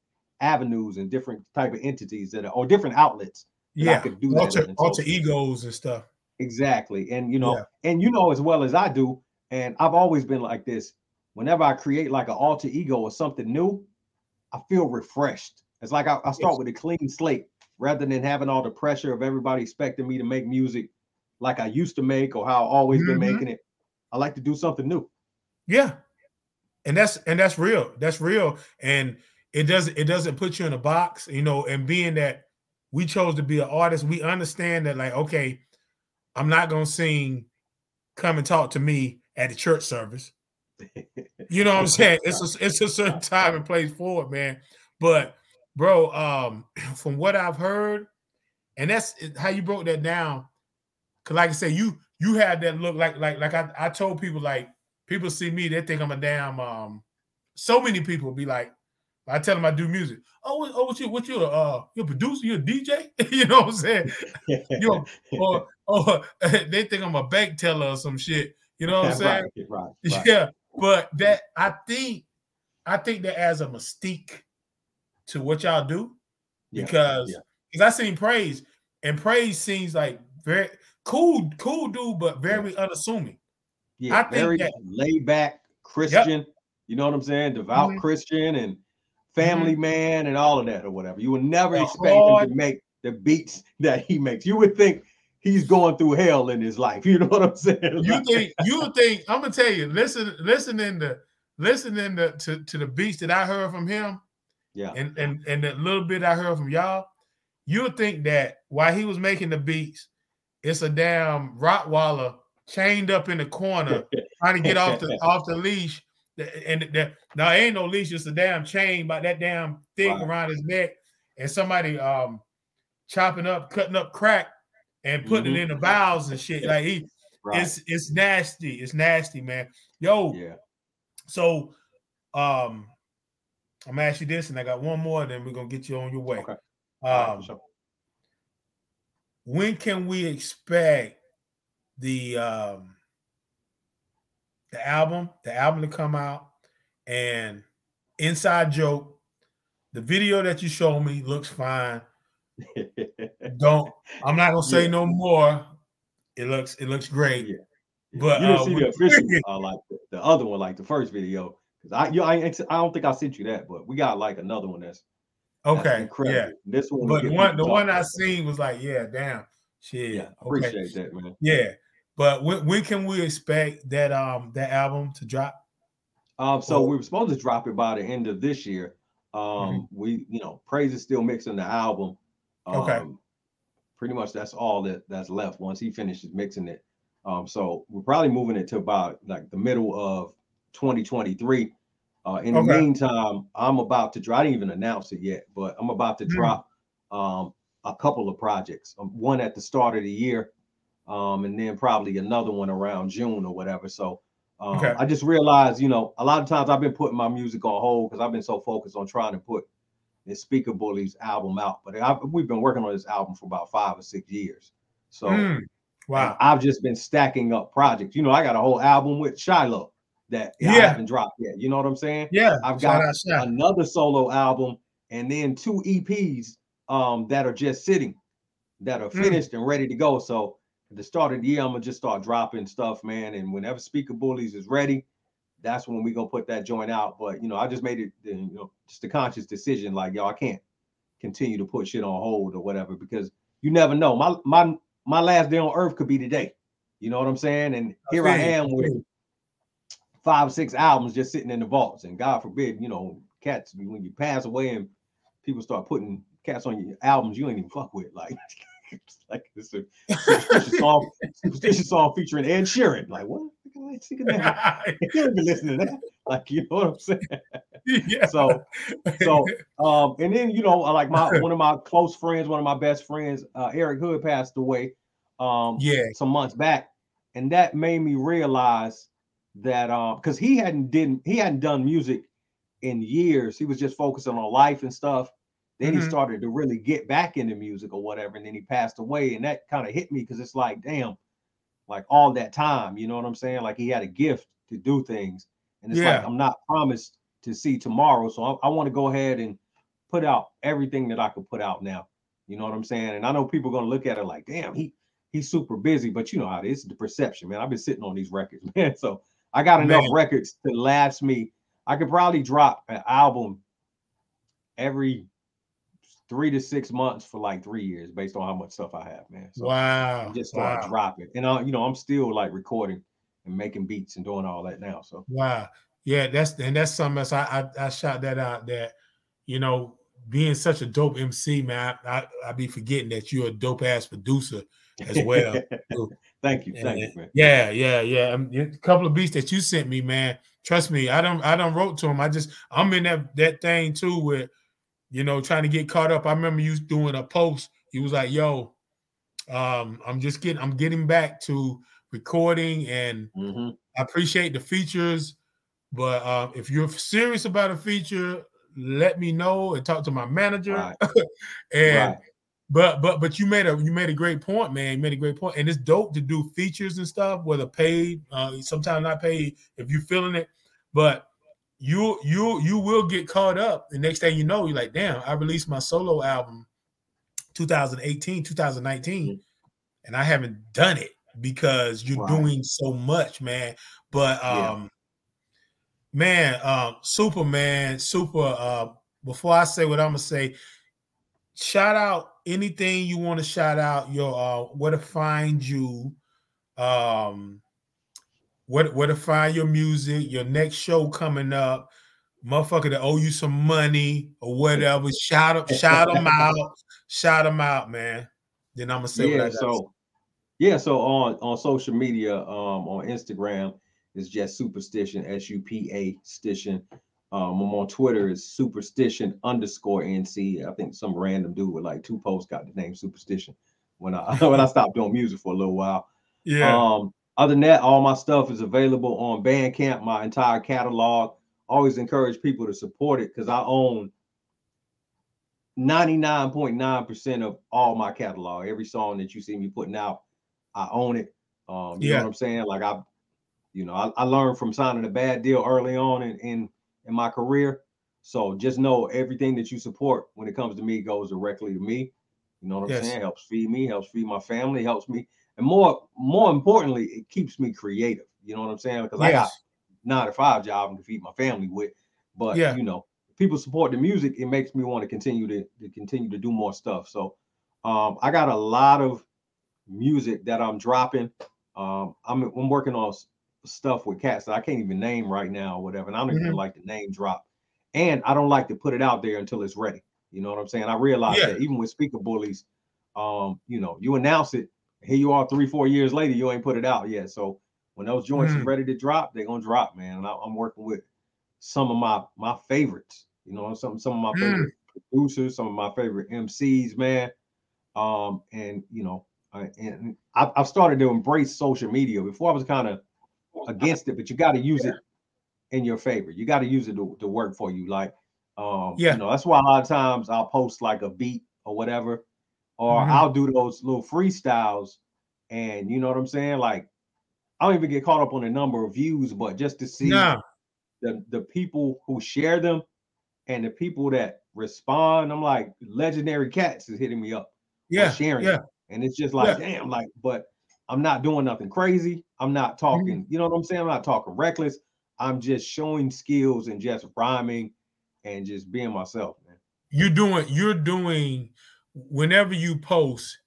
avenues and different type of entities that are or different outlets that I could do that Alter. So- alter egos and stuff. Exactly. And you know, Yeah. and you know as well as I do, and I've always been like this. Whenever I create like an alter ego or something new, I feel refreshed. It's like I, I start Yes. with a clean slate rather than having all the pressure of everybody expecting me to make music like I used to make or how I've always been Mhm. making it. I like to do something new. Yeah. And that's and that's real. That's real. And it doesn't it doesn't put you in a box, you know, and being that we chose to be an artist, we understand that like, okay, I'm not gonna sing come and talk to me at the church service. You know what I'm saying? It's a it's a certain time and place for it, man. But bro, um, from what I've heard, and that's how you broke that down. Cause like I said, you you have that look like like like I, I told people like people see me, they think I'm a damn um so many people be like, I tell them I do music. Oh, what, oh, what you what you uh you a producer, you a DJ? you know what I'm saying? You or or they think I'm a bank teller or some shit. You know what I'm saying? right, right, right. Yeah, but that I think I think that adds a mystique to what y'all do Yeah, because yeah. because I seen praise and praise seems like very cool, cool dude, but very unassuming. Yeah, I think very that- laid back Christian. You know what I'm saying? Devout Mhm. Christian and family man and all of that or whatever. You would never A expect him to make the beats that he makes. You would think he's going through hell in his life. You know what I'm saying? You think you think I'm gonna tell you, listen, listening to listening to, to, to the beats that I heard from him yeah, and and and the little bit I heard from y'all, you would think that while he was making the beats, it's a damn Rottweiler chained up in the corner trying to get off the off the leash. And the, now ain't no leash, it's a damn chain by that damn thing Right. around his neck, and somebody um chopping up, cutting up crack and putting Mhm. it in the bowels and shit. Like he right. it's it's nasty. It's nasty, man. Yo, yeah. so um I'm gonna ask you this, and I got one more, then we're gonna get you on your way. Okay. Um, for sure. When can we expect the um the album, the album to come out, and inside joke, the video that you showed me looks fine. Don't I'm not gonna say Yeah. no more. It looks it looks great. Yeah. But, you didn't uh, see the official, uh, like the, the other one, like the first video. Because I, you, I, I don't think I sent you that, but we got like another one that's Okay, yeah. This one, But one the one. I seen was like, yeah, damn, shit. yeah, okay. appreciate that, man. Yeah. But when, when can we expect that um that album to drop? Um, so Well- we were supposed to drop it by the end of this year. Um, Mm-hmm. we, you know, Praise is still mixing the album. Um, Okay. Pretty much that's all that that's left once he finishes mixing it. Um, so we're probably moving it to about like the middle of 2023. Uh, in the Okay. meantime, I'm about to drop. I didn't even announce it yet, but I'm about to Mm. drop um, a couple of projects. Um, one at the start of the year, um, and then probably another one around June or whatever. So um, Okay. I just realized, you know, a lot of times I've been putting my music on hold because I've been so focused on trying to put this Speaker Bullies album out. But i we've been working on this album for about five or six years. So Mm, wow. I've just been stacking up projects. You know, I got a whole album with Shiloh that I haven't dropped yet. You know what I'm saying? Yeah. I've got. Another solo album and then two EPs um, that are just sitting, that are Mm. finished and ready to go. So at the start of the year, I'm gonna just start dropping stuff, man. And whenever Speaker Bullies is ready, that's when we gonna put that joint out. But you know, I just made it, you know, just a conscious decision, like yo, I can't continue to put shit on hold or whatever because you never know. My my my last day on earth could be today. You know what I'm saying? And here I am with. Five, six albums just sitting in the vaults. And God forbid, you know, cats when you pass away and people start putting cats on your albums you ain't even fuck with. Like, like it's a Supastition's song, Supastition's song featuring Ed Sheeran. Like, what? Like, singing that? You ain't been listening to that. Like, you know what I'm saying? yeah. So, so um, and then you know, like my one of my close friends, one of my best friends, uh, Eric Hood passed away um yeah. some months back, and that made me realize that um because he hadn't didn't he hadn't done music in years. He was just focusing on life and stuff. Then he Mhm. started to really get back into music or whatever, and then he passed away, and that kind of hit me because it's like, damn, like all that time, you know what I'm saying? Like he had a gift to do things, and it's like Yeah. I'm not promised to see tomorrow, so I, I want to go ahead and put out everything that I could put out now. You know what I'm saying? And I know people are gonna look at it like, damn, he he's super busy, but you know how it is the perception, man. I've been sitting on these records, man. So I got enough records to last me. I could probably drop an album every three to six months for like three years based on how much stuff I have, man. So wow. just start wow. dropping. And uh, you know, I'm still like recording and making beats and doing all that now. So Wow. Yeah, that's and that's something else. I I, I shot that out that, you know, being such a dope MC, man, I, I, I be forgetting that you're a dope ass producer as well. thank you, thank you, man. Yeah, yeah, yeah. A couple of beats that you sent me, man. Trust me, I don't I don't wrote to him. I just I'm in that that thing too with, you know, trying to get caught up. I remember you doing a post. He was like, "Yo, um, I'm just getting I'm getting back to recording, and hmm I appreciate the features, but um, if you're serious about a feature, let me know and talk to my manager. Right, and right. But but but you made a you made a great point, man. You made a great point, and it's dope to do features and stuff, whether paid, uh, sometimes not paid, if you're feeling it. But you you you will get caught up. The next thing you know, you're like, damn, I released my solo album 2018, 2019, and I haven't done it because you're doing so much, man. But Yeah. um, man, um, Superman, super. Uh, before I say what I'm gonna say, shout out anything you want to shout out. Your uh, where to find you, um, where where to find your music. Your next show coming up, motherfucker that owe you some money or whatever. Shout up shout them out, shout them out, man. Then I'm gonna say what I yeah, so yeah, so on on social media, um, on Instagram it's just Supastition, S U P A stition. Um, I'm on Twitter is Supastition underscore NC. I think some random dude with like two posts got the name Supastition when I when I stopped doing music for a little while. yeah, Um, other than that, all my stuff is available on Bandcamp, my entire catalog. Always encourage people to support it because I own 99.9% of all my catalog. Every song that you see me putting out, I own it. Um, you Yeah. know what I'm saying? Like I You know, I, I learned from signing a bad deal early on in, in in my career. So just know everything that you support when it comes to me goes directly to me. You know what I'm Yes. saying? Helps feed me, helps feed my family, helps me, and more more importantly, it keeps me creative. You know what I'm saying? Because I got nine to five job to feed my family with. But Yeah. you know, people support the music, it makes me want to continue to, to continue to do more stuff. So um, I got a lot of music that I'm dropping. Um, I'm I'm working on stuff with cats that I can't even name right now or whatever. And I don't even Mhm. like the name drop. And I don't like to put it out there until it's ready. You know what I'm saying? I realize Yeah. that even with speaker bullies, um, you know, you announce it, here you are three, four years later, you ain't put it out yet. So when those joints is Mm. ready to drop, they're gonna drop, man. And I, I'm working with some of my my favorites, you know, some some of my Mm. favorite producers, some of my favorite MCs, man. Um, and you know, I, and I, I've started to embrace social media. Before I was kind of against it, but you got to use it in your favor. You got to use it to, to work for you. Like, um, Yeah. you know, that's why a lot of times I'll post like a beat or whatever, or Mhm. I'll do those little freestyles, and you know what I'm saying. Like, I don't even get caught up on the number of views, but just to see the the people who share them and the people that respond, I'm like, legendary cats is hitting me up Yeah. sharing Yeah. and it's just like, damn, like, but I'm not doing nothing crazy. I'm not Mm-hmm. talking, you know what I'm saying? I'm not talking reckless. I'm just showing skills and just rhyming and just being myself, man. You're doing. You're doing. Whenever you post,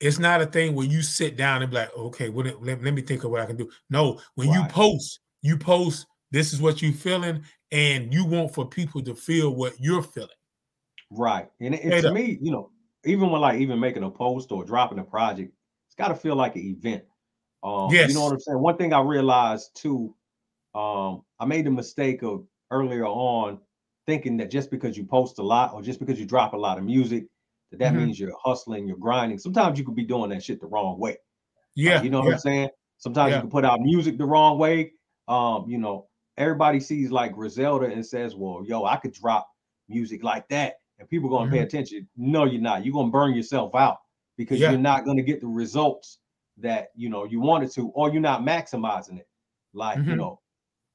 it's not a thing where you sit down and be like, okay, what, let, let me think of what I can do. No, when you post, you post. This is what you're feeling, and you want for people to feel what you're feeling. Right. And it, Straight to me, you know, even when like even making a post or dropping a project, it's got to feel like an event. Um, you know what I'm saying? One thing I realized too, um, I made the mistake of earlier on thinking that just because you post a lot or just because you drop a lot of music, that that Mhm. means you're hustling, you're grinding. Sometimes you could be doing that shit the wrong way. Like, Yeah. you know what yeah. I'm saying? Sometimes Yeah. you can put out music the wrong way. Um, you know, everybody sees like Griselda and says, Well, yo, I could drop music like that, and people gonna pay Mhm. attention. No, you're not. You're gonna burn yourself out because Yeah. you're not gonna get the results that you know you wanted to, or you're not maximizing it. Like, you Mhm. know,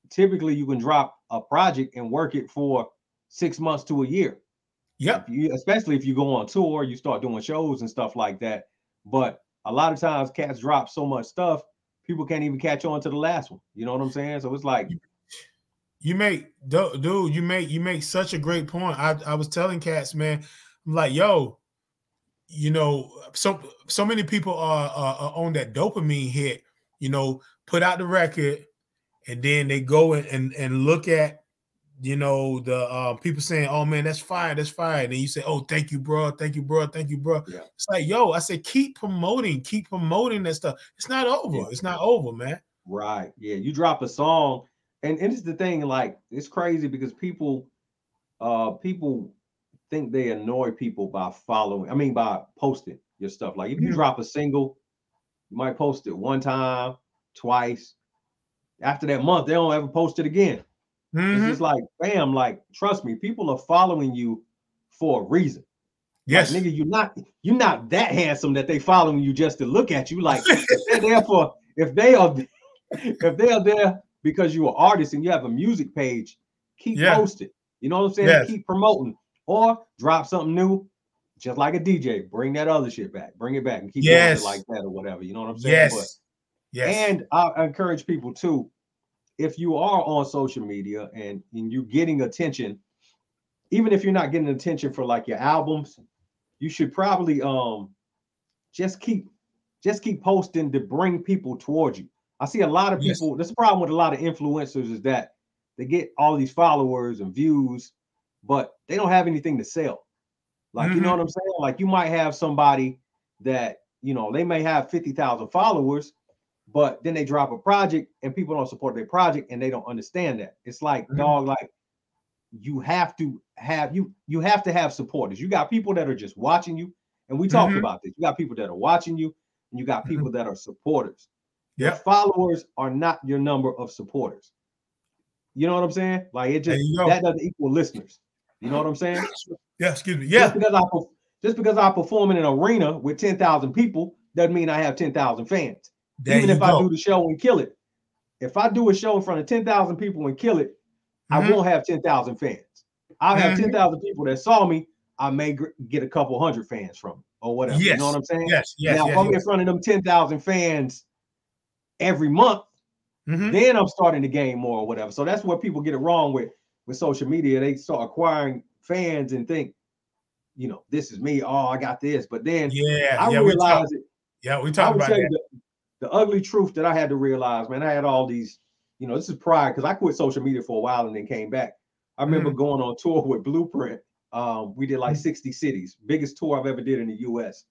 typically you can drop a project and work it for six months to a year Yep. if you especially if you go on tour, you start doing shows and stuff like that. But a lot of times cats drop so much stuff, people can't even catch on to the last one. You know what I'm saying? So it's like, You make dude, you make you make such a great point. I, I was telling cats, man, I'm like, yo, you know, so so many people are, are, are on that dopamine hit, you know, put out the record, and then they go and and, and look at you know the uh, people saying, "Oh man, that's fire, that's fire." And then you say, "Oh, thank you, bro, thank you, bro, thank you, bro." Yeah. It's like, yo, I said, keep promoting, keep promoting that stuff. It's not over. Yeah. It's not over, man. right, yeah, you drop a song, and, and it's the thing, like it's crazy because people uh people think they annoy people by following, I mean by posting your stuff. Like if you Mhm. drop a single, you might post it one time, twice. After that month, they don't ever post it again. It's Mhm. just like, bam, like trust me, people are following you for a reason. Yes. Like, nigga, you're not you're not that handsome that they following you just to look at you. Like if they're there for if they are if they are there because you're an artist and you have a music page, keep Yeah. posting. You know what I'm saying? Yes. Keep promoting or drop something new, just like a DJ. Bring that other shit back. Bring it back and keep Yes. it like that or whatever. You know what I'm saying? But yes. Yes. and I encourage people too, if you are on social media and, and you're getting attention, even if you're not getting attention for like your albums, you should probably um just keep just keep posting to bring people towards you. I see a lot of Yes. people. This problem with a lot of influencers is that they get all these followers and views, but they don't have anything to sell. Like, you know Mhm. what I'm saying? Like, you might have somebody that, you know, they may have 50,000 followers, but then they drop a project and people don't support their project and they don't understand that. It's like, Mhm. dog, like, you have to have you you have to have supporters. You got people that are just watching you, and we talked Mhm. about this. You got people that are watching you, and you got Mhm. people that are supporters. yeah followers are not your number of supporters. You know what I'm saying? Like it just that doesn't equal listeners. You know what I'm saying? Yeah. Excuse me. Just Yeah. because I just because I perform in an arena with 10,000 people doesn't mean I have 10,000 fans. There Even if I do the show and kill it. if I do a show in front of 10,000 people and kill it, I Mhm. won't have 10,000 fans. I'll have Mhm. 10,000 people that saw me. I may get a couple hundred fans from it or whatever. You know what I'm saying? Yes, yes, now, yes, if I'm yes. in front of them 10,000 fans every month, Mhm. then I'm starting to gain more or whatever. So that's where people get it wrong with with social media. They start acquiring fans and think, you know, this is me. Oh, I got this. But then Yeah, I yeah, realized it. yeah, we I talk about that. the, the ugly truth that I had to realize, man. I had all these, you know, this is pride because I quit social media for a while and then came back. I remember Mm-hmm. going on tour with Blueprint. Um, we did like 60 cities, biggest tour I've ever did in the US.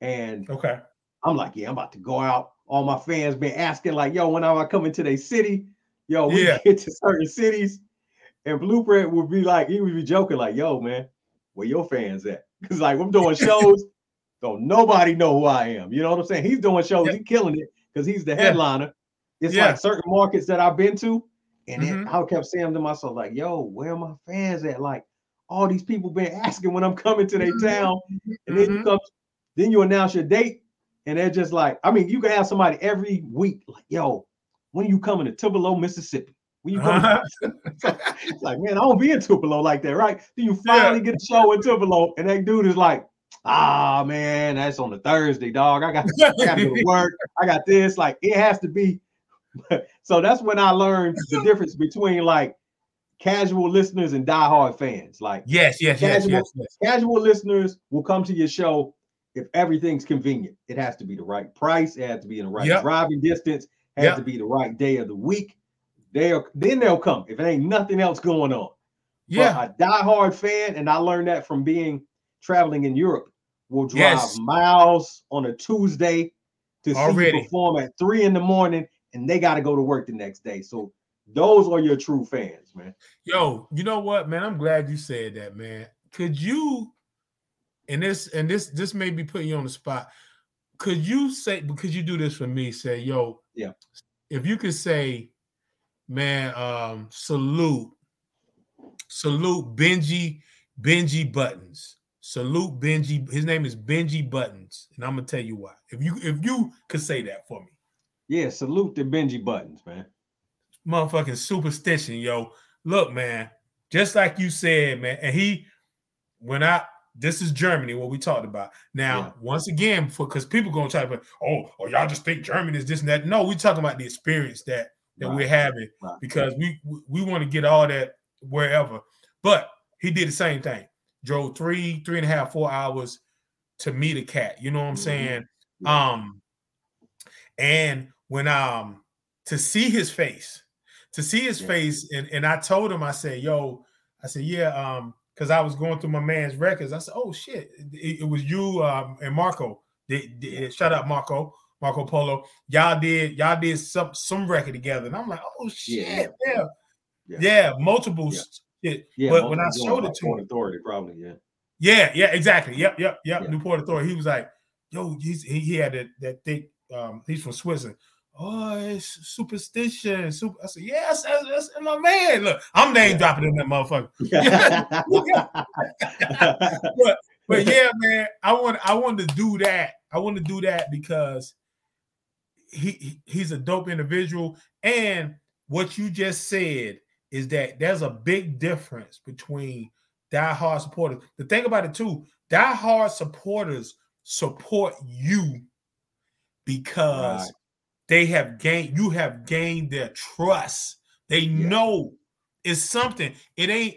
And Okay. I'm like, yeah, I'm about to go out. All my fans been asking, like, yo, when am I coming to their city? Yo, we Yeah. get to certain cities. And Blueprint would be like, he would be joking, like, yo, man, where your fans at? Because like I'm doing shows, don't nobody know who I am. You know what I'm saying? He's doing shows, Yeah. he's killing it because he's the Yeah. headliner. It's Yeah. like certain markets that I've been to, and then Mhm. I kept saying to myself, like, yo, where are my fans at? Like, all these people been asking when I'm coming to their Mhm. town, and then you Mhm. come, then you announce your date, and they're just like, I mean, you can have somebody every week, like, yo, when are you coming to Tupelo, Mississippi? When you it's like, man, I don't be in Tupelo like that, right? Then you finally get a show in Tupelo, and that dude is like, ah, man, that's on the Thursday, dog. I got, I got to go to work. I got this. Like, it has to be. so that's when I learned the difference between like casual listeners and diehard fans. Like, Yes, yes, yes, Casual- yes, yes. casual listeners will come to your show if everything's convenient. It has to be the right price. It has to be in the right Yep. driving distance. It Has Yep. to be the right day of the week. They'll then they'll come if it ain't nothing else going on. Yeah. But a diehard fan, and I learned that from being traveling in Europe, will drive Yes. miles on a Tuesday to see you perform at three in the morning, and they got to go to work the next day. So those are your true fans, man. Yo, you know what, man? I'm glad you said that, man. Could you, and this, and this, this may be putting you on the spot. Could you say, because you do this for me, say, yo, Yeah. If you could say, man, um, salute, salute Benji, Benji Buttons. Salute Benji. His name is Benji Buttons. And I'm gonna tell you why. If you if you could say that for me. Yeah, salute the Benji Buttons, man. motherfucking Supastition, yo. Look, man, just like you said, man, and he when I this is Germany, what we talked about. Now, Yeah. once again, for because people gonna try to be, oh, oh, y'all just think Germany is this and that. No, we talking about the experience that that we're having right. because we we, want to get all that wherever. But he did the same thing. Drove three, three and a half, four hours to meet a cat. You know what I'm Mhm. saying? Yeah. Um, and when um to see his face, to see his Yeah. face, and and I told him, I said, "Yo," I said, "Yeah," um, because I was going through my man's records. I said, "Oh shit, it, it was you um and Marco. They, they, shout out Marco, Marco Polo. Y'all did y'all did some some record together, and I'm like, oh shit, Yeah, yeah, yeah. yeah, multiple Yeah. shit. Yeah, but when I showed it to Port him, Authority, probably, yeah. yeah, yeah, exactly. Yep, yep, yep. Yeah. Newport Authority. He was like, yo, he's, he, he had that, that thick, um, he's from Switzerland. Oh, it's Supastition. Super. I said, yes, that's, that's my man. Look, I'm name dropping in that motherfucker. but But yeah, man, I want I wanted to do that. I want to do that because he, he he's a dope individual. And what you just said is that there's a big difference between diehard supporters. The thing about it too, diehard supporters support you because Right. they have gained you have gained their trust. They Yeah. know it's something. It ain't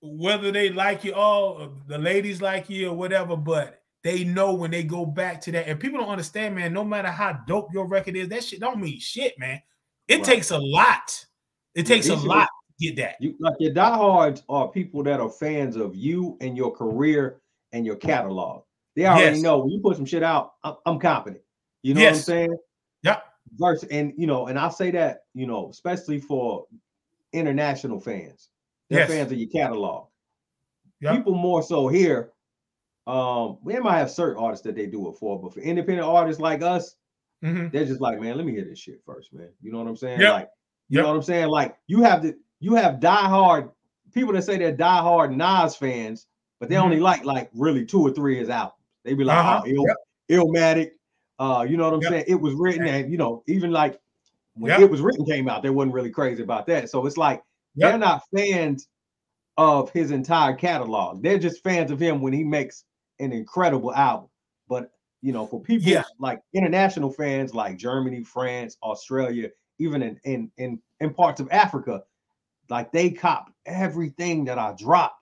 whether they like you all the ladies like you or whatever, but they know when they go back to that. And people don't understand, man. No matter how dope your record is, that shit don't mean shit, man. It Right. takes a lot. It Yeah, takes a lot to get that. You like your diehards are people that are fans of you and your career and your catalog. They already Yes. know when you put some shit out, I'm, I'm confident. You know Yes. what I'm saying? Yep. Versus, and you know, and I say that, you know, especially for international fans. They're Yes. fans of your catalog. Yep. People more so here. Um, we might have certain artists that they do it for, but for independent artists like us, Mhm. they're just like, man, let me hear this shit first, man. You know what I'm saying? Yep. Like, you Yep. know what I'm saying? Like, you have the you have diehard people that say they're diehard Nas fans, but they Mhm. only like like really two or three of his albums. They be like, Uh-huh. oh, Ill, Illmatic. Uh, you know what I'm Yep. saying? It was written, and you know, even like when Yep. it was written came out, they wasn't really crazy about that. So it's like Yep. they're not fans of his entire catalog. They're just fans of him when he makes an incredible album. But you know, for people Yeah. like international fans like Germany, France, Australia, even in in in, in parts of Africa, like they cop everything that I drop.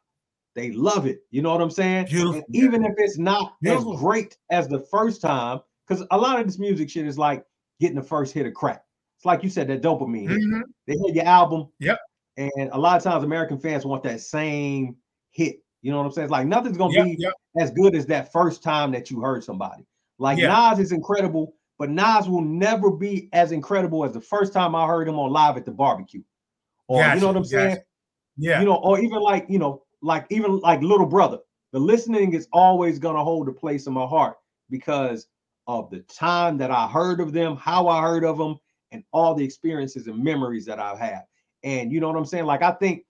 They love it. You know what I'm saying? Beautiful. And even if it's not Beautiful. as great as the first time, because a lot of this music shit is like getting the first hit of crack. It's like you said, that dopamine hit. Mhm. They hear your album. Yep. And a lot of times American fans want that same hit. You know what I'm saying? It's like nothing's gonna Yep, be yep. as good as that first time that you heard somebody. Like Yeah. Nas is incredible, but Nas will never be as incredible as the first time I heard him on live at the barbecue. Or you know what I'm gotcha. saying? Yeah. You know, or even like, you know, like even like little brother. The listening is always gonna hold a place in my heart because of the time that I heard of them, how I heard of them, and all the experiences and memories that I've had. And you know what I'm saying? Like I think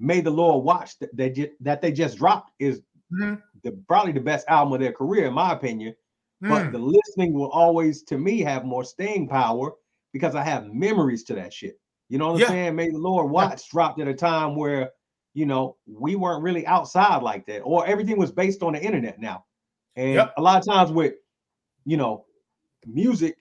May the Lord Watch that they ju- that they just dropped is Mhm. the probably the best album of their career, in my opinion. But Mm. the listening will always, to me, have more staying power because I have memories to that shit. You know what I'm Yeah. saying? May the Lord Watch dropped at a time where you know we weren't really outside like that, or everything was based on the internet now. And Yep. a lot of times with you know music,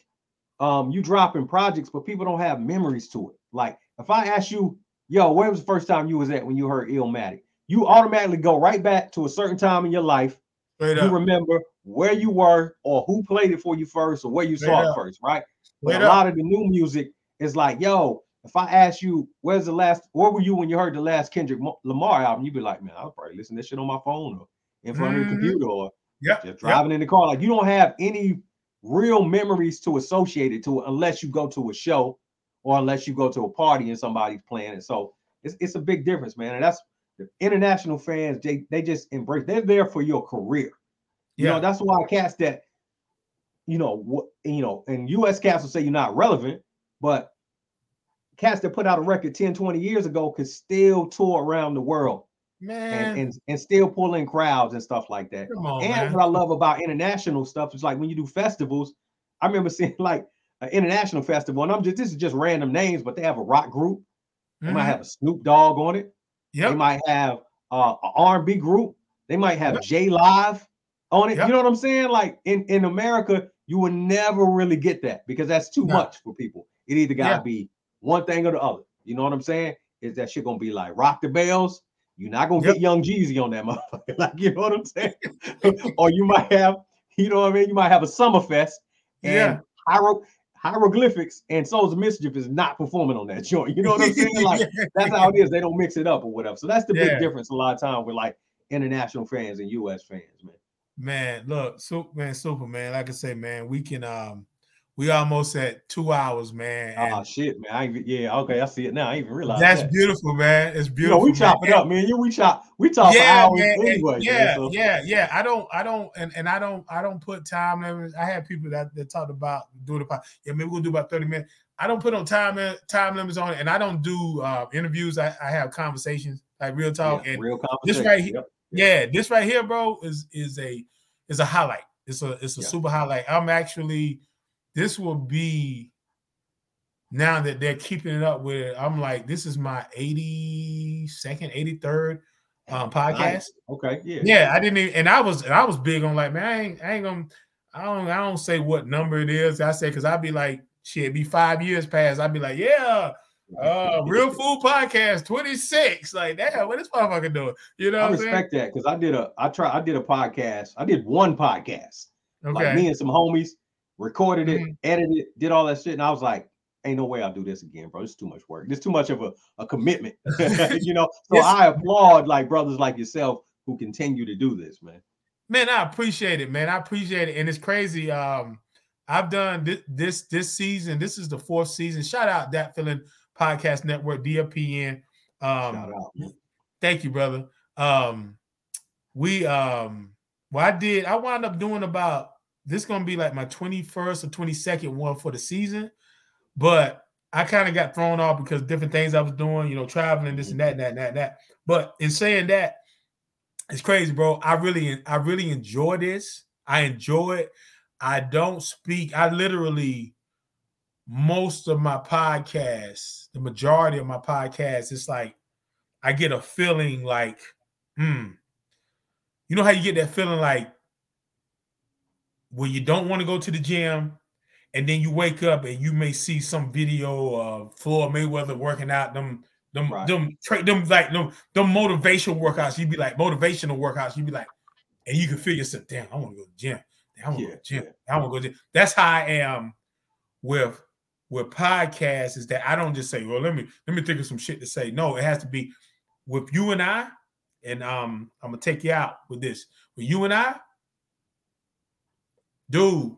um, you dropping projects, but people don't have memories to it. Like if I ask you, yo, where was the first time you was at when you heard Illmatic? You automatically go right back to a certain time in your life Straight you up. remember where you were or who played it for you first or where you Straight saw it first, right? But a up. lot of the new music is like, yo, if I ask you, where's the last, where were you when you heard the last Kendrick Lamar album? You'd be like, man, I'll probably listen to this shit on my phone or in front of Mhm. the computer or Yep. just Yep. driving in the car. Like you don't have any real memories to associate it to unless you go to a show or unless you go to a party and somebody's playing it. So it's, it's a big difference, man. And that's the international fans, they, they just embrace, they're there for your career. You Yeah. know, that's why cats that, you know, what you know, and US cats will say you're not relevant, but cats that put out a record 10, 20 years ago could still tour around the world Man. and, and, and still pull in crowds and stuff like that. on, and man. what I love about international stuff is like when you do festivals, I remember seeing like an international festival, and I'm just this is just random names, but they have a rock group. They might Mhm. have a Snoop Dogg on it. They might have uh, an R&B group. They might have Yep. J Live on it. Yep. You know what I'm saying? Like in, in America, you will never really get that because that's too No. much for people. It either gotta Yeah. be one thing or the other. You know what I'm saying? Is that shit gonna be like rock the bells? You're not gonna Yep. get Young Jeezy on that motherfucker. like you know what I'm saying? or you might have, you know what I mean? You might have a Summerfest and Yeah. hiero- hieroglyphics and Souls of Mischief is not performing on that joint. You know what I'm saying? Like that's how it is. They don't mix it up or whatever. So that's the Yeah. big difference a lot of time with like international fans and US fans, man. Man, look, super man, super man. Like I say, man, we can um we almost at two hours, man. Oh and shit, man. I yeah, okay, I see it now. I even realized that's that. beautiful, man. It's You know, beautiful. we chop man. it up, man. You we chop we talk for yeah, hours man, anyway. man, yeah, so- yeah, yeah. I don't, I don't, and, and I don't, I don't put time limits. I have people that, that talked about doing the pod. Yeah, maybe we'll do about thirty minutes. I don't put on time time limits on it, and I don't do uh, interviews. I, I have conversations like real talk, yeah, and real this right here- Yep. yeah, this right here, bro, is is a is a highlight. It's a it's a Yeah. super highlight. I'm actually this will be now that they're keeping it up with it. I'm like, this is my 82nd, 83rd um podcast. Nice. Okay, yeah. Yeah, I didn't even, and I was and I was big on like, man, I ain't, I ain't gonna I don't I don't say what number it is. I say because I'd be like, shit, it'd be five years past. I'd be like, yeah, uh, real food podcast 26. Like, damn, what is motherfucker doing? You know I what I'm saying? respect that because I did a I try I did a podcast. I did one podcast. Okay. Like me and some homies recorded it, Mhm. edited it, did all that shit. And I was like, ain't no way I'll do this again, bro. It's too much work. It's too much of a, a commitment. you know. So Yes. I applaud like brothers like yourself who continue to do this, man. man i appreciate it man i appreciate it and it's crazy um i've done this this this season this is the fourth season shout out that feeling podcast network dfpn Shout um out. man. thank you brother um we um well i did i wound up doing about this gonna be like my 21st or 22nd one for the season but i kind of got thrown off because different things i was doing you know traveling this and that and that and that, and that. but in saying that it's crazy, bro. I really, I really enjoy this. I enjoy it. I don't speak. I literally most of my podcasts, the majority of my podcasts, it's like I get a feeling like, hmm. You know how you get that feeling like when you don't want to go to the gym, and then you wake up and you may see some video of Floyd Mayweather working out them them Right. them tra- them like them them motivational workouts. You'd be like motivational workouts. You'd be like, and you can feel yourself. Damn, I want to go to the gym. Damn, I want to Yeah, go to gym. yeah. I want to go to the gym. That's how I am with with podcasts. Is that I don't just say, well, let me let me think of some shit to say. No, it has to be with you and I. And um, I'm gonna take you out with this. With you and I, dude,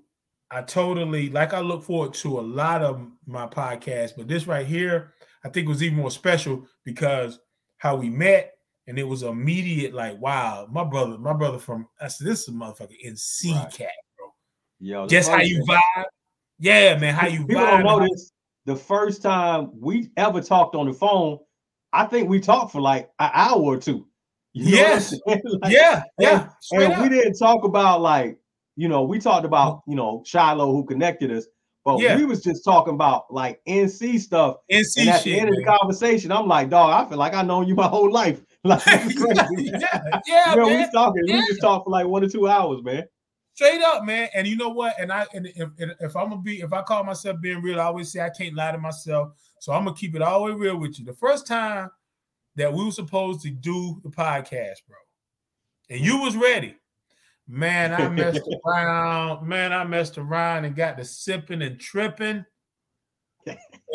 I totally like I look forward to a lot of my podcasts, but this right here, I think was even more special because how we met and it was immediate, like, wow, my brother, my brother from I said, this is a motherfucker NC Right. cat, bro. Yo, Just how you thing- vibe. Yeah, man, how you People don't vibe. know this. The first time we ever talked on the phone, I think we talked for like an hour or two. You know what I'm Yes. Like, Yeah, yeah. and straight we didn't talk about like you know we talked about you know Shiloh who connected us, but Yeah. we was just talking about like NC stuff. NC And at shit. the end of the conversation, I'm like, dog, I feel like I known you my whole life. Like, yeah, yeah, we man. was talking. Yeah. We just talked for like one or two hours, man. Straight up, man. And you know what? And I and if, and if I'm gonna be if I call myself being real, I always say I can't lie to myself. So I'm gonna keep it all the way real with you. The first time that we were supposed to do the podcast, bro, and you was ready. Man, I messed around. Man, I messed around and got to sipping and tripping.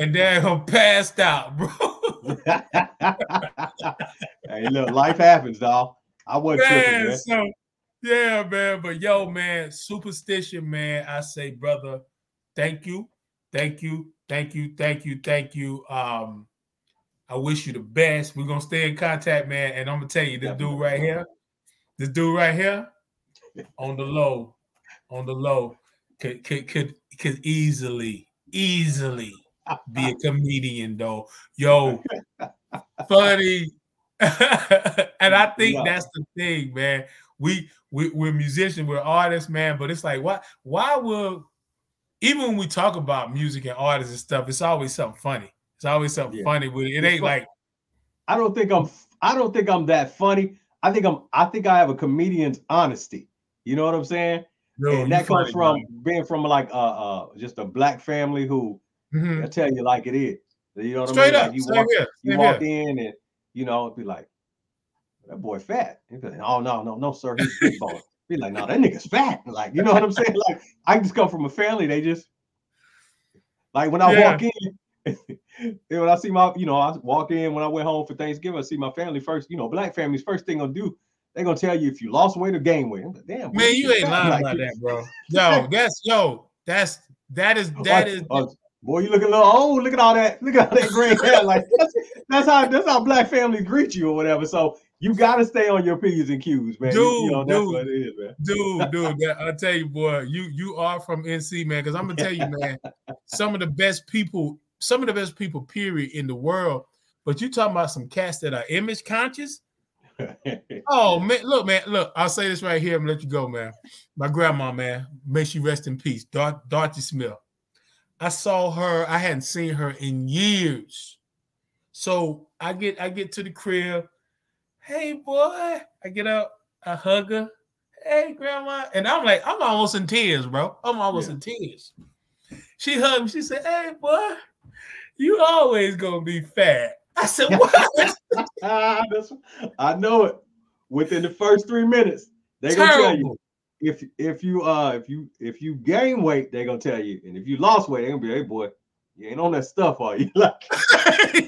And then I passed out, bro. hey, look, life happens, dog. I wasn't tripping, man, man. so yeah, man. But yo, man, Supastition, man. I say, brother, thank you, thank you, thank you, thank you, thank you. Um, I wish you the best. We're gonna stay in contact, man. And I'm gonna tell you, this dude right here, this dude right here, on the low, on the low, could could could could easily, easily be a comedian, though. Yo, funny. and I think Yeah. that's the thing, man. We, we we're musicians, we're artists, man. But it's like, why why will even when we talk about music and artists and stuff, it's always something funny. It's always something Yeah. funny with it. It ain't like I don't think I'm. I don't think I'm that funny. I think I'm. I think I have a comedian's honesty. You know what I'm saying? no, and that comes from being from like uh uh just a black family who. Mhm. I tell you like it is. You know what straight I mean? up. Like you walk, here. you walk here. in and you know be like, that boy fat. He'd be like, oh no no no sir, he's big bone. Be like, no, that nigga's fat. Like you know what I'm saying? Like I just come from a family. They just like when I Yeah. walk in. when I see my, you know, I walk in when I went home for Thanksgiving, I see my family first. You know, black families first thing gonna do, they gonna tell you if you lost weight or gained weight. Like, damn, Man, you ain't lying Like, about that, bro. Yo, that's yo, that's that is that is uh, boy, you look a little old. Look at all that. Look at all that gray hair. Like that's, that's how that's how black families greet you or whatever. So you got to stay on your p's and q's, man. You- you, Dude, know that's dude. what it is, man. dude, dude. That, I tell you, boy, you you are from NC, man. Because I'm gonna tell you, man, some of the best people, some of the best people, period, in the world. But you talking about some cats that are image conscious? Oh man, look, man, look. I'll say this right here and let you go, man. My grandma, man, may she rest in peace. Dar- Dorothy Smith. I saw her. I hadn't seen her in years. So I get I get to the crib. Hey boy, I get up. I hug her. Hey grandma, and I'm like I'm almost in tears, bro. I'm almost Yeah. in tears. She hugged me. She said, "Hey boy, you always gonna be fat." I said, "What?" I know it. Within the first three minutes, they gonna tell you if if you uh if you if you gain weight, they gonna tell you, and if you lost weight, they gonna be, hey boy, you ain't on that stuff, are you? Like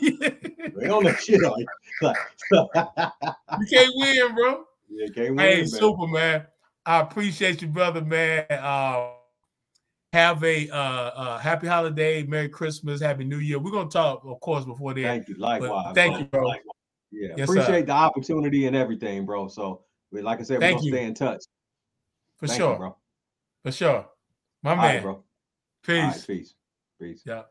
you ain't on that shit, are you? Like, you can't win, bro. yeah, can't win, Hey, man. super man. I appreciate you, brother, man. Uh, have a uh, uh, happy holiday, Merry Christmas, Happy New Year. We're gonna talk, of course, before then. Thank you. Likewise. thank you, bro. Likewise. Yeah, Yes, sir. appreciate the opportunity and everything, bro. So, we- like I said, we're Thank gonna you. stay in touch. For Thank sure, you, bro. for sure. My All man. right, bro. Peace. right, peace. Peace. Yeah.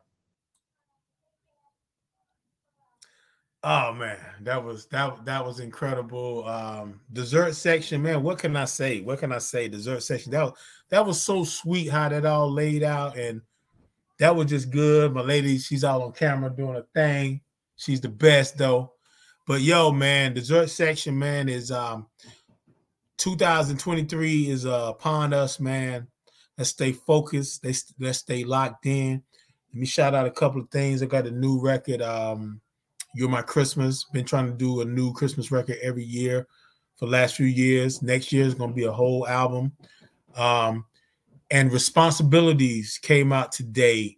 Oh man, that was that that was incredible. Um, dessert section, man. What can I say? What can I say? Dessert section. That was that was so sweet how that all laid out, and that was just good. My lady, she's out on camera doing a thing. She's the best though. But yo, man, dessert section, man, is um 2023 is uh, upon us, man. Let's stay focused. Let's let's stay locked in. Let me shout out a couple of things. I got a new record. Um, You're My Christmas. Been trying to do a new Christmas record every year for last few years. Next year is gonna be a whole album. Um, and Responsibilities came out today,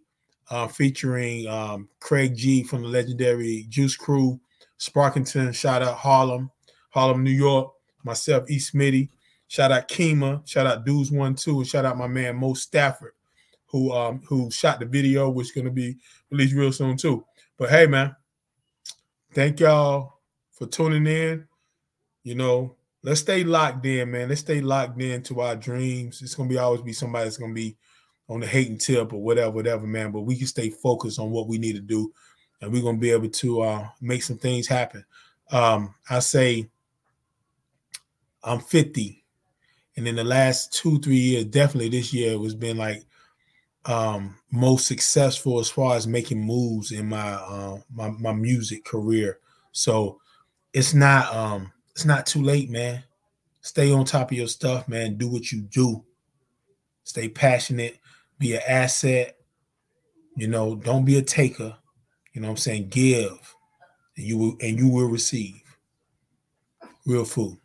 uh, featuring um, Craig G from the legendary Juice Crew, Sparkington, shout out Harlem, Harlem, New York, myself, E. Smitty, shout out Kima, shout out Dudes One Two, and shout out my man Mo Stafford, who um who shot the video, which is gonna be released real soon too. But hey, man, thank y'all for tuning in. You know, let's stay locked in, man. Let's stay locked in to our dreams. It's gonna be always be somebody that's gonna be on the hating tip or whatever, whatever, man. But we can stay focused on what we need to do, and we're gonna be able to uh, make some things happen. Um, I say I'm 50, and in the last two, three years, definitely this year, it was been like um most successful as far as making moves in my uh, my my music career. So it's not um it's not too late, man. Stay on top of your stuff, man. Do what you do. Stay passionate. Be an asset. You know, don't be a taker. You know I'm saying? Give, and you will and you will receive. Real food.